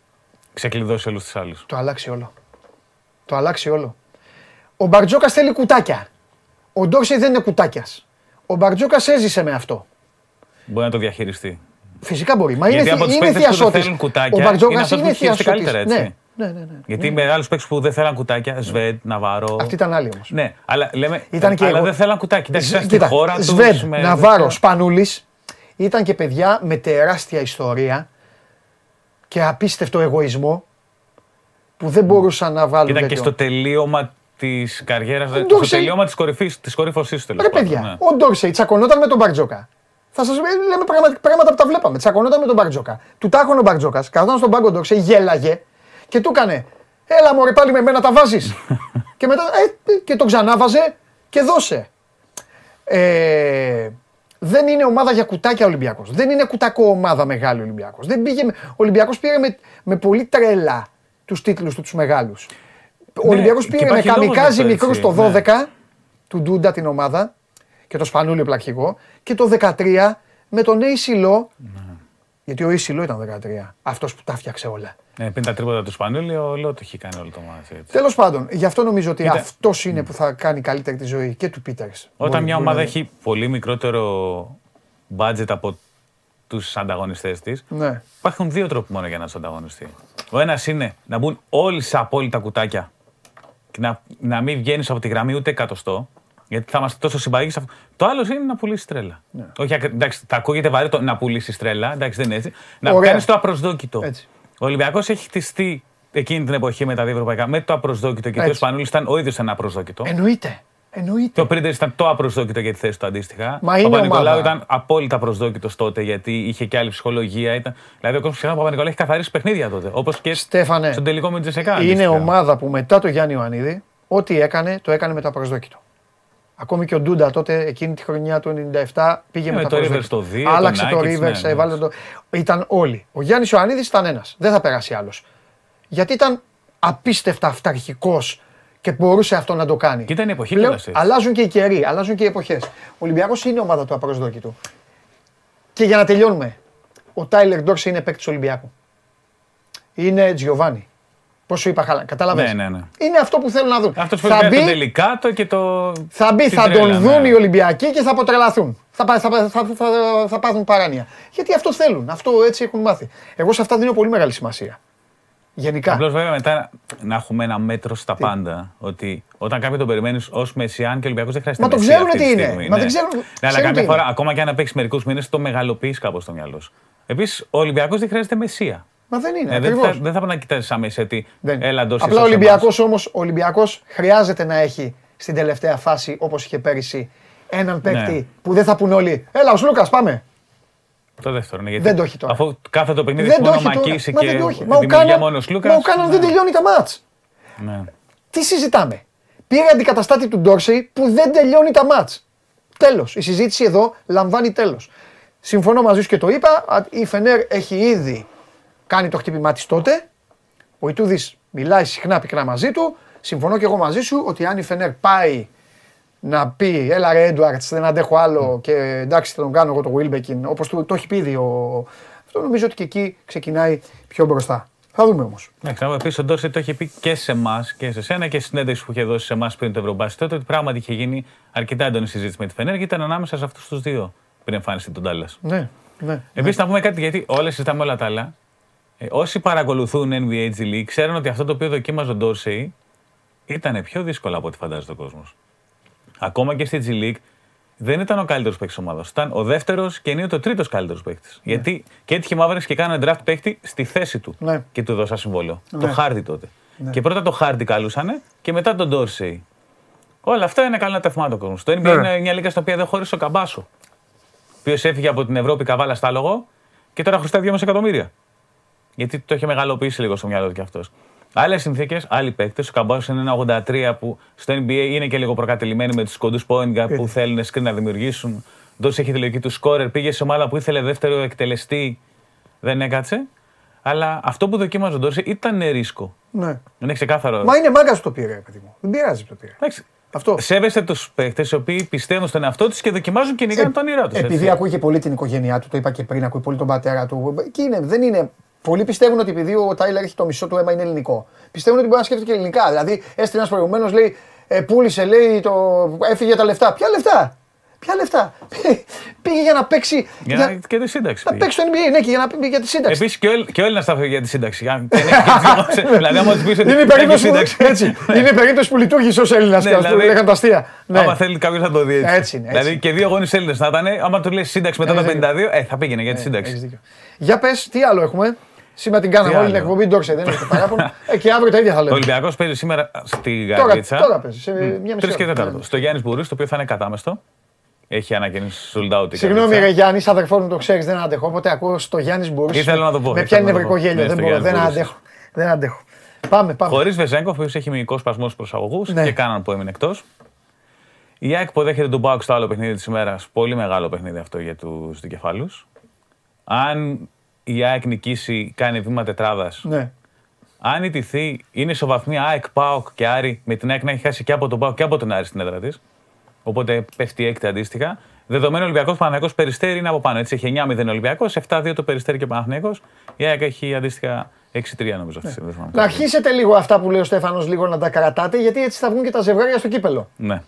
Ξεκλειδώσει όλους τους άλλους. το αλλάξει όλο. Το αλλάξει όλο. Ο Μπαρτζόκας θέλει κουτάκια. Ο Ντόρσεϊ δεν είναι κουτάκιας. Ο Μπαρτζόκας έζησε με αυτό. Μπορεί να το διαχειριστεί. Φυσικά μπορεί. Μα είναι, Γιατί θη- από τους είναι παίκτες που δεν θειασότης. θέλουν Ο κουτάκια, είναι Μπαρτζόκας αυτός που είναι χειρίζεται θειασότης. καλύτερα, έτσι. Ναι, ναι, ναι. ναι. Γιατί με άλλους παίκτες που δεν θέλαν κουτάκια, Σβέντ, Ναβάρο. Αυτή ήταν άλλη όμως. Ναι, αλλά λέμε. Ήταν και αλλά εγώ. δεν θέλαν κουτάκι. Εντάξει, ήταν στη Κοίτα, χώρα τους. Σβέντ, Ναβάρο, Σπανούλης ήταν και παιδιά με τεράστια ιστορία και απίστευτο εγωισμό που δεν μπορούσαν να βάλουν Ήταν και τέτοιο. στο τελείωμα της καριέρας. Στο Ντόρσεϊ- τελείωμα της κορυφή, της κορύφωσή του τέλος Ρε πάντων. παιδιά, ναι. ο Ντόρσεϊ τσακωνόταν με τον Μπαρτζόκα. Θα σα λέμε πράγματα, πράγματα που τα βλέπαμε. Τσακωνόταν με τον Μπαρτζόκα. Του τάχωνε ο Μπαρτζόκας, καθόταν στον πάγκο Ντόρσεϊ, γέλαγε και του έκανε. Έλα μωρέ πάλι με μένα τα βάζεις. και μετά ε, και τον ξανάβαζε και δώσε. Ε, δεν είναι ομάδα για κουτάκια Ολυμπιακός. Δεν είναι κουτακό ομάδα μεγάλη Ολυμπιακός. Δεν πήγε. με- Ο Ολυμπιακός πήρε με, με πολύ τρέλα τους τίτλους του τους μεγάλους. Ο Ναι, Ολυμπιακός και πήρε με υπάρχει λόγος καμικάζι γι' αυτό, μικρού έτσι, στο ναι. 12 του Ντούντα την ομάδα και το Σπανούλιο πλαρχικό και το 13 με τον Αίσιλο. Ναι. Γιατί ο Αίσιλο ήταν 13. Αυτός που τα φτιάξε όλα. Ναι, πριν τα τρίποτα του Σπανούλη, ο Λότ έχει κάνει όλο το μάτι. έτσι. Τέλος πάντων, γι' αυτό νομίζω ότι Κοίτα. αυτός είναι που θα κάνει καλύτερη τη ζωή και του Πίτερς. Όταν μια ομάδα έχει πολύ μικρότερο budget από τους ανταγωνιστές της, Ναι. υπάρχουν δύο τρόποι μόνο για να τους ανταγωνιστεί. Ο ένας είναι να μπουν όλοι σε απόλυτα κουτάκια και να, να μην βγαίνεις από τη γραμμή ούτε εκατοστό. Γιατί θα είμαστε τόσο συμπαγεί. Το άλλο είναι να πουλήσεις τρέλα. Ναι. Όχι, ακ- εντάξει, θα ακούγεται βαρύ το να πουλήσεις τρέλα. Εντάξει, δεν είναι έτσι. Να Ωραία. κάνεις το απροσδόκητο. Έτσι. Ο Ολυμπιακός έχει χτιστεί εκείνη την εποχή με τα δύο ευρωπαϊκά με το απροσδόκητο. Και ο Έτσι. Σπανούλη ήταν ο ίδιος ένα απροσδόκητο. Εννοείται. Εννοείται. Και ο Πρίντερ ήταν το απροσδόκητο για τη θέση του αντίστοιχα. Μα είναι ο Παπα-Νικολάου ομάδα. ήταν απόλυτα προσδόκητο τότε γιατί είχε και άλλη ψυχολογία. Ήταν... Δηλαδή ο κόσμος ξεχνά ότι ο Παπα-Νικολάου έχει καθαρίσει παιχνίδια τότε. Όπως και Στέφανε, στον τελικό με την Τζεσεκά. είναι ομάδα που μετά το Γιάννη Ιωαννίδη, ό,τι έκανε, το έκανε με το απροσδόκητο. Ακόμη και ο Ντούντα τότε, εκείνη τη χρονιά του 97, πήγε Ε, με με τα το προσδοκία. Rivers το δύο, Άλλαξε τον το Νάκητς, Rivers, ναι, έβαλε το. Ήταν όλοι. Ο Γιάννης Ιωαννίδης ήταν ένας. Δεν θα περάσει άλλος. Γιατί ήταν απίστευτα αυταρχικός και μπορούσε αυτό να το κάνει. Και ήταν η εποχή Πλέον κιόλας έτσι. αλλάζουν και οι καιροί, αλλάζουν και οι εποχές. Ο Ολυμπιακός είναι ομάδα του απροσδόκητου. Και για να τελειώνουμε, ο Τάιλερ Ντόρση είναι παίκτης Ολυμπιακού. Είναι Τζιοβάνι. Πώς σου είπα, χαλά. Κατάλαβε. Ναι, ναι, ναι. Είναι αυτό που θέλουν να δουν. Αυτό που θα φέρνει το μπει, τελικάτο και το. θα, μπει, την θα τρέλα, τον δουν ναι. οι Ολυμπιακοί και θα αποτρελαθούν. Θα, πα- θα, πα- θα, θα, θα πάθουν παράνοια. Γιατί αυτό θέλουν. Αυτό έτσι έχουν μάθει. Εγώ σε αυτά δίνω πολύ μεγάλη σημασία. Γενικά. Απλώς βέβαια μετά να έχουμε ένα μέτρο στα πάντα. Ότι όταν κάποιον τον περιμένεις ως Μεσιάν και Ολυμπιακός δεν χρειάζεται Μα το Μεσσία ξέρουν αυτή τι τη είναι. στιγμή, Μα ναι. δεν ξέρουν- Ναι, αλλά ξέρουν τι καμιά φορά, είναι. ακόμα και αν παίξεις μερικούς μήνες, το μεγαλοποιείς κάπως στο μυαλό σου. Επίσης, ο Ολυμπιακός δεν χρειάζεται Μεσσία. Μα δεν είναι. Ε, δεν, ακριβώς. θα, δεν θα πρέπει να κοιτάζεις σαν Μεσσία τι. Δεν. Έλα, Ντόρση, Απλά ο σώσε Ολυμπιακός μας. όμω ο Ολυμπιακός χρειάζεται να έχει στην τελευταία φάση όπως είχε πέρυσι έναν παίκτη Ναι. που δεν θα πούν όλοι. Έλα, ο Λούκα, πάμε. Το δεύτερο, ναι, γιατί Δεν το έχει τώρα. Αφού κάθε το παιχνίδι Δεν έχει το μόνο έχει τώρα. μακίσει Μα και δεν το έχει. Μα ο δημιουργία Κάναν, μόνο Λούκα. μα ο Κάναν δεν τελειώνει τα μάτς. Ναι. Τι συζητάμε; Πήρε αντικαταστάτη του Ντόρσεϊ που δεν τελειώνει τα μάτς. Τέλος. Η συζήτηση εδώ λαμβάνει τέλος. Συμφωνώ μαζί σου και το είπα. α, Η Φενέρ έχει ήδη κάνει το χτύπημά της τότε. Ο Ιτούδης μιλάει συχνά πυκνά μαζί του. Συμφωνώ και εγώ μαζί σου ότι αν η Φενέρ πάει να πει έλα ρε Έντουαρτς δεν αντέχω άλλο και εντάξει θα τον κάνω εγώ το Wilbekin όπως του, το έχει πει ήδη ο... Αυτό νομίζω ότι και εκεί ξεκινάει πιο μπροστά. Θα δούμε όμως. Ναι, ξέρω, επίσης ο Ντόρσετ το είχε πει και σε εμάς και σε σένα και στη συνέντευξη που είχε δώσει σε εμάς πριν το Ευρωμπάσι τότε ότι πράγματι είχε γίνει αρκετά έντονη συζήτηση με τη Φενέρ και ήταν ανάμεσα σε αυτούς τους δύο πριν εμφάνιση τον Τάλλας. Ναι, ναι. Επίσης, να πούμε κάτι γιατί όλα συζητάμε όλα τα άλλα. Ε, όσοι παρακολουθούν NBA G League ξέρουν ότι αυτό το οποίο δοκίμαζε ο Ντόρσεϊ ήταν πιο δύσκολο από ό,τι φαντάζεται ο κόσμος. Ακόμα και στη G League δεν ήταν ο καλύτερος παίκτης ομάδας. Ήταν ο δεύτερος και είναι ο τρίτος καλύτερος παίκτης. Γιατί και έτυχε Mavericks και κάνανε draft παίκτη στη θέση του. Ναι. Και του δώσα συμβόλαιο. Ναι. Το Χάρτη τότε. Και πρώτα το Χάρτη καλούσανε και μετά τον Ντόρσεϊ. Όλα αυτά είναι καλό να τα θυμάται ο κόσμος. Το NBA Ναι. είναι μια λίγα στην οποία δεν χώρισε ο Καμπάσο. Ο οποίος έφυγε από την Ευρώπη καβάλα στάλογο και τώρα χρωστάει 2,5 εκατομμύρια. Γιατί το είχε μεγαλοποιήσει λίγο στο μυαλό του κι αυτός. Άλλες συνθήκες, άλλοι παίκτες. Ο Καμπάσο είναι ένα 83 που στο NBA είναι και λίγο προκατελημένοι με τους κοντούς point guard που θέλουν screen να δημιουργήσουν. Ντόρση έχει τη λογική του σκόρερ. Πήγε σε ομάδα που ήθελε δεύτερο εκτελεστή. Δεν έκατσε. Αλλά αυτό που δοκίμαζε ο Ντόρση ήταν ρίσκο. ναι. Είναι ξεκάθαρο. Μα είναι μάγκας που το πήρε, παιδί μου. Δεν πειράζει που το πήρε. Εντάξει, Αυτό. Σέβεστε τους παίκτες οι οποίοι πιστεύουν στον εαυτό τους και δοκιμάζουν και νικάνε τον όνειρά τους. Επειδή ακούει και πολύ την οικογένειά του, το είπα και πριν, ακούει πολύ τον πατέρα του. Και είναι, δεν είναι. Πολλοί πιστεύουν ότι επειδή ο Τάιλερ έχει το μισό του αίμα είναι ελληνικό. Πιστεύουν ότι μπορεί να σκέφτεται και ελληνικά. Δηλαδή, έστειλε ένας προηγουμένω, λέει, ε, πούλησε, λέει, το, έφυγε τα λεφτά. Ποια λεφτά! Ποια λεφτά! Πήγε για να παίξει. Για να, και τη σύνταξη. να πήγε. παίξει το NBA, ναι, και για να πει για τη σύνταξη. Επίσης και, ο- και ο Έλληνας θα φύγει για τη σύνταξη. Αν δεν έχει και δύο- δηλαδή, άμα τους πεις ότι είναι η έχει περίπτωση που, σύνταξη. έτσι, είναι η περίπτωση που λειτουργήσε ως Έλληνας Ναι, και αυτό δηλαδή, λέγανε τα αστεία. Ναι. Άμα θέλει κάποιος να το δει έτσι. Έτσι είναι, έτσι. Δηλαδή και δύο γονείς Έλληνες να ήταν, άμα του λέει σύνταξη μετά Έχεις τα δίκιο. 52, ε, θα πήγαινε για τη Έχεις σύνταξη. δίκιο. Για πες, τι άλλο έχουμε; Σήμερα την κάναμε Τι όλη την άλλο; εκπομπή, ντόξε, δεν έχετε παράπονο. Ε, και αύριο τα ίδια θα Ο λέμε. Ολυμπιακός παίζει σήμερα στη Τώρα, Γαρδίτσα. τώρα παίζει, σε μια μισή 3 και ώρα. 4. Στο Γιάννης Μπουρής, το οποίο θα είναι κατάμεστο. Έχει ανακοινήσει sold out. η Συγγνώμη, Γαρδίτσα. ρε Γιάννης, αδερφό μου το ξέρεις, δεν αντέχω. Όποτε ακούω στο Γιάννης μπορεί. Ήθελα να το πω, Με ήθελα πιάνει να το νευρικό πω. γέλιο. Ναι, Δεν στο μπορώ, Γιάννης δεν Μπούρης. αντέχω. Δεν αντέχω. Πάμε, πάμε. Χωρίς Βεζέγκοφ, ο οποίος έχει μυϊκό σπασμός στου προσαγωγού Ναι. και κάναν που έμεινε εκτός. Η ΑΕΚ υποδέχεται τον Πάουκ στο άλλο παιχνίδι της ημέρας. Πολύ μεγάλο παιχνίδι αυτό για τους δικεφάλους. Αν η ΑΕΚ νικήσει, κάνει βήμα τετράδας. Ναι. Αν ιτηθεί, είναι ισοβαθμία ΑΕΚ, ΠΑΟΚ και Άρη, με την ΑΕΚ να έχει χάσει και από τον ΠΑΟΚ και από τον Άρη στην έδρα της. Οπότε πέφτει η έκτη αντίστοιχα. Δεδομένο Ολυμπιακός Παναγιακό Περιστέρι είναι από πάνω. Έτσι έχει 9-0 Ολυμπιακός, 7-2 το Περιστέρι και ο Παναγιακό. Η ΑΕΚ έχει αντίστοιχα 6-3 νομίζω αυτή τη στιγμή. Να αρχίσετε λίγο αυτά που λέει ο Στέφανος λίγο να τα κρατάτε, γιατί έτσι θα βγουν και τα ζευγάρια στο κύπελο. Ναι.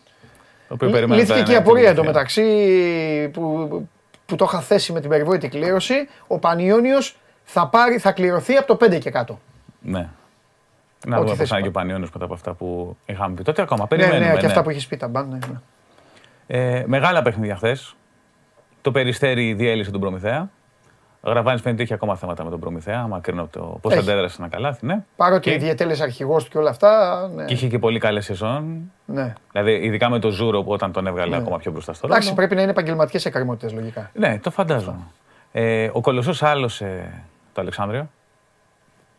Το οποίο περιμένω Λύθηκε τώρα και η να απορία εκτελεστεί. εντωμεταξύ που, που το είχα θέσει με την περιβόητη κλήρωση. Ο Πανιόνιος θα, πάρει, θα κληρωθεί από το 5 και κάτω. Ναι. Να Ό,τι δούμε θες πώ θα είναι και ο είπα. Πανιόνιος μετά από αυτά που είχαμε πει. Τότε ακόμα Ναι, περιμένουμε. ναι, και ναι. αυτά που έχεις πει τα μπαν. Ναι, ναι. Ε, μεγάλα παιχνίδια χθες. Το Περιστέρι διέλυσε τον Προμηθέα. Ο Γραβάνης φαίνεται ότι έχει ακόμα θέματα με τον Προμηθέα. Μακρινό από το πώς Έχει. αντέδρασε ένα καλάθι. Ναι. Παρότι Και- διετέλεσε αρχηγός του και όλα αυτά. Ναι. Και είχε και πολύ καλέ σεζόν. ναι. Δηλαδή, ειδικά με το Ζούρο που όταν τον έβγαλε ακόμα πιο μπροστά στο Εντάξει, ρόλο. πρέπει να είναι επαγγελματικές εκκρεμότητες λογικά. Ναι, το φαντάζομαι. Ε, ο Κολοσσός άλωσε το Αλεξάνδριο.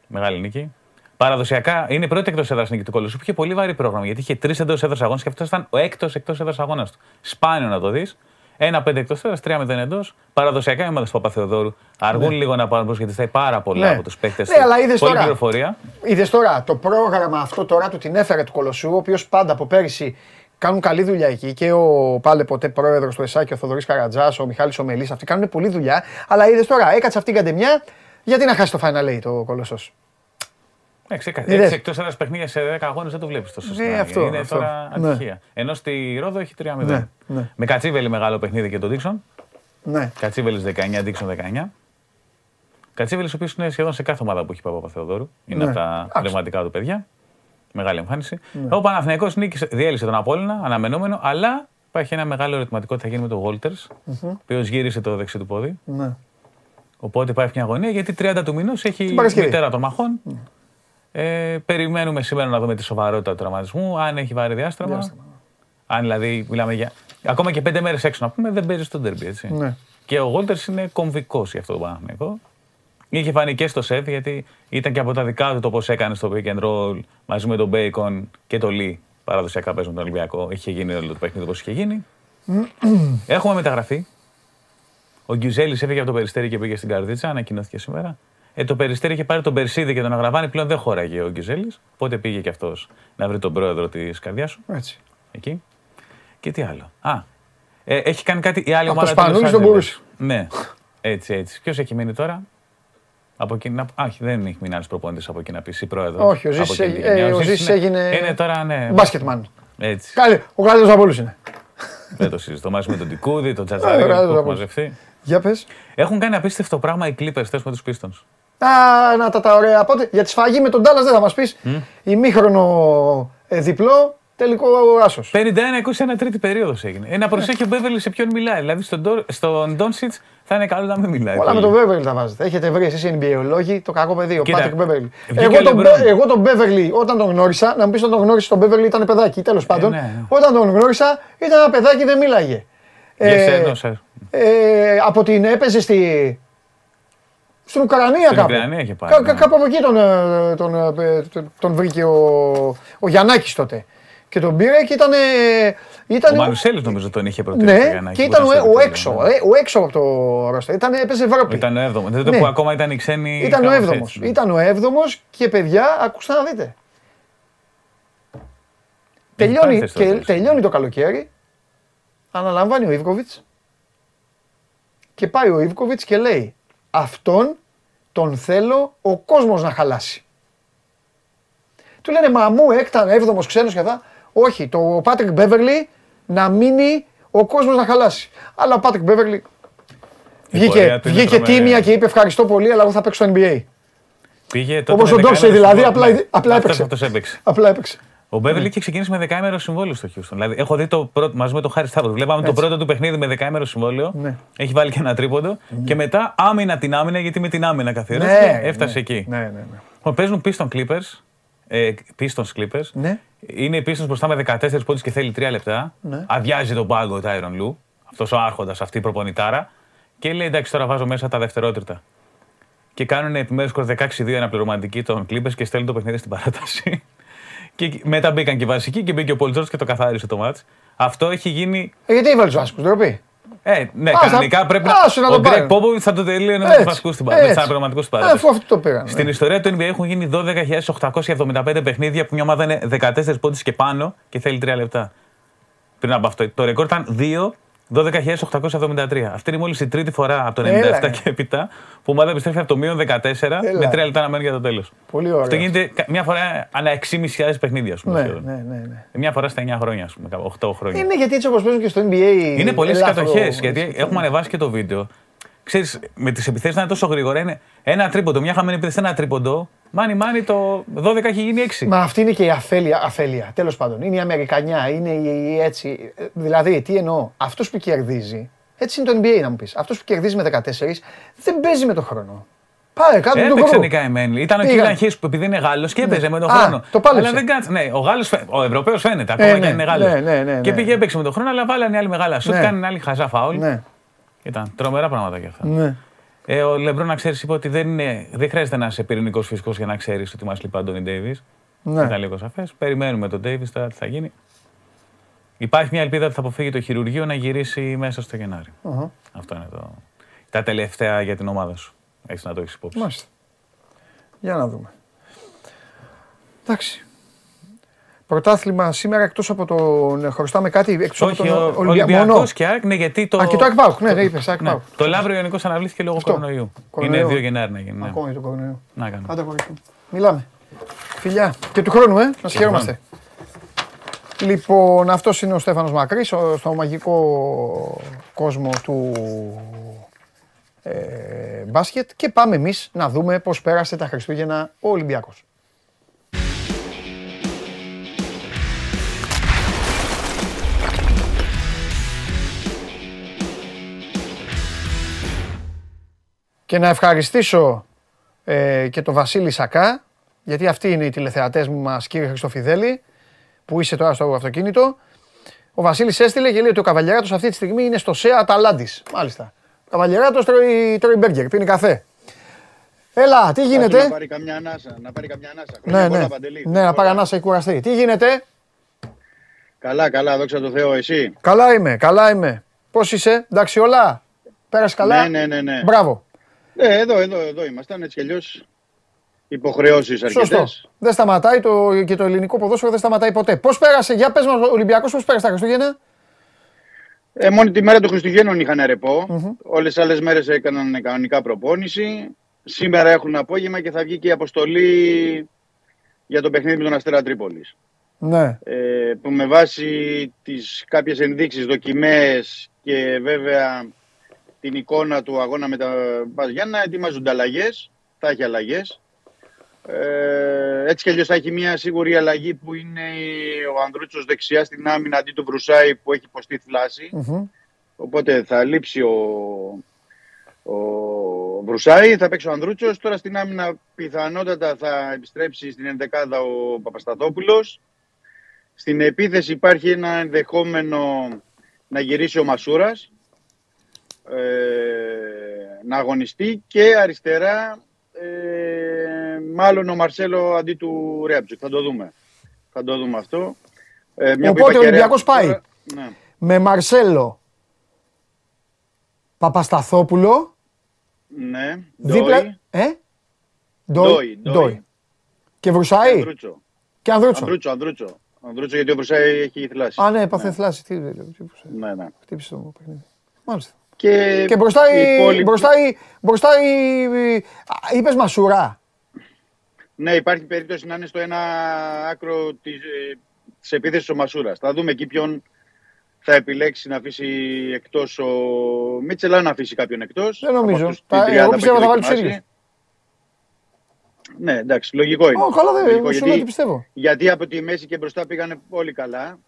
Μεγάλη νίκη. Παραδοσιακά είναι η πρώτη εκτός έδρας νίκη του Κολοσσού που είχε πολύ βαρύ πρόγραμμα γιατί είχε τρεις εντός έδρας αγώνες και αυτός ήταν ο έκτος εκτός έδρας αγώνας του. Σπάνιο να το δεις. Ένα πέντε εκτός έδρας, τρία μηδέν εντός. Παραδοσιακά οι ομάδε του Παπαθεοδόρου αργούν λίγο να πάρουν μπρος γιατί θα πάρα πολλά Ναι. από τους παίκτες. Ναι, αλλά είδες Πολλή τώρα. πληροφορία. Είδες τώρα το πρόγραμμα αυτό τώρα του την έφερε του Κολοσσού, ο οποίος πάντα από πέρυσι κάνουν καλή δουλειά εκεί. Και ο πάλε ποτέ πρόεδρος του ΕΣΑ και ο Θοδωρής Καρατζάς, ο Μιχάλης Ομελής, αυτοί κάνουν πολλή δουλειά. Αλλά είδες τώρα, έκατσε αυτή η καντεμιά, γιατί να χάσει το Final Eight ο Κολοσσός; Εντάξει, Είδες. έξι εκτός έδρα παιχνίδια σε 10 αγώνες δεν το βλέπεις τόσο συχνά. Ναι, αυτό, είναι αυτό. τώρα Ναι. ατυχία. Ενώ στη Ρόδο έχει 3-0. Ναι, ναι. Με Κατσίβελη μεγάλο παιχνίδι και τον Δίξον. Ναι. Κατσίβελης 19, Δίξον 19. Κατσίβελης, ο οποίος είναι σχεδόν σε κάθε ομάδα που έχει πάει ο Παπαθεοδόρου. Είναι Ναι. από τα Εντάξει. πνευματικά του παιδιά. Μεγάλη εμφάνιση. Ο Παναθηναϊκός νίκησε, διέλυσε τον Απόλλωνα, αναμενόμενο, αλλά υπάρχει ένα μεγάλο ερωτηματικό τι θα γίνει με τον Γόλτερ, ο οποίος γύρισε το δεξί του πόδι. ναι. Οπότε υπάρχει μια αγωνία γιατί 30 του μηνός έχει Παρασκευή. μητέρα των μαχών. Ε, περιμένουμε σήμερα να δούμε τη σοβαρότητα του τραυματισμού, αν έχει βάρη διάστραμα. Διάστραμα. Αν δηλαδή μιλάμε για. Ακόμα και πέντε μέρες έξω να πούμε, δεν παίζει στο ντερμπι, έτσι. Ναι. Και ο Γόλτερ είναι κομβικός για αυτό το Παναθηναϊκό. Είχε φανεί και στο σεφ γιατί ήταν και από τα δικά του το πώς έκανε στο pick and roll μαζί με τον Μπέικον και το Λί. Παραδοσιακά παίζουν τον Ολυμπιακό. Είχε γίνει όλο το παιχνίδι όπως είχε γίνει. Έχουμε μεταγραφή. Ο Γκιουζέλης έφυγε από το περιστέρι και πήγε στην Καρδίτσα, ανακοινώθηκε σήμερα. Ε, το περιστέρι είχε πάρει τον Περσίδη και τον Αγραβάνη, πλέον δεν χώραγε ο Γκιουζέλη. Οπότε πήγε και αυτός να βρει τον πρόεδρο της καρδιάς σου; Έτσι. Εκεί. Και τι άλλο. Α, ε, έχει κάνει κάτι η άλλη Από ομάδα. το του Los Σπανούλης δεν Angeles. μπορούσε. Ναι, έτσι, έτσι. Ποιος έχει μείνει τώρα; Από εκεί, να, α, όχι, δεν έχει μείνει άλλος προπονητής από εκεί να πεις. Ή πρόεδρος. Όχι, ο Ζήσης έγι- ε, ο Ζήσης έγινε- Είναι τώρα, ναι. Μπάσκετμαν. Έτσι. Καλή, ο καλύτερος από όλους είναι. δεν το συζητώ. Μαζί με τον Τικούδη, τον Ε, Τζατζαρίδη που καλύτερος έχουν από όλους. μαζευτεί. Για πες. Έχουν κάνει απίστευτο πράγμα οι Clippers χθες με τους Pistons. Α, να τα, τα ωραία. Πότε, για τη σφαγή με τον Τάλλας δεν θα μας πεις. Ημίχρονο ε, διπλό, τελικό άσος. 51-21 τρίτη περίοδος έγινε. Ε, να προσέχει ο Μπέβελης σε ποιον μιλάει. Δηλαδή στον, Ντόρ- στον Ντόνσιτς θα είναι καλό να μην μιλάει. Όλα με πολύ. τον Μπέβερλι τα βάζετε. Έχετε βρει εσείς NBA το κακό παιδί, ο Κοίτα, Πάτρικ Μπέβερλι. βγήκε Εγώ, ο τον, Λεμπρόν. Μπε- εγώ τον Μπέβερλι όταν τον γνώρισα, να μου πεις όταν τον γνώρισε τον Μπέβερλι ήταν παιδάκι. Τέλος πάντων, ναι, ναι. όταν τον γνώρισα ήταν ένα παιδάκι δεν μίλαγε. Για Ε, σένα, σε- ε, από την έπαιζε στη. Στην Ουκρανία Στην κάπου. Ουκρανία είχε πάει, Κα- ναι. κα- κάπου από εκεί τον, ε, τον, ε, τον, τον βρήκε ο, ο Γιαννάκης τότε. Και τον πήρε και ήταν. ήταν Ο Μανουσέλης νομίζω τον είχε προτείνει. στο Ναι, Γιαννάκη, και που ήταν ο, στο ο τέλος, έξω. ναι. ε, Ο έξω από το ρόστερ. Ήταν, έπαιζε Ευρώπη. Ήταν ο 7ο. Δεν το Ναι. που ακόμα ήταν οι ξένοι. Ήταν ο κάπως 7ο. έτσι, ναι. Ήταν ο 7ο και παιδιά, ακούστε να δείτε. Τελειώνει, πάρει θέση και, τώρα, τελειώνει το καλοκαίρι. Αναλαμβάνει ο Ιβκοβιτς και πάει ο Ιβκοβιτς και λέει αυτόν τον θέλω ο κόσμος να χαλάσει. Του λένε μα μου έκταν έβδομος ξένος και αυτά. Όχι, το Πάτρικ Μπέβερλι να μείνει ο κόσμος να χαλάσει. Αλλά ο Πάτρικ Μπέβερλι βγήκε, πορεία του είναι βγήκε τρομερή. τίμια και είπε ευχαριστώ πολύ αλλά εγώ θα παίξω στο NBA. Πήγε τότε Όπως με ο Ντόρσεϊ δεκαήμερο δηλαδή, συμβόλαιο. απλά- απλά αυτός- έπαιξε. αυτός έπαιξε. Απλά έπαιξε. Ο Μπέβελ είχε ξεκινήσει με δεκαήμερο συμβόλαιο στο Houston. Δηλαδή, έχω δει το πρώτο, μαζί με τον Χάρη Σταύρο. Βλέπαμε το Έτσι. πρώτο του παιχνίδι με δεκαήμερο συμβόλαιο. Ναι. Έχει βάλει και ένα τρίποντο. Και μετά άμυνα την άμυνα, γιατί με την άμυνα καθιερώθηκε. Ναι, έφτασε ναι. εκεί. Ναι, ναι, ναι. Λοιπόν, παίζουν Pistons Clippers. Ε, Pistons Clippers. Ναι. Είναι οι Pistons μπροστά με 14 πόντους και θέλει 3 λεπτά. Ναι. Αδειάζει τον πάγκο ο Τάιρον Λου. Αυτός ο άρχοντας, αυτή η προπονητάρα. Και λέει εντάξει, τώρα βάζω μέσα τα δευτερότριτα. Και κάνουν επιμέρους σκορ 16-2 αναπληρωματική των Clippers και στέλνουν το παιχνίδι στην παράταση. Και μετά μπήκαν και οι βασικοί και μπήκε ο Πολ Τζόρτζ και το καθάρισε το μάτς. Αυτό έχει γίνει. Ε, γιατί έβαλε τους άσπρου, ντροπή. Ε, ναι, Άστα- κανονικά πρέπει άσου να Ο το Γκρέκ πάρουν. Πόποβιτ θα το τελείωνε με Έτσι, του βασικούς στην παράταση. Με έτσι. του αναπληρωματικού στην Ε, παράταση. Αφού αυτό το πήγαν. Στην ιστορία του NBA έχουν γίνει 12.875 παιχνίδια που μια ομάδα είναι 14 πόντους και πάνω και θέλει 3 λεπτά. Πριν από αυτό. Το ρεκόρ ήταν 2. 12.873. Αυτή είναι μόλις η τρίτη φορά από το 97 Έλα, ε. και έπειτα που η ομάδα επιστρέφει από το μείον 14 με 3 λεπτά να μένει για το τέλος. Πολύ ωραία. Αυτό γίνεται κα- μια φορά ανά 6.500 παιχνίδια, ας πούμε. Ναι, σχεδόν. ναι, ναι, ναι. Μια φορά στα 9 χρόνια, ας πούμε, 8 χρόνια. Είναι γιατί έτσι όπως παίζουν και στο NBA. Είναι πολλές ελάφρο- κατοχές. Γιατί έχουμε ανεβάσει και το βίντεο. Ξέρεις, με τις επιθέσεις να είναι τόσο γρήγορα. Είναι ένα τρίποντο, μια χαμένη επίθεση, ένα τρίποντο. Μάνι, μάνι, το 12 έχει γίνει 6. Μα αυτή είναι και η αφέλεια. αφέλεια. Τέλος πάντων, είναι η Αμερικανιά, είναι η, η έτσι. Ε, Δηλαδή, τι εννοώ, αυτός που κερδίζει. Έτσι είναι το NBA να μου πεις. Αυτός που κερδίζει με 14 δεν παίζει με τον χρόνο. Πάρε κάτω τον Έπαιξε χρόνο. Νικά Εμένλη. Ήταν ο Πήγαν. Κίλαν Χίρς που επειδή είναι Γάλλος και έπαιζε με τον Α, χρόνο. το πάλεψε. Αλλά δεν κάτσε. Ναι, ο Γάλλος, φαι- ο Ευρωπαίος φαίνεται ακόμα Ε, και ναι, αν είναι Γάλλος. ναι, ναι, ναι, Και ναι. πήγε έπαιξε με τον χρόνο, αλλά βάλανε οι άλλοι μεγάλα σουτ, Ναι. κάνανε άλλοι χαζά φάουλ. Ναι, Ήταν τρομερά πράγματα κι αυτά. ναι. Ε, ο Λεμπρόν, να ξέρεις, είπε ότι δεν, είναι, δεν χρειάζεται να είσαι πυρηνικός φυσικός για να ξέρεις ότι μας λείπει ο Αντώνι Ντέιβις. Ναι. Ήταν λίγο σαφές. Περιμένουμε τον Ντέιβις τώρα τι θα γίνει. Υπάρχει μια ελπίδα ότι θα αποφύγει το χειρουργείο να γυρίσει μέσα στο γεναρη Αυτό είναι το. Τα τελευταία για την ομάδα σου. Έχεις να το έχεις υπόψη. Μάλιστα. Για να δούμε. Εντάξει. Πρωτάθλημα σήμερα εκτός από τον. Χρωστάμε κάτι εκτός από Όχι, τον ο Ολυμπιακό. Μόνο. Ολυμπιακός και ΑΕΚ, ναι, γιατί το. Α, και το Ακπάουκ. Ναι, δεν είπες. Ακπάουκ. Ναι. Το Λαύριο Ιωνικός αναβλήθηκε λόγω Αυτό. κορονοϊού. Κορονοϊού. Είναι 2 Γενάρη να γίνει. Ναι. Ακόμα για το κορονοϊό. Να κάνω. Άντε, κορίτσι μου. Μιλάμε. Φιλιά. Και του χρόνου, ε. Να χαιρόμαστε. Λοιπόν, αυτός είναι ο Στέφανος Μακρύς, ο- στο μαγικό κόσμο του ε, μπάσκετ και πάμε εμείς να δούμε πώς πέρασε τα Χριστούγεννα ο Ολυμπιακός. Και να ευχαριστήσω ε, και τον Βασίλη Σακά, γιατί αυτοί είναι οι τηλεθεατές μου μας, κύριε Χριστοφιδέλη, που είσαι τώρα στο αυτοκίνητο. Ο Βασίλης έστειλε και λέει ότι ο Καβαλιεράτος αυτή τη στιγμή είναι στο ΣΕΑ Αταλάντη. Μάλιστα. Ο Καβαλιεράτος τρώει, τρώει μπέργκερ, πίνει καφέ. Έλα, τι Να γίνεται; πάρει καμιά ανάσα. Να πάρει καμιά ανάσα. Ναι, Χρόνια ναι. πολλά, Παντελή. Ναι, να πάρει ανάσα, έχει κουραστεί. Τι γίνεται; Καλά, καλά, δόξα τω Θεώ, εσύ. Καλά είμαι, καλά είμαι. Πώς είσαι, εντάξει όλα; Πέρασε καλά; Ναι, ναι, ναι. ναι. Μπράβο. Ε, εδώ, εδώ, εδώ ήμασταν έτσι κι αλλιώς. Υποχρεώσεις αρκετές. Σωστό. Δεν σταματάει το, και το ελληνικό ποδόσφαιρο δεν σταματάει ποτέ. Πώς πέρασε, για πες μας, ο Ολυμπιακός, πώς πέρασε τα Χριστούγεννα; Ε, μόνη τη μέρα των Χριστουγέννων είχαν ρεπό. Όλες τις άλλες μέρες έκαναν κανονικά προπόνηση. Σήμερα έχουν απόγευμα και θα βγει και η αποστολή για το παιχνίδι με τον Αστέρα Τρίπολης. Ναι. ε, που με βάση τις κάποιες ενδείξεις, δοκιμές και βέβαια την εικόνα του αγώνα με τα Μπας Γιάννα ετοιμάζονται αλλαγές. Θα έχει αλλαγές. Ε, έτσι κι αλλιώς θα έχει μια σίγουρη αλλαγή που είναι ο Ανδρούτσος δεξιά στην άμυνα αντί του Βρουσάη που έχει υποστεί θλάση. Μμμ. Οπότε θα λείψει ο, ο Βρουσάη, θα παίξει ο Ανδρούτσος. Τώρα στην άμυνα πιθανότατα θα επιστρέψει στην ενδεκάδα ο Παπασταθόπουλος. Στην επίθεση υπάρχει ένα ενδεχόμενο να γυρίσει ο Μασούρας, ε, να αγωνιστεί και αριστερά ε, μάλλον ο Μαρσέλο αντί του Ρέαμπτζουκ. Θα το δούμε. Θα το δούμε αυτό. Ε, μια που Οπότε είπα ο και Ολυμπιακός Ρέαμπτζουκ πάει. τώρα, ναι. Με Μαρσέλο Παπασταθόπουλο. Ναι, Δίπλα. Ντόι, Ε? Ντόι, Ντόι. Και Βρουσάη. Ανδρούτσο. Και Ανδρούτσο. Ανδρούτσο, Ανδρούτσο. Ανδρούτσο γιατί ο Βρουσάη έχει θλάσει. Α, ναι, έπαθε θλάση. Τι τι- τι- Ναι, ναι. Χτύπησε το παιχνίδι. Μάλιστα. Και, Και μπροστά οι η. υπόλοιποι- Μπροστά η. Μπροστά η. Είπες Μασουρά. Ναι, υπάρχει περίπτωση να είναι στο ένα άκρο της, ε, της επίθεσης ο Μασούρας. Θα δούμε εκεί ποιον θα επιλέξει να αφήσει εκτός ο Μίτσελ, αν αφήσει κάποιον εκτός. Δεν νομίζω. Από αυτούς Τα- την τριάδα εγώ που πιστεύω έχει θα βάλει τους δοκιμάσει. ίδιους. Ναι, εντάξει, λογικό είναι. Ω, καλά, δεν Λογικό, σου λέω ότι πιστεύω. γιατί από τη μέση και μπροστά πήγανε όλοι καλά.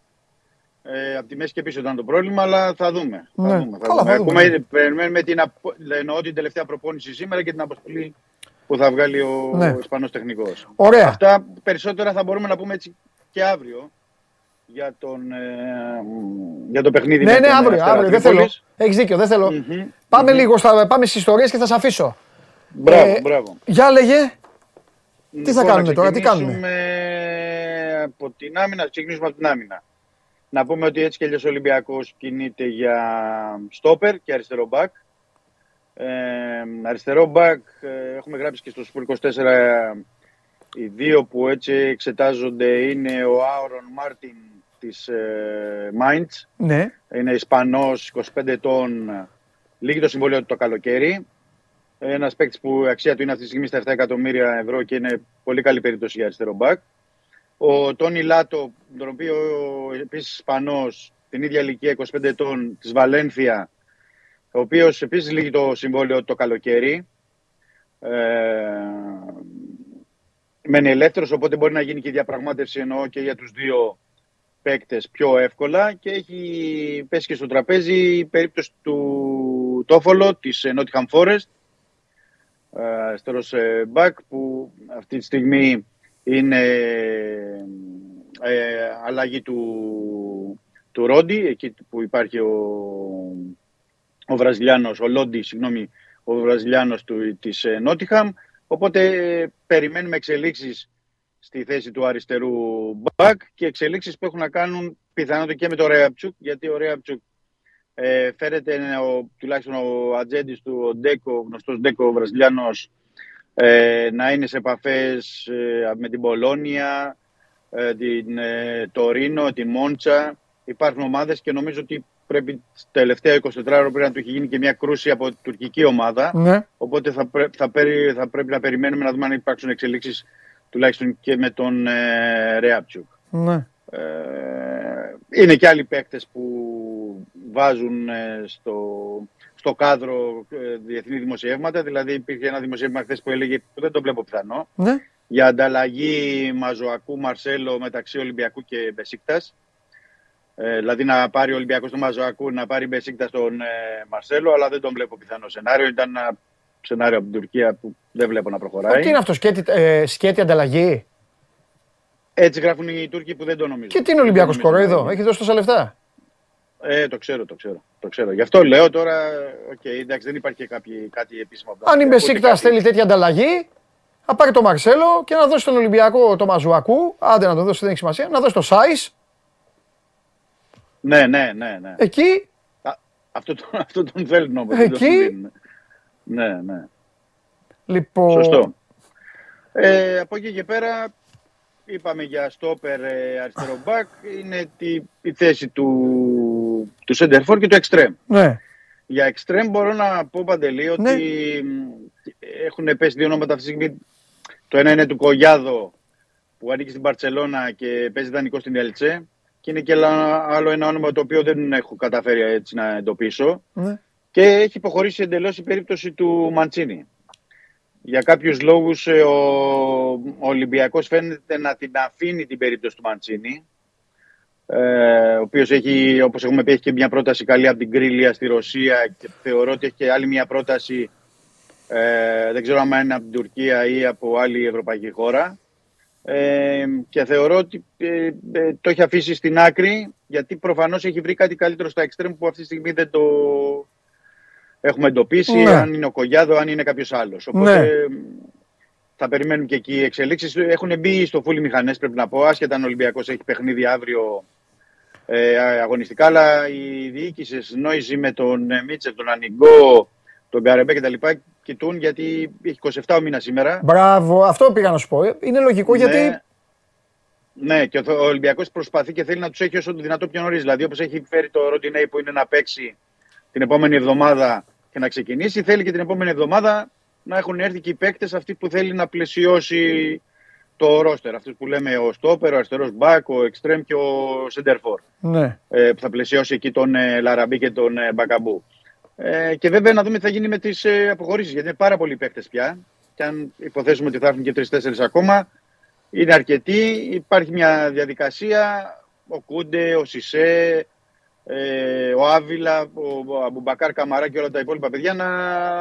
Ε, από τη μέση και πίσω ήταν το πρόβλημα, αλλά θα δούμε. Ναι. Θα δούμε, θα Καλά, δούμε. θα δούμε. Έχουμε- περιμένουμε την, απο... εννοώ την τελευταία προπόνηση σήμερα και την αποστολή που θα βγάλει ο Ναι. Ισπανός τεχνικός. Ωραία. Αυτά περισσότερα θα μπορούμε να πούμε έτσι και αύριο για, τον, ε, για το παιχνίδι. Ναι, με ναι, τον αύριο. Αστέρα αύριο δεν θέλω. Τρίπολης. Έχεις δίκιο, δεν θέλω. Μμμ. Πάμε λίγο στα, πάμε στις ιστορίες και θα σε αφήσω. Μπράβο, Ε, μπράβο. Για λέγε. Τι θα Λοιπόν, κάνουμε να τώρα, τι κάνουμε; ξεκινήσουμε από την άμυνα, να ξεκινήσουμε από την άμυνα. Να πούμε ότι έτσι και αλλιώς ο Ολυμπιακός κινείται για στόπερ και αριστερό μπακ. Ε, αριστερό μπακ ε, έχουμε γράψει και στο Σπορ 24 οι δύο που έτσι εξετάζονται είναι ο Άουρον Μάρτιν της ε, Mainz. Ναι. Είναι Ισπανός, 25 ετών, λύγει το συμβόλαιο του το καλοκαίρι. Ένας παίκτης που η αξία του είναι αυτή τη στιγμή στα 7 εκατομμύρια ευρώ και είναι πολύ καλή περίπτωση για αριστερό μπακ. Ο Τόνι Λάτο, τον οποίο επίσης Ισπανός, την ίδια ηλικία 25 ετών, της Βαλένθια, ο οποίος επίσης λύγει το συμβόλαιο του το καλοκαίρι. Ε, μένει ελεύθερος, οπότε μπορεί να γίνει και η διαπραγμάτευση εννοώ και για τους δύο παίκτες πιο εύκολα και έχει πέσει και στο τραπέζι η περίπτωση του Τόφολο της ε, Nottingham Forest ε, αριστερός ε, μπακ που αυτή τη στιγμή είναι ε, αλλαγή του, του Ρόντι εκεί που υπάρχει ο, ο Βραζιλιάνος, ο Λόντι, συγγνώμη, ο Βραζιλιάνος του, της ε, Νότιχαμ. Οπότε ε, περιμένουμε εξελίξεις στη θέση του αριστερού μπακ και εξελίξεις που έχουν να κάνουν πιθανότητα και με το Ρέαπτσουκ, γιατί ο Ρέαπτσουκ ε, φέρεται ο, τουλάχιστον ο ατζέντης του, ο Ντέκο, ο γνωστός Ντέκο ο Βραζιλιάνος, ε, να είναι σε επαφές ε, με την Πολόνια, ε, την ε, Τωρίνο, τη Μόντσα. Υπάρχουν ομάδες και νομίζω ότι πρέπει τα τελευταία 24 ώρα πρέπει να του έχει γίνει και μια κρούση από την τουρκική ομάδα. Ναι. Οπότε θα, πρέ- θα, περι- θα πρέπει να περιμένουμε να δούμε αν υπάρξουν εξελίξεις τουλάχιστον και με τον ε, Ρέαπτσουκ. Ναι. Ε, είναι και άλλοι παίκτες που βάζουν ε, στο, στο κάδρο ε, διεθνή δημοσιεύματα. Δηλαδή υπήρχε ένα δημοσίευμα χθες που έλεγε που δεν το βλέπω πιθανό Ναι. για ανταλλαγή Μαζοακού Μαρσέλο μεταξύ Ολυμπιακού και Μπεσίκτας. Ε, δηλαδή να πάρει ο Ολυμπιακός τον Μασουακού, να πάρει Μπεσίκτας τον ε, Μαρσέλο, αλλά δεν τον βλέπω πιθανό σενάριο. Ήταν ένα σενάριο από την Τουρκία που δεν βλέπω να Μα προχωράει. Τι είναι αυτό, σκέτη, ε, σκέτη ανταλλαγή; Έτσι γράφουν οι Τούρκοι που δεν το νομίζω. Και τι είναι ο Ολυμπιακό Δεν νομίζω να κορόιδο, είναι. έχει δώσει τόσα λεφτά; Ε, το ξέρω, το ξέρω. Το ξέρω. Γι' αυτό λέω τώρα, οκ, εντάξει, δεν υπάρχει και κάποιοι, κάτι επίσημο. από τα Αν η Ούτε Μπεσίκτα κάτι- θέλει τέτοια ανταλλαγή, να πάρει τον Μαρσέλο και να δώσει τον Ολυμπιακό το Μασουακού. Άντε να τον δώσει, δεν έχει σημασία. Να δώσει το Σάις Ναι, ναι, ναι. ναι. εκεί. Α, αυτό, το, αυτό τον θέλουν όμως. Εκεί. δεν τον δίνουν. Ναι, ναι. Λοιπόν. Σωστό. Ε, από εκεί και πέρα, είπαμε για στόπερ ε, αριστερό μπακ, είναι τη, η θέση του, του center for και του extreme. Ναι. Για extreme μπορώ να πω παντελή ότι Ναι. μ, έχουν πέσει δύο ονόματα αυτή τη στιγμή. Το ένα είναι του Κογιάδο που ανήκει στην Παρσελώνα και παίζει δανεικό στην Ελτσέ. Και είναι και άλλα- άλλο ένα όνομα το οποίο δεν έχω καταφέρει έτσι να εντοπίσω. ναι. Και έχει υποχωρήσει εντελώς η περίπτωση του Μαντσίνη. Για κάποιους λόγους ε, ο, ο Ολυμπιακός φαίνεται να την αφήνει την περίπτωση του Μαντσίνη. Ε, ο οποίος έχει, όπως έχουμε πει, έχει και μια πρόταση καλή από την Κρίλια στη Ρωσία και θεωρώ ότι έχει και άλλη μια πρόταση, ε, δεν ξέρω αν είναι από την Τουρκία ή από άλλη ευρωπαϊκή χώρα. Ε, και θεωρώ ότι ε, ε, το έχει αφήσει στην άκρη γιατί προφανώς έχει βρει κάτι καλύτερο στα εξτρέμ που αυτή τη στιγμή δεν το έχουμε εντοπίσει Ναι. αν είναι ο Κογιάδο, αν είναι κάποιος άλλος. Οπότε Ναι. ε, θα περιμένουμε και εκεί οι εξελίξεις. Έχουν μπει στο φούλι μηχανές πρέπει να πω, άσχετα αν ο Ολυμπιακός έχει παιχνίδι αύριο ε, αγωνιστικά, αλλά η διοίκηση σε συνεννόηση με τον ε, Μίτσελ, τον Ανιγκό, τον Καρεμπέ κτλ. κοιτούν γιατί έχει 27 ο μήνας σήμερα. Μπράβο, αυτό πήγα να σου πω. Ε, Είναι λογικό γιατί. Ναι, ναι, και ο Ολυμπιακός προσπαθεί και θέλει να τους έχει όσο το δυνατό πιο νωρίς. Δηλαδή, όπως έχει φέρει το Ροντινέι που είναι να παίξει την επόμενη εβδομάδα και να ξεκινήσει, θέλει και την επόμενη εβδομάδα να έχουν έρθει και οι παίκτες αυτοί που θέλει να πλαισιώσει το ρόστερ. Αυτούς που λέμε ο Στόπερ, ο αριστερός Μπακ, ο Εκστρέμ και ο Σεντερφόρ. Ναι. Ε, που θα πλαισιώσει εκεί τον ε, Λαραμπή και τον ε, Μπακαμπού. Ε, και βέβαια να δούμε τι θα γίνει με τις ε, αποχωρήσεις, γιατί είναι πάρα πολλοί παίκτες πια. Και αν υποθέσουμε ότι θα έρθουν και τρει-τέσσερι ακόμα, είναι αρκετοί. Υπάρχει μια διαδικασία. Ο Κούντε, ο Σισε, ε, ο Άβυλα, ο, ο Αμπουμπακάρ Καμαρά και όλα τα υπόλοιπα παιδιά να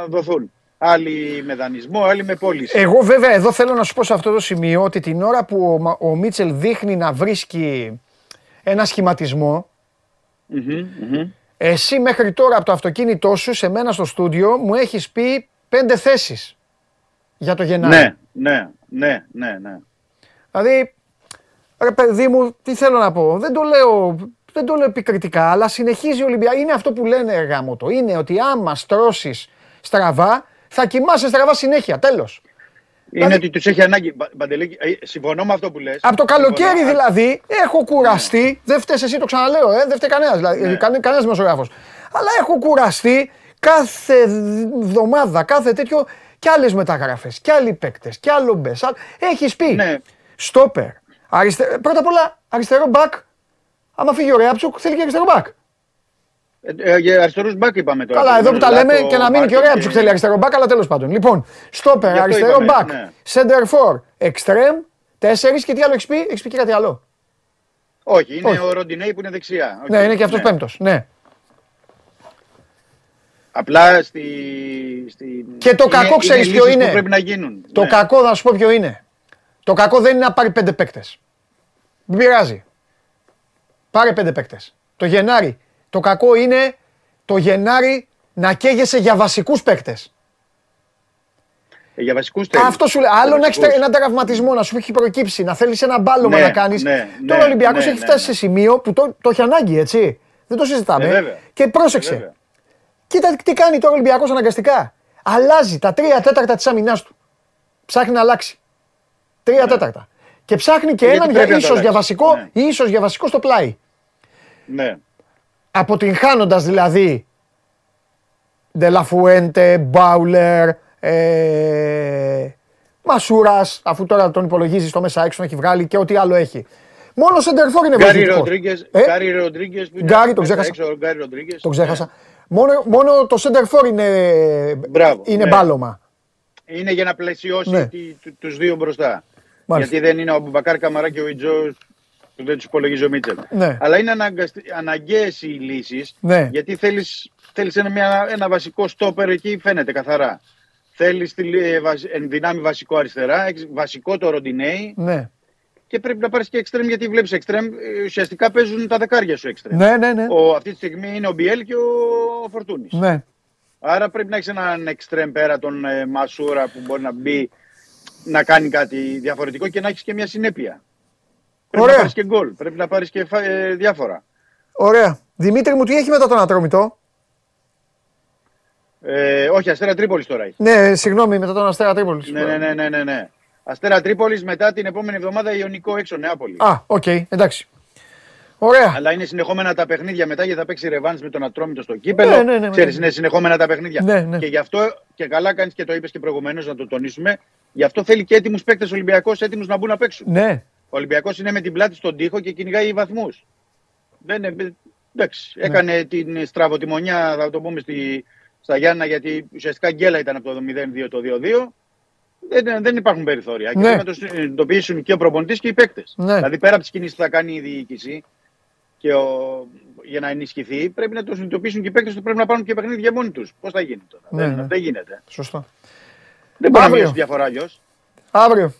δοθούν. Άλλοι με δανεισμό, άλλοι με πώληση. Εγώ βέβαια εδώ θέλω να σου πω σε αυτό το σημείο ότι την ώρα που ο, Μα- ο Μίτσελ δείχνει να βρίσκει ένα σχηματισμό, Μμμ, μμμ. εσύ μέχρι τώρα από το αυτοκίνητό σου σε μένα στο στούντιο μου έχεις πει πέντε θέσεις για το Γενάρη. Ναι, ναι, ναι, ναι, ναι. Δηλαδή, ρε παιδί μου, τι θέλω να πω. Δεν το λέω, δεν το λέω επικριτικά, αλλά συνεχίζει ο Ολυμπιακός. Είναι αυτό που λένε ρε γάμο το. Είναι ότι άμα στρώσεις στραβά, θα κοιμάσαι στραβά συνέχεια. Τέλος. Είναι Δηλαδή- ότι τους έχει ανάγκη. Μπα- Παντελή, ε, συμφωνώ με αυτό που λες. Από το καλοκαίρι Συμφωνώ. δηλαδή έχω κουραστεί. Δεν φταις εσύ, το ξαναλέω, ε, δεν φταίει κανένας. Δηλαδή, Ναι. κάνε- κανένας δημοσιογράφος. Αλλά έχω κουραστεί κάθε εβδομάδα, κάθε τέτοιο και άλλες μεταγραφές. Και άλλοι παίκτες. Και άλλο μπες. Έχεις πει. Ναι. Στόπερ. Αριστε... Πρώτα απ' όλα αριστερό μπακ. Άμα φύγει ο Ρέαψουκ, θέλει και αριστερό μπακ. Ε, ε, για αριστερούς μπακ είπαμε τώρα. Καλά, εδώ που τα λέμε Λάτο, και να μείνει και ο Μάρτιν Ρέαψουκ θέλει αριστερό μπακ, αλλά τέλος πάντων. Λοιπόν, στόπερ, Γι' αυτό αριστερό είπαμε, μπακ, ναι. σέντερ φορ, εξτρέμ, τέσσερις και τι άλλο έχει πει, έχει πει και κάτι άλλο. Όχι, είναι Όχι. ο Ροντινέη που είναι δεξιά. Οκ, Ναι, είναι και αυτός ναι. πέμπτος. Ναι. Απλά στη. στη... Και το κακό ξέρεις ποιο λύσεις είναι. Που πρέπει να γίνουν. Το Ναι. κακό θα σου πω ποιο είναι. Το κακό δεν είναι να πάρει πέντε παίκτες. Δεν πειράζει. Πάρε πέντε παίκτες. Το Γενάρη. Το κακό είναι το Γενάρη να καίγεσαι για βασικούς παίκτες. Ε, για βασικούς θέλεις. Αυτό σου λέει. Άλλο Για να έχεις βασικούς. έναν τραυματισμό, να σου έχει προκύψει, να θέλεις ένα μπάλωμα Ναι, να κάνεις. ναι, Τώρα ναι, ο Ολυμπιακός ναι, έχει ναι, φτάσει ναι. σε σημείο που το, το έχει ανάγκη, έτσι. Δεν το συζητάμε. Ε, βέβαια. Και πρόσεξε. Ε, βέβαια. Κοίτα τι κάνει τώρα ο Ολυμπιακός αναγκαστικά. Αλλάζει τα τρία τέταρτα της άμυνάς του. Ψάχνει να αλλάξει. Τρία τέταρτα. Και ψάχνει και Ναι. Γιατί έναν πρέπει για να το ίσως για αλλάξει. βασικό, Ναι. ή ίσως για βασικό στο πλάι. Ναι. Αποτυγχάνοντας δηλαδή Ντελαφουέντε, Μπάουλερ, ε, Μασούρας, αφού τώρα τον υπολογίζεις στο μέσα έξω, τον έχει βγάλει και ό,τι άλλο έχει. Μόνο ο σέντερ φορ είναι Γκάρι βοηθητικός. Ροντρίγκες. Ε, Γκάρι Ροντρίγκες που είναι Γκάρι, τον μέσα ξέχασα. έξω, ο Γκάρι Ροντρίγκες. τον ξέχασα. Μόνο, μόνο το σέντερ φορ είναι, Μπράβο, είναι ναι. μπάλωμα. Είναι για να πλαισιώσει Ναι. τη- του- τους δύο μπροστά. Μάλιστα. Γιατί δεν είναι ο Μπουμπακάρ Καμαρά και ο Ιτζό που δεν του υπολογίζει ο Μίτσελ. Ναι. Αλλά είναι αναγκαίες οι λύσεις. Ναι. Γιατί θέλεις θέλεις ένα, μια- ένα βασικό στόπερ εκεί, φαίνεται καθαρά. Θέλεις εν δυνάμει βασικό αριστερά, έχεις βασικό το Ροντινέι Ναι. και πρέπει να πάρεις και εξτρέμ γιατί βλέπεις εξτρέμ. ε, Ουσιαστικά παίζουν τα δεκάρια σου εξτρέμ. Ναι, ναι, ναι. Ο, αυτή τη στιγμή είναι ο Μπιέλ και ο Φορτούνης. ναι. Άρα πρέπει να έχεις έναν εξτρέμ πέρα τον ε, Μασούρα που μπορεί να μπει να κάνει κάτι διαφορετικό και να έχεις και μια συνέπεια. Πρέπει Ωραία. να πάρεις και γκολ. Πρέπει να πάρεις και φα- ε, διάφορα. Ωραία. Δημήτρη μου, τι έχει μετά τον Ατρόμητο; Ε, όχι, Αστέρα Τρίπολης τώρα έχει. Ναι, συγγνώμη, μετά τον Αστέρα Τρίπολης. Ναι, ναι, ναι, ναι, ναι, ναι. Αστέρα Τρίπολης μετά την επόμενη εβδομάδα Ιωνικό έξω Νεάπολη. Α, οκ, εντάξει. Ωραία. Αλλά είναι συνεχόμενα τα παιχνίδια μετά γιατί θα παίξει ρεβάνς με τον Ατρόμητο στο κύπελλο. Ναι, ναι, ναι, Ξέρεις, ναι. είναι συνεχόμενα τα παιχνίδια. Ναι, ναι. Και γι' αυτό και καλά κάνεις και το είπες και προηγουμένως να το τονίσουμε. Γι' αυτό θέλει και έτοιμους παίκτες Ολυμπιακός έτοιμους να μπουν να παίξουν. Ναι. Ο Ολυμπιακός είναι με την πλάτη στον τοίχο και κυνηγάει βαθμούς. Δεν είναι. Εντάξει, Ναι. έκανε την στραβοτιμονιά, θα το πούμε, στη, στα Γιάννα, γιατί ουσιαστικά γκέλα ήταν από το 0-2 το 2-2. Δεν, δεν υπάρχουν περιθώρια. Και Ναι. πρέπει να το συνειδητοποιήσουν και ο προπονητής και οι παίκτες. Ναι. Δηλαδή, πέρα από τις κινήσεις που θα κάνει η διοίκηση και ο, για να ενισχυθεί, πρέπει να το συνειδητοποιήσουν και οι παίκτες ότι πρέπει να πάρουν και παιχνίδια μόνοι τους. Πώς θα γίνει τώρα; Ναι, δεν, ναι. δεν γίνεται. Σωστό. Δεν μπορεί να Αύριο. μειώσει διαφορά αλλιώς. Αύριο.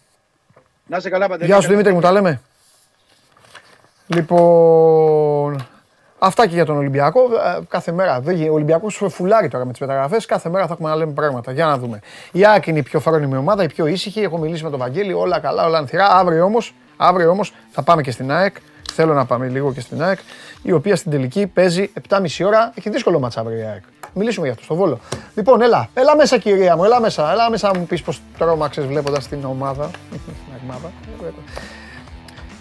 Να είσαι καλά, Παντελή. Γεια σου Δημήτρη μου, τα λέμε. Λοιπόν, αυτά και για τον Ολυμπιακό. Ε, Κάθε μέρα. δεν γι- Ο Ολυμπιακός φουλάρει τώρα με τις μεταγραφές. Κάθε μέρα θα έχουμε να λέμε πράγματα. Για να δούμε. Η ΑΕΚ είναι η πιο φρόνιμη ομάδα, η πιο ήσυχη. Έχω μιλήσει με τον Βαγγέλη. Όλα καλά, όλα ανθυρά. Αύριο όμως αύριο όμως, θα πάμε και στην ΑΕΚ. Θέλω να πάμε λίγο και στην ΑΕΚ. Η οποία στην τελική παίζει 7,5 ώρα. Έχει δύσκολο μάτσα αύριο η ΑΕΚ. Μιλήσουμε για αυτό στο βόλο. Λοιπόν, έλα, έλα μέσα κυρία μου, έλα μέσα. Έλα μέσα να μου πεις πώς τρόμαξες βλέποντας την ομάδα. Την ομάδα.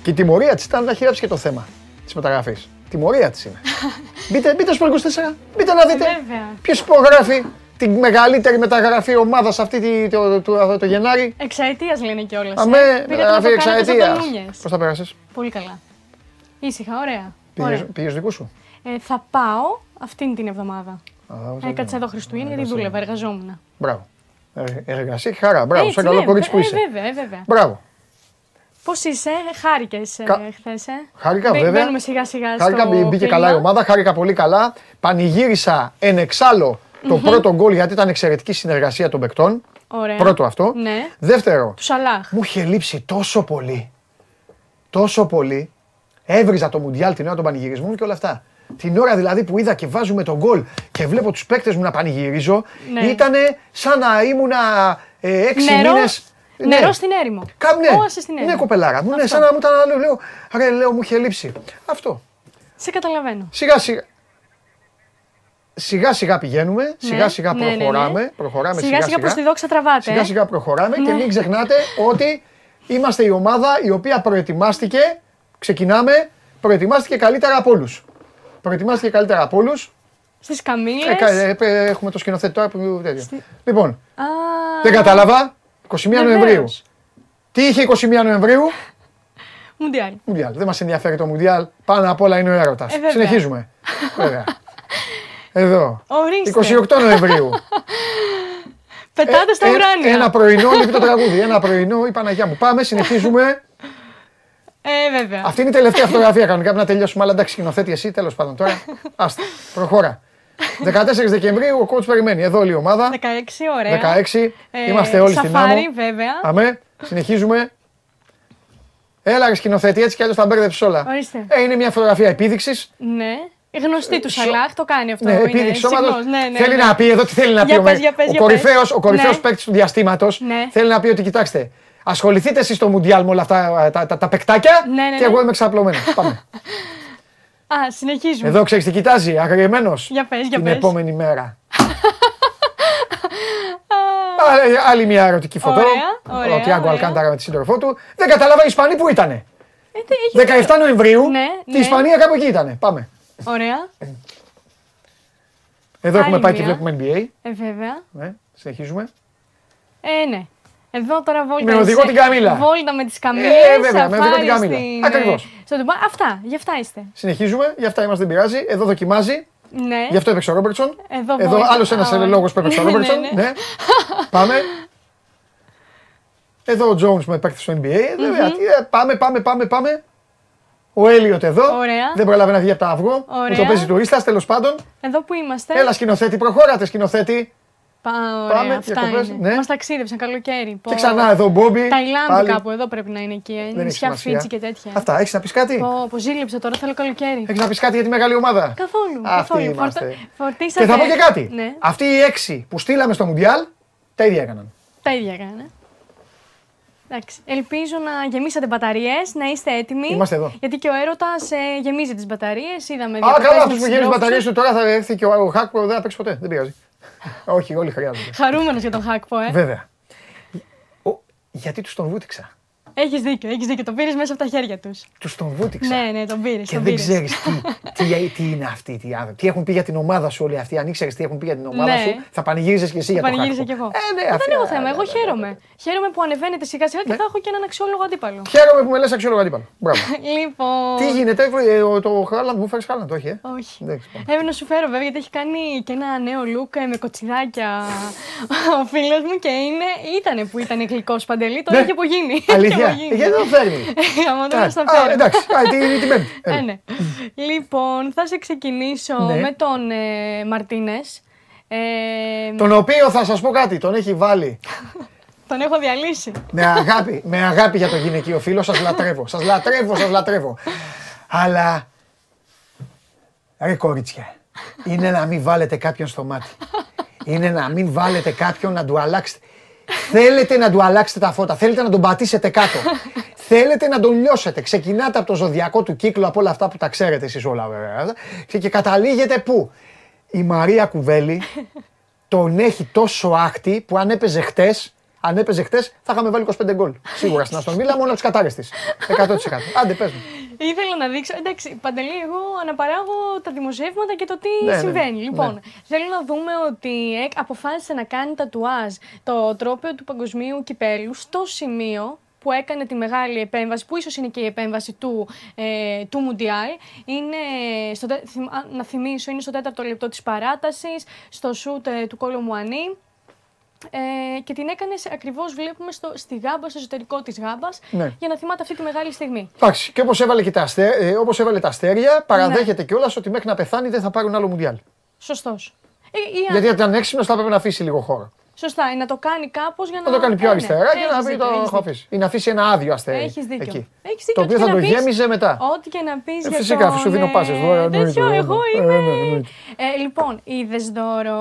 Και η τιμωρία της ήταν να χειρέψει και το θέμα της μεταγραφής. Τιμωρία της είναι. μπείτε, μπείτε στο 24, μπείτε να δείτε. Βέβαια. Ποιος υπογράφει τη μεγαλύτερη μεταγραφή ομάδα αυτή τη- το, το, το, το Γενάρη. Εξαετίας λένε κιόλας. Αμέ, Πήγατε να το μεταγραφή κάνετε στο εξαετίας. Τολούνιες. Πώς θα πέρασε, Πολύ καλά. Ήσυχα, ωραία. ωραία. πήγες δικού σου; Ε, θα πάω αυτήν την εβδομάδα. Α, όχι, Έκατσα εδώ Χριστούγεννα γιατί εργασία. δούλευα, εργαζόμουν. Μπράβο. Ε, Εργασία και χαρά. Μπράβο, Έτσι, σαν καλό ναι, κορίτσι που ε, είσαι. Βέβαια, ε, βέβαια. Μπράβο. Πώς είσαι, χάρηκες Κα- χθες. Ε; Χάρηκα, Μπαι- βέβαια. Μπαίνουμε σιγά σιγά Χάρηκα, στο μπήκε κλίμα. καλά η ομάδα, χάρηκα πολύ καλά. Πανηγύρισα εν εξάλλου το πρώτο γκολ γιατί ήταν εξαιρετική συνεργασία των παικτών. Ωραία. Πρώτο αυτό. Ναι. Δεύτερο, Του Σαλάχ. μου είχε λείψει τόσο πολύ. Τόσο πολύ. Έβριζα το Μουντιάλ την ώρα των πανηγυρισμών και όλα αυτά. Την ώρα δηλαδή που είδα και βάζουμε τον γκολ και βλέπω τους παίκτες μου να πανηγυρίζω, Ναι. ήταν σαν να ήμουνα ε, έξι Νερό, μήνες. νερό στην έρημο. Κα, ναι, Όαση στην έρημο. ναι, κοπελάρα μου. Ναι, Αυτό. σαν να μου ήταν άλλο. Λέω, ρε, λέω, μου είχε λείψει. Αυτό. Σε καταλαβαίνω. Σιγά σιγά. Σιγά σιγά πηγαίνουμε, σιγά σιγά ναι, ναι, ναι. προχωράμε, προχωράμε Σιγά σιγά προς τη δόξα τραβάτε. Σιγά ε. σιγά προχωράμε και Ναι. μην ξεχνάτε ότι είμαστε η ομάδα η οποία προετοιμάστηκε, ξεκινάμε, προετοιμάστηκε καλύτερα από όλους. Προετοιμάστηκε καλύτερα από όλους. Στις καμίλε. Ε, κα- ε, ε, έχουμε το σκηνοθέτη τώρα που τέτοιο. Στη- Λοιπόν, Α, δεν κατάλαβα. 21 βεβαίως. Νοεμβρίου. Τι είχε 21 Νοεμβρίου, Μουντιάλ. Μουντιάλ. Δεν μας ενδιαφέρει το Μουντιάλ. Πάνω απ' όλα είναι ο έρωτας. Ε, βέβαια. Συνεχίζουμε. Βέβαια. Εδώ. Ορίστε. 28 Νοεμβρίου. Πετάτε στα Ε, ουράνια. Ένα πρωινό, λείπει το τραγούδι. Ένα πρωινό, η Παναγιά μου. Πάμε, συνεχίζουμε. Ε, βέβαια. Αυτή είναι η τελευταία φωτογραφία κανονικά. Πρέπει να τελειώσουμε. Αλλά εντάξει, σκηνοθέτη εσύ, τέλος πάντων τώρα. Άστα, προχώρα. 14 Δεκεμβρίου ο coach περιμένει. Εδώ όλη η ομάδα. 16, ωραία. 16. Ε, Είμαστε όλοι στην σαφάρι, άμμο. βέβαια. Αμέ, συνεχίζουμε. Έλα, ρε σκηνοθέτη, έτσι κι αλλιώς θα μπέρδεψες όλα. Ορίστε. Ε, είναι μια φωτογραφία επίδειξης. Ναι. Γνωστή του Σαλάχ, το κάνει αυτό. Ναι, είναι επίδειξη σώματος. συχνός. Ναι, ναι, θέλει ναι. να πει εδώ τι θέλει να πει. Για ο πες, με- για πες, ο για κορυφαίος πες. ο κορυφαίος Ναι. παίκτης του διαστήματος Ναι. θέλει να πει ότι κοιτάξτε, ασχοληθείτε εσείς στο Μουντιάλ με όλα αυτά ε, τα, τα, τα παικτάκια Ναι, ναι, και ναι. εγώ είμαι ξαπλωμένο. Πάμε. Α, συνεχίζουμε. Εδώ ξέρεις τι κοιτάζει, αγριεμένος. Για πες, για Την πες. επόμενη μέρα. Άλλη- Άλλη μια ερωτική φωτό. Ωραία, ωραία, Ο Τιάγκο ωραία. Αλκάνταρα με τη σύντροφό του. Δεν κατάλαβα οι Ισπανοί που ήτανε. Ε, τι έχει- 17 Νοεμβρίου Ναι, και ναι. η Ισπανία κάπου εκεί ήτανε. Πάμε. Ωραία. Εδώ έχουμε Άλλη πάει και μια. βλέπουμε NBA. Ε, βέβαια. Ναι, συνεχίζουμε. Ε, ναι. Εδώ τώρα βόλτα. Με οδηγό σε- την Καμίλα. Βόλτα με τις καμίλες. Ε, βέβαια, με οδηγό την Καμίλα. Ακριβώς. Στο Ντουμπάι. Αυτά, γι' αυτά είστε. Συνεχίζουμε, γι' αυτά είμαστε, δεν πειράζει. Εδώ δοκιμάζει, Ναι. γι' αυτό έπαιξε ο Ρόμπερτσον. Εδώ, Εδώ βόλτα. άλλος ένας Α, λόγο που έπαιξε ο ναι, Ρόμπερτσον. ναι, ναι. Ναι. Πάμε. Εδώ ο Jones με παίκτης στο NBA. Ε, βέβαια, τι, ε, Πάμε, πάμε, πάμε, πάμε. Ο Έλιοτ εδώ. Ωραία. Δεν προλάβει να βγει από τα αυγό. Ωραία. Μου το παίζει τουρίστας, τέλος πάντων. Εδώ που είμαστε. Έλα, σκηνοθέτη, προχώρατε, σκηνοθέτη. Πα, ωραία, Πάμε, αυτά διακοπές, είναι. ναι. Μας ταξίδεψαν καλοκαίρι. Και ξανά εδώ ο Μπόμπι. Ταϊλάνδη Πάλι. κάπου εδώ πρέπει να είναι εκεί. ε, Δεν έχει Νησιά σημασία. Φίτσι και τέτοια. Αυτά, έχεις να πεις κάτι; Πω, πω ζήλεψε τώρα, θέλω καλοκαίρι. Έχεις να πεις κάτι για τη μεγάλη ομάδα; Καθόλου. Αυτοί καθόλου. είμαστε. Φορτα- Φορτίσατε. Και θα πω και κάτι. Ναι, Αυτοί οι έξι που στείλαμε στο Μουντιάλ τα ίδια έκαναν. τα ίδια έκανα. Εντάξει. Ελπίζω να γεμίσατε μπαταρίες, να είστε έτοιμοι. Είμαστε εδώ. Γιατί και ο έρωτας ε, γεμίζει τις μπαταρίες. Είδαμε Α, διακοπές καλά, με αυτός τους που γέμισε συντρόφους μπαταρίες του. του τώρα θα έρθει και ο Χάκ που δεν θα παίξει ποτέ. Δεν πειράζει. Όχι, όλοι χρειάζονται. Χαρούμενος για τον Χάκπο, ε. Βέβαια. Ο- Γιατί τους τον βούτυξα; Έχεις δίκιο, έχεις δίκιο. Το πήρες μέσα από τα χέρια τους. Τους τον βούτυξα. Ναι, ναι, τον πήρες. Και δεν ξέρεις τι, τι, τι είναι αυτοί οι άνθρωποι. Τι έχουν πει για την ομάδα σου όλοι αυτοί. Αν ήξερες τι έχουν πει για την ομάδα Ναι. σου, θα πανηγύριζες και εσύ για το Πανηγύριζα Χάκπο. κι εγώ. Ε, ναι, δεν αυτή- έχω θέμα. ε, Εγώ ναι, ναι, χαίρομαι. Χαίρομαι που ανεβαίνετε σιγά σιγά και θα έχω και έναν αξιόλογο αντίπαλο. Χαίρομαι που με λες αξιόλογο αντίπαλο. Μπράβο. λοιπόν. τι γίνεται, ε, ο- το Χάλαντ μου φέρεις Χάλαντ, όχι, ε; Όχι. Εντάξει, πάμε. Έπρεπε να σου φέρω βέβαια γιατί έχει κάνει και ένα νέο look ε, με κοτσιδάκια ο φίλος μου και είναι, ήτανε που ήταν γλυκός παντελή, τώρα Ναι. έχει απογίνει. Αλήθεια. Έχει απογίνει. Γιατί δεν το φέρνει; Άμα δεν Α, θα α, φέρω. εντάξει, α, τι είναι την Πέμπτη. Ε, Έλα. ναι. λοιπόν, θα σε ξεκινήσω Ναι. με τον ε, Μαρτίνες. Ε, Τον οποίο θα σας πω κάτι, τον έχει βάλει τον έχω διαλύσει. με αγάπη, με αγάπη για το γυναικείο φίλο, σας λατρεύω. Σας λατρεύω, σας λατρεύω. Αλλά. Ρε κορίτσια, είναι να μην βάλετε κάποιον στο μάτι. Είναι να μην βάλετε κάποιον να του αλλάξετε. Θέλετε να του αλλάξετε τα φώτα, θέλετε να τον πατήσετε κάτω. θέλετε να τον λιώσετε. Ξεκινάτε από το ζωδιακό του κύκλο, από όλα αυτά που τα ξέρετε εσείς όλα βέβαια. Και, και καταλήγετε πού; Η Μαρία Κουβέλη τον έχει τόσο άχτη που αν έπαιζε χτες, αν έπαιζε χτες, θα είχαμε βάλει 25 γκολ. Σίγουρα στην Αστον Βίλα, μόνο του κατάρε τη. 100%. Άντε, πες μου. Ήθελα να δείξω. Εντάξει, Παντελή, εγώ αναπαράγω τα δημοσιεύματα και το τι Ναι, ναι, συμβαίνει. ναι. Λοιπόν, θέλω να δούμε ότι εκ- αποφάσισε να κάνει τατουάζ το τρόπαιο του παγκοσμίου κυπέλου στο σημείο που έκανε τη μεγάλη επέμβαση, που ίσως είναι και η επέμβαση του, ε, του Μουντιάλ. Είναι, στο, τε- θυμ- α, να θυμίσω, είναι στο τέταρτο λεπτό της παράτασης, στο σούτ ε, του Κόλο Μουανί. Ε, και την έκανες σε- ακριβώς βλέπουμε στο, στη γάμπα, στο εσωτερικό της γάμπας, Ναι. για να θυμάται αυτή τη μεγάλη στιγμή. Εντάξει, και όπως έβαλε, και τα αστε... ε, όπως έβαλε τα αστέρια, παραδέχεται Ναι. κιόλας ότι μέχρι να πεθάνει δεν θα πάρουν άλλο Μουντιάλ. Σωστός. Ε, ή- Γιατί ήταν έξυπνος, θα έπρεπε να αφήσει λίγο χώρο. Σωστά, ε, να το κάνει κάπως για να. Να το κάνει πιο Ε, ναι. αριστερά και να Έχεις πει δίκιο, το έχεις έχω δίκιο. αφήσει. Ή να αφήσει ένα άδειο αστέρι. Έχεις δίκιο. Εκεί. Έχεις δίκιο, Το οποίο ό,τι θα και το να πεις. γέμιζε μετά. Ό,τι και να πεις Ε, για φυσικά, τον, σου δίνω ε, πάσες, δώρα, εννοείται, τέτοιο, εννοείται. εγώ Ε, είμαι. ναι, εννοείται. Ε, λοιπόν, είδες δώρο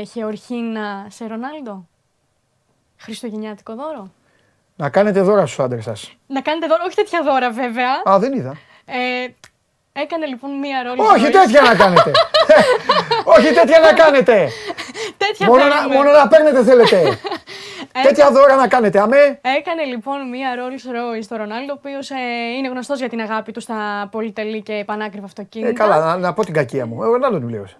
ε, Χεωρχίνα σε Ρονάλντο; Χριστουγεννιάτικο δώρο; Να κάνετε δώρα στους άντρες σας. Να κάνετε δώρο, όχι τέτοια δώρα βέβαια. Α, δεν είδα. Ε, έκανε λοιπόν μία ρόλη. Όχι τέτοια να κάνετε. Όχι τέτοια να κάνετε. Τέτοια μόνο, να, θέλουμε. μόνο να παίρνετε θέλετε. τέτοια δώρα να κάνετε. Αμέ. Έκανε λοιπόν μία Rolls Royce στο Ρονάλντο, ο οποίος είναι γνωστός για την αγάπη του στα πολυτελή και πανάκριβα αυτοκίνητα. Ε, καλά, να, να πω την κακία μου. Εγώ να τον πλήρωσε.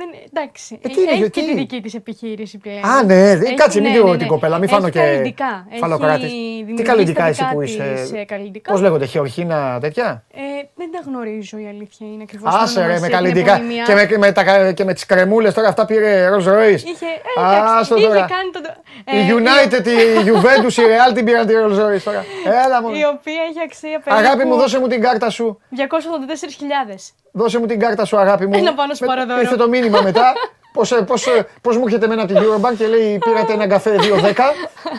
Δεν, εντάξει. Ε, τι είναι, έχει γιατί; και τη δική της επιχείρηση πλέον. Α, ναι, δε- Έχει- κάτσε, μην ναι, δω ναι, ναι. την κοπέλα, μην Έχει φάνω και καλλιντικά. φαλοκράτης. Έχει Τι δημιουργήσει καλλιντικά τα εσύ δικά που της, είσαι; ε, καλλιντικά. Πώς λέγονται, χεωρχίνα τέτοια; Ε, δεν τα γνωρίζω η αλήθεια είναι ακριβώς. Άσε ρε, με καλλιντικά. Και με, και με, τα, και με τις κρεμούλες τώρα αυτά πήρε Rolls Royce. Είχε, ε, εντάξει, Άστο είχε τώρα. κάνει το. Η ε, United, η Juventus, η Real την πήραν τη Rolls Royce τώρα. Έλα μου. Η οποία έχει αξία περίπου. Αγάπη μου, δώσε μου την κάρτα σου. 284.000. Δώσε μου την κάρτα σου, αγάπη μου. Να πάω να σου Με- πάρω δώρο. Ήρθε το μήνυμα μετά. Πώς, ε, πώς, ε, πώς μου έρχεται εμένα από την Eurobank και λέει πήρατε ένα καφέ 2.10.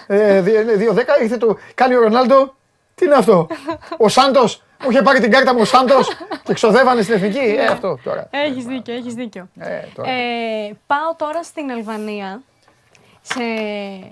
Ε, δι- ναι, 2.10 ήρθε το. Κάνει ο Ρονάλντο. Τι είναι αυτό; Ο Σάντος. Μου είχε πάρει την κάρτα μου ο Σάντος και ξοδεύανε στην εθνική. Ε, αυτό τώρα. Έχεις δίκιο, έχεις δίκιο. Ε, τώρα. Ε, πάω τώρα στην Αλβανία. Σε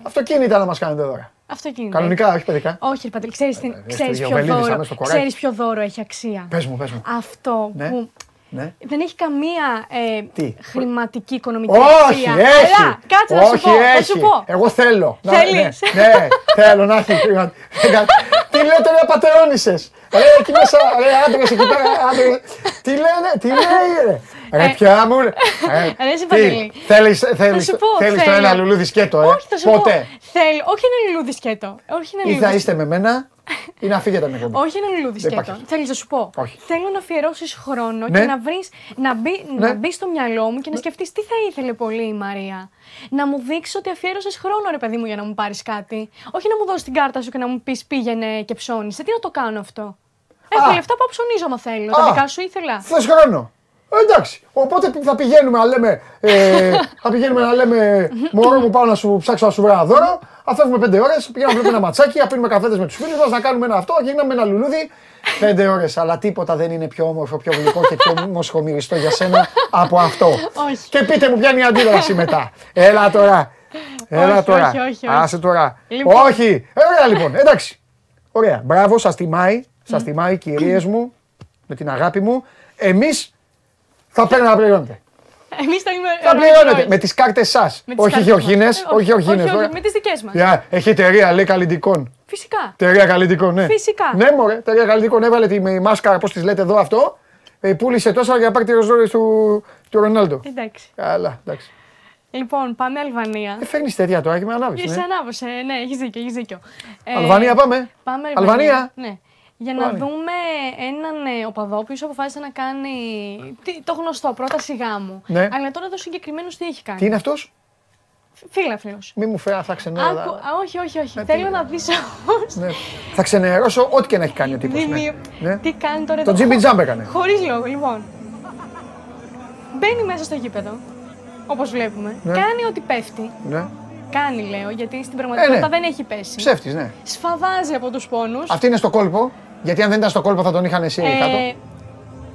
Αυτοκίνητα να μας κάνετε τώρα. Αυτοκίνητο. Κανονικά, όχι παιδικά. Όχι, ρε Παντελή, ξέρεις, τι- Ε, ξέρεις, στο ποιο Γιοβελίδης, δώρο, άμεσα στο κοράκι. ξέρεις ποιο δώρο έχει αξία. Πες μου, πες μου. Αυτό Ναι. που Ναι. δεν έχει καμία ε, Τι; χρηματική οικονομική Όχι, αξία. έχει. Αλλά, κάτσε να Όχι, σου πω, θα έχει. σου πω. Εγώ θέλω. Να- Θέλεις; Ναι, ναι, θέλω να έχει. χρήμα. Τι λέτε ρε πατεώνισσες. Ρε εκεί μέσα, ρε άντρες εκεί πέρα, άντρες. Τι λένε, τι λέει ρε. Ρε Ε, πια μου. ρε. Ε, ρε, εσύ, τι, Παντελή. Θέλεις, θέλεις, σου πω, θέλεις το θέλω. ένα λουλούδι σκέτο, ε; Όχι, θα σου Πότε. πω. Θέλω, όχι ένα λουλούδι σκέτο. Όχι ένα Ή λουλούδι θα είστε με μένα; Ή να φύγετε με εκπομπή. Όχι ένα λουλούδι Δεν σκέτο. υπάρχει. Θέλει να σου πω. Όχι. Θέλω να αφιερώσεις χρόνο Ναι. και να βρεις να μπει, Ναι. να μπει στο μυαλό μου και να σκεφτείς τι θα ήθελε πολύ η Μαρία. Να μου δείξει ότι αφιέρωσες χρόνο, ρε παιδί μου, για να μου πάρεις κάτι. Όχι να μου δώσεις την κάρτα σου και να μου πεις πήγαινε και ψώνισε. Τι να το κάνω αυτό; Έχω Α. λεφτά που ψωνίζω, άμα θέλω. Α. Τα δικά σου ήθελα. Θες χρόνο. Ε, εντάξει. Οπότε θα πηγαίνουμε να λέμε, ε, θα πηγαίνουμε να λέμε Μωρό μου πάω να σου ψάξω να σου βρω ένα δώρο. Θα φεύγουμε πέντε ώρες, πηγαίνουμε να βλέπουμε ένα ματσάκι, να πίνουμε καφέδες με τους φίλους μας, να κάνουμε ένα αυτό, γίναμε ένα λουλούδι. Πέντε ώρες. Αλλά τίποτα δεν είναι πιο όμορφο, πιο γλυκό και πιο μοσχομυριστό για σένα από αυτό. Όχι. Και πείτε μου ποια είναι η αντίδραση μετά. Έλα τώρα. Έλα Όχι, τώρα. όχι, όχι, όχι. Άσε τώρα. Λοιπόν. Όχι. Ε, Ωραία λοιπόν. Εντάξει. Ωραία. Μπράβο, σας τιμάει. Σας τιμάει, κυρίες μου, με την αγάπη μου. Εμείς θα παίρνουμε να πληρώνετε. Εμείς θέλουμε. Θα πληρώνετε με τις κάρτες σας. Με τις Όχι κάρτες γεωργίνε. μας. Ε, Όχι γεωργίνε. όχι, όχι, με τις δικές μας. Yeah, έχει εταιρεία, λέει καλλιτικών. Φυσικά. Εταιρεία καλλιτικών, ναι. Φυσικά. Ναι, μωρέ, εταιρεία καλλιτικών έβαλε τη με- μάσκα, πώς τη λέτε εδώ αυτό. Ε, πούλησε τόσα για να πάρει τη ροζόρε του, του Ρονάλντο. Εντάξει. Καλά, εντάξει. Λοιπόν, πάμε Αλβανία. Ε, φέρνεις τέτοια τώρα και με ανάβεις. Σε Ναι. ανάβωσε, ναι, έχεις δίκιο, έχεις δίκιο. Ε, Αλβανία πάμε. Πάμε Αλβανία. Ναι. Για να Αλβανία. δούμε έναν ε, οπαδό που αποφάσισε να κάνει τι- το γνωστό, πρόταση γάμου. Ναι. Αλλά τώρα εδώ συγκεκριμένος τι έχει κάνει; Τι είναι αυτός, Φίλαφλος. μη μου φέρει αυτά ξενέρα. Άκου, α, όχι, όχι, όχι. Ε, τι Θέλω είναι; να δεις όμως Ναι. Θα ξενερώσω ό,τι και να έχει κάνει ο τύπος. Ναι. Δημιου- Ναι. τι κάνει τώρα Το εδώ. Jimmy Jump έκανε. Χωρίς λόγο, λοιπόν. Μπαίνει μέσα στο γήπεδο, όπως βλέπουμε. Ναι. Κάνει ό,τι πέφτει. Ναι. Κάνει, λέω, γιατί στην πραγματικότητα ναι. δεν έχει πέσει. Ψεύτης, ναι. Σφαδάζει από τους πόνους. Αυτή είναι στο κόλπο. Γιατί αν δεν ήταν στο κόλπο θα τον είχαν εσύ Ε, κάτω.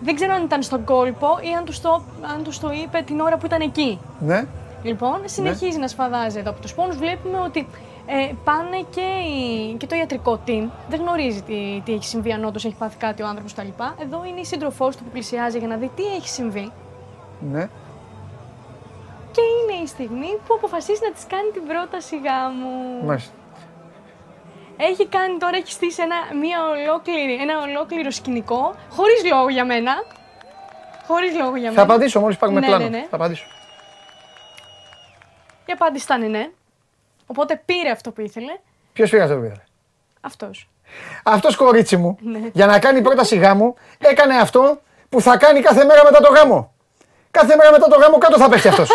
δεν ξέρω αν ήταν στον κόλπο ή αν τους το, αν τους το είπε την ώρα που ήταν εκεί. Ναι. Λοιπόν, συνεχίζει να σφαδάζει εδώ από τους πόνους. Βλέπουμε ότι ε, πάνε και, η- και το ιατρικό team. Δεν γνωρίζει τι, τι έχει συμβεί, αν όντως έχει πάθει κάτι ο άνθρωπος κτλ. Εδώ είναι η σύντροφός του που πλησιάζει για να δει τι έχει συμβεί. ναι. Και είναι η στιγμή που αποφασίζει να της κάνει την πρόταση γάμου. Μάλιστα. Έχει κάνει τώρα, έχει στήσει ένα, μια ολόκληρη, ένα ολόκληρο σκηνικό, χωρίς λόγο για μένα. Χωρίς λόγο για μένα. Θα απαντήσω μόλις πάρουμε Ναι, πλάνο. ναι, ναι. Θα απαντήσω. Η απάντηση ήταν ναι. Οπότε πήρε αυτό που ήθελε. Ποιος πήρε αυτό που ήθελε; Αυτός. Αυτός κορίτσι μου, Ναι. για να κάνει πρόταση γάμου, έκανε αυτό που θα κάνει κάθε μέρα μετά το γάμο. Κάθε μέρα μετά το γάμο κάτω θα πέφτει αυτός.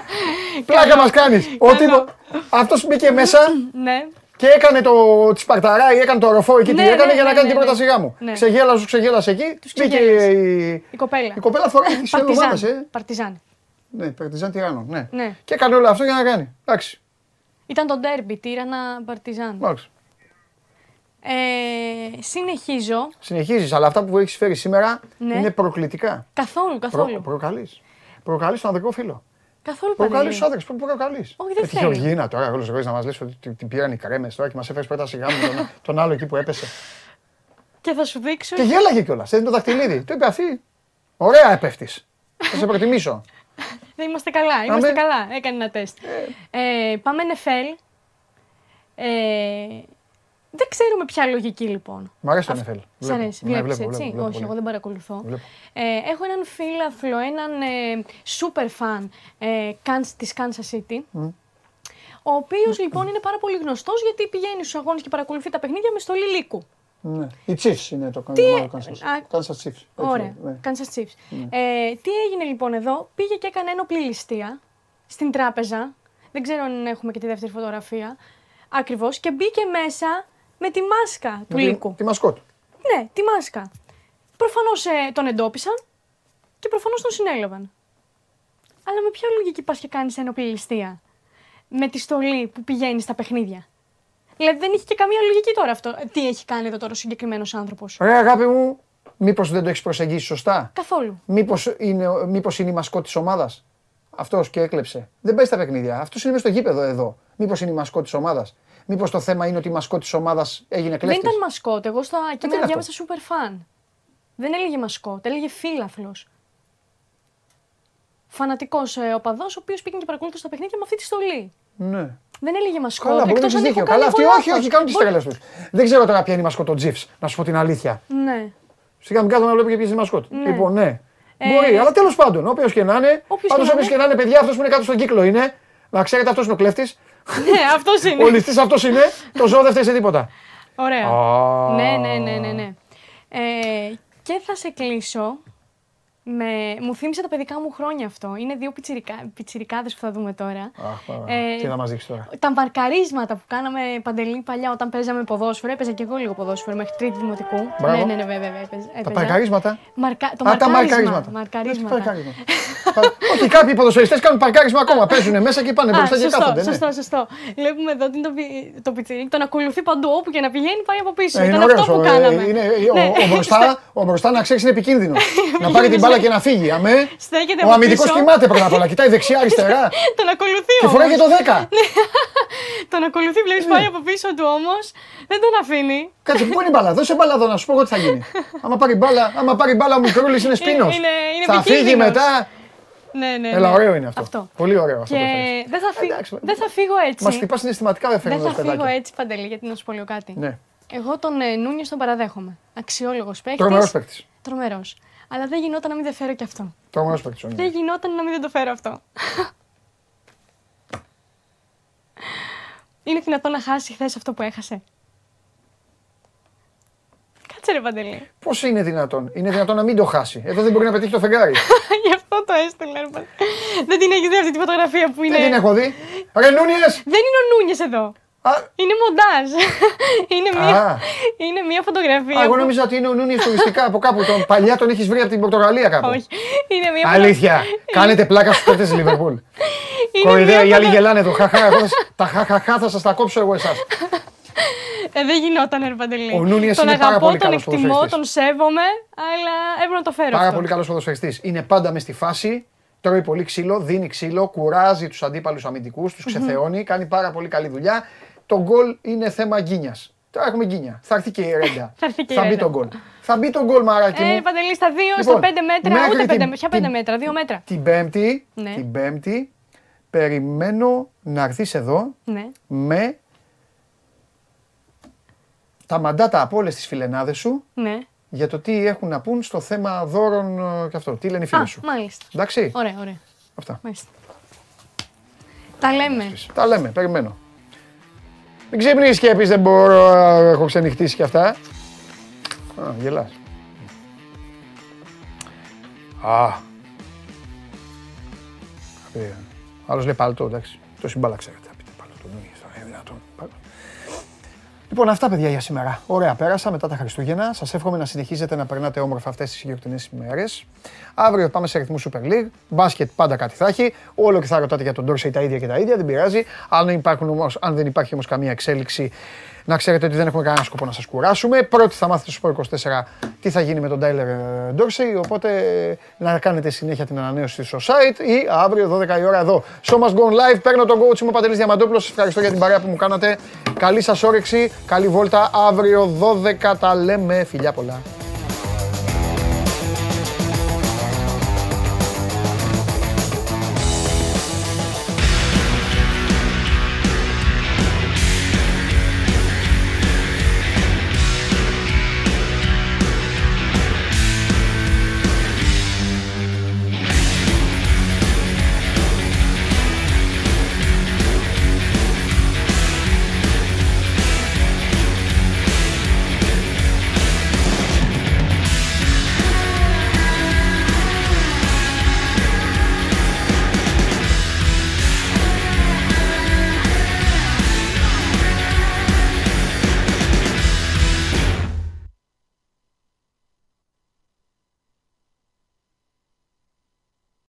Πλάκα μας κάνεις. Ο τύπο. Αυτός μπήκε μέσα Ναι. Και έκανε το τη Σπαρταρά ή έκανε το ροφό εκεί Ναι, τι έκανε ναι, για να ναι, κάνει ναι, την πρόταση ναι. γάμου. Ναι. Ξεγέλασε, ξεγέλασε εκεί. Μπήκε ξεγέλασε. η, Η κοπέλα. η κοπέλα φοράει τη ομάδα. Παρτιζάν. Ε. Παρτιζάν. Ναι, Παρτιζάν Τυράννο. Ναι. Ναι. Και έκανε όλο αυτό για να κάνει. Εντάξει. Ήταν το ντέρμπι, τύρανα Παρτιζάν. μάλιστα. Ε, συνεχίζω. Συνεχίζεις, αλλά αυτά που έχεις φέρει σήμερα Ναι. είναι προκλητικά. Καθόλου, καθόλου. Προκαλείς. Προκαλείς τον ανδρικό φίλο. Καθόλου Προκαλεί Παντελή. του άντρε. Προκαλεί. Όχι, δεν Με τη θέλω. Γεωργίνα τώρα, όλος ο να μας λες ότι την- την πήραν οι κρέμες τώρα και μας έφερε πρόταση γάμου τον, τον άλλο εκεί που έπεσε. Και θα σου δείξω. και γέλαγε κιόλας. Έδινε το δαχτυλίδι. Του είπε αυτή. Ωραία έπεφτει. Θα σε προτιμήσω. Δεν είμαστε καλά, είμαστε Αμέ. καλά. Έκανε ένα τεστ. Ε, πάμε NFL. Ε, δεν ξέρουμε ποια λογική λοιπόν. Μ' αρέσει το NFL. Σ' Βλέπω. αρέσει, Ναι, βλέπεις βλέπω, έτσι; βλέπω, βλέπω Όχι, πολύ. εγώ δεν παρακολουθώ. Βλέπω. Ε, έχω έναν φίλαθλο, έναν ε, super fan ε, Kans- της Kansas City. Ο οποίος λοιπόν είναι πάρα πολύ γνωστός γιατί πηγαίνει στους αγώνες και παρακολουθεί τα παιχνίδια με στολή λύκου. Ναι. Οι Chiefs είναι το Τι- μάλλον Kansas. Α, Kansas Chiefs. Έτσι, Ωραία. ναι. Kansas Chiefs. Ε, τι έγινε λοιπόν εδώ, πήγε και έκανε ένοπλη ληστεία στην τράπεζα. Δεν ξέρω αν έχουμε και τη δεύτερη φωτογραφία. Ακριβώς. Και μπήκε μέσα με τη μάσκα του Με τη- λύκου. Τη μασκότ. Ναι, τη μάσκα. Προφανώς τον εντόπισαν και προφανώς τον συνέλαβαν. Αλλά με ποια λογική πας και κάνεις ένοπλη ληστεία. Με τη στολή που πηγαίνεις στα παιχνίδια; Δηλαδή δεν έχει και καμία λογική τώρα αυτό. Ε, Τι έχει κάνει εδώ τώρα ο συγκεκριμένος άνθρωπος; Ρε αγάπη μου, μήπως δεν το έχεις προσεγγίσει σωστά; Καθόλου. Μήπως είναι, μήπως είναι η μασκό της ομάδας; Αυτός και έκλεψε. Δεν παίζει τα παιχνίδια. Αυτός είναι μέσα στο γήπεδο εδώ. Μήπως είναι η μασκό της ομάδας; Μήπως το θέμα είναι ότι η μασκό της ομάδας έγινε Δεν κλέφτης; ήταν μασκότ. Εγώ στα είναι κείμενα αυτό; διάβασα super fan. Δεν έλεγε μασκότ, έλεγε φίλαθλος. Φανατικός ε, οπαδό, ο οποίος πήγαινε και παρακολούθησε τα παιχνίδια με αυτή τη στολή. Ναι. Δεν έλεγε μασκότ. Καλά, μπορεί να εκτός έχει αν έχω δίκιο. κάνει Καλά, αυτοί εγώ όχι, λάθος. όχι, κάνουν τις Μπορεί- τρέλες τους. Δεν ξέρω τώρα ποια είναι η μασκό των Τζιφς, να σου πω την αλήθεια. Ναι. Σιγά μην κάθομαι να βλέπω και ποιε είναι η μασκότ. Ναι. Λοιπόν, ναι. Ε, Μπορεί, αλλά τέλος πάντων, όποιος και να είναι. Όποιος Πάντως, και να όποιος και να είναι, παιδιά, αυτός που είναι κάτω στον κύκλο είναι. Να ξέρετε, αυτός είναι ο κλέφτης. Ναι, αυτός είναι. Ο ληστή αυτός είναι. Το ζώο δεν φταίει σε τίποτα. Ωραία. Α. Ναι, ναι, ναι, ναι. ναι. Ε, και θα σε κλείσω. Με... Μου θύμισε τα παιδικά μου χρόνια αυτό. Είναι δύο πιτσιρικα... πιτσιρικάδες που θα δούμε τώρα. Αχ, πάρα. Ε, Τι να μας δείξεις τώρα; Τα μαρκαρίσματα που κάναμε παντελή παλιά όταν παίζαμε ποδόσφαιρο. Έπαιζα και εγώ λίγο ποδόσφαιρο μέχρι τρίτη δημοτικού. Μπράβο. Ναι, ναι, ναι, βέβαια. βέβαια έπαιζα. Τα παρκαρίσματα; Μαρκα... Το Α, τα μαρκάρισμα. μαρκαρίσματα. Μαρκαρίσματα. Παρκάρισμα. Πα- Όχι, κάποιοι ποδοσφαιριστές κάνουν παρκάρισμα ακόμα. Παίζουν μέσα και πάνε Α, μπροστά και σωστό, κάθονται. ναι. σωστό, σωστό. Βλέπουμε εδώ ότι είναι το, πι- το πιτσιρίκι, τον ακολουθεί παντού. Όπου και να πηγαίνει, πάει από πίσω. Ε, Ήταν Είναι αυτό ωραίο. που κάναμε. Ο, Ναι. ο, μπροστά, ο μπροστά να ξέρεις είναι επικίνδυνο. να πάρει την μπάλα και να φύγει. Αμέ. Στέκεται Ο από αμυντικός πίσω. κοιμάται πρώτα απ' όλα. Κοιτάει δεξιά-αριστερά. Τον ακολουθεί και φοράει και όμως. το 10. Τον ακολουθεί, βλέπεις Ναι. πάει από πίσω του όμως. Δεν τον αφήνει. Κάτσε, πού είναι η μπάλα. Δώσε μπάλα εδώ να σου πω εγώ τι θα γίνει. άμα πάρει μπάλα, άμα πάρει μπάλα ο μικρούλη είναι σπίνος. είναι- είναι θα φύγει επικίνδυνος. μετά. Ναι, ναι. Έλα, ναι. ωραίο είναι αυτό. Αυτό. Πολύ ωραίο αυτό. Και που έφερες. δεν θα, φύ... Εντάξει, δεν θα φύγω έτσι. Μας χτυπάς συναισθηματικά δεν δεν φέρνει θα το φύγω παιδάκι. έτσι, Παντελή, γιατί να σου πω λίγο κάτι. Ναι. Εγώ τον ε, Νούνιο τον παραδέχομαι. Αξιόλογος παίκτης. Τρομερός παίκτης. Τρομερός. Αλλά δεν γινόταν να μην δεν φέρω και αυτό. Τρομερό παίκτη. Δεν γινόταν να μην δεν το φέρω αυτό. Είναι δυνατόν να χάσει χθες αυτό που έχασε; Κάτσε ρε Παντελή. Πώς είναι δυνατόν; Είναι δυνατόν να μην το χάσει; Εδώ δεν μπορεί να πετύχει το φεγγάρι. Γι' αυτό το έστειλα. ρε Παντελή. Δεν την έχεις δει αυτή τη φωτογραφία που είναι. Δεν την έχω δει. Ρε Νούνιες! Δεν είναι ο Νούνιες εδώ. Α, Είναι μοντάζ. είναι, Α. μία, είναι μία φωτογραφία. Α, εγώ που- νόμιζα ότι είναι ο Νούνιες τουριστικά από κάπου. Τον παλιά τον έχεις βρει από την Πορτογαλία κάπου. Όχι. Είναι μία Αλήθεια. Κάνετε πλάκα στους παίκτες της Λιβερπούλ. Είναι Κοροϊδέα, μία οι άλλοι φωτο- γελάνε εδώ. Χαχά, εγώ θα σ- τα χαχαχά θα σας τα κόψω εγώ εσάς. Ε, δεν γινόταν, ρε Παντελή. Ο Νούνιες τον είναι πάρα αγαπώ, πολύ τον καλός εκτιμώ, ποδοσφαιριστής. τον σέβομαι, αλλά έπρεπε να το φέρω Πάρα αυτό. πολύ καλός ποδοσφαιριστής. Είναι πάντα μες στη φάση. Τρώει πολύ ξύλο, δίνει ξύλο, κουράζει τους αντίπαλους αμυντικούς, τους ξεθεώνει, κάνει πάρα πολύ καλή δουλειά. Το γκολ είναι θέμα γκίνιας. Τώρα έχουμε γκίνια. Θα έρθει και η ρέντα. Θα έρθει και η θα μπει ρέντα. το γκολ. Θα μπει το γκολ, μαράκι Ε, μου. Παντελή, στα δύο, Λοιπόν, στα πέντε μέτρα, μέχρι ούτε πέντε, την- ποια πέντε την- μέτρα, δύο μέτρα. Την Πέμπτη, Ναι. την Πέμπτη περιμένω να έρθεις εδώ Ναι. με τα μαντάτα από όλες τις φιλενάδες σου Ναι. για το τι έχουν να πούν στο θέμα δώρων ε, και αυτό. Τι λένε οι φίλε Α, σου. μάλιστα. Εντάξει. Ωραία, ωραία. Αυτά. Μάλιστα. Τα λέμε. Τα λέμε, περιμένω. Μην ξυπνήσεις και πεις δεν μπορώ, ε, έχω ξενυχτήσει και αυτά. Α, γελάς. Α. Ε, Άλλος λέει παλτό, εντάξει. Το συμπάλα Λοιπόν, αυτά παιδιά για σήμερα. Ωραία, πέρασα μετά τα Χριστούγεννα. Σας εύχομαι να συνεχίζετε να περνάτε όμορφα αυτές τις γιορτινέ ημέρες. Αύριο πάμε σε ρυθμούς Super League. Μπάσκετ πάντα κάτι θα έχει. Όλο και θα ρωτάτε για τον Dorsey τα ίδια και τα ίδια. Δεν πειράζει. Αν, δεν υπάρχουν όμως, αν δεν υπάρχει όμως καμία εξέλιξη, να ξέρετε ότι δεν έχουμε κανένα σκοπό να σας κουράσουμε. Πρώτοι θα μάθετε στο 24 τι θα γίνει με τον Tyler Dorsey. Οπότε να κάνετε συνέχεια την ανανέωση στο site ή αύριο 12 η ώρα εδώ. So must go on live. Παίρνω τον coach μου Παντελής Διαμαντόπουλος. Σας ευχαριστώ για την παρέα που μου κάνατε. Καλή σας όρεξη. Καλή βόλτα. Αύριο 12 τα λέμε. Φιλιά πολλά.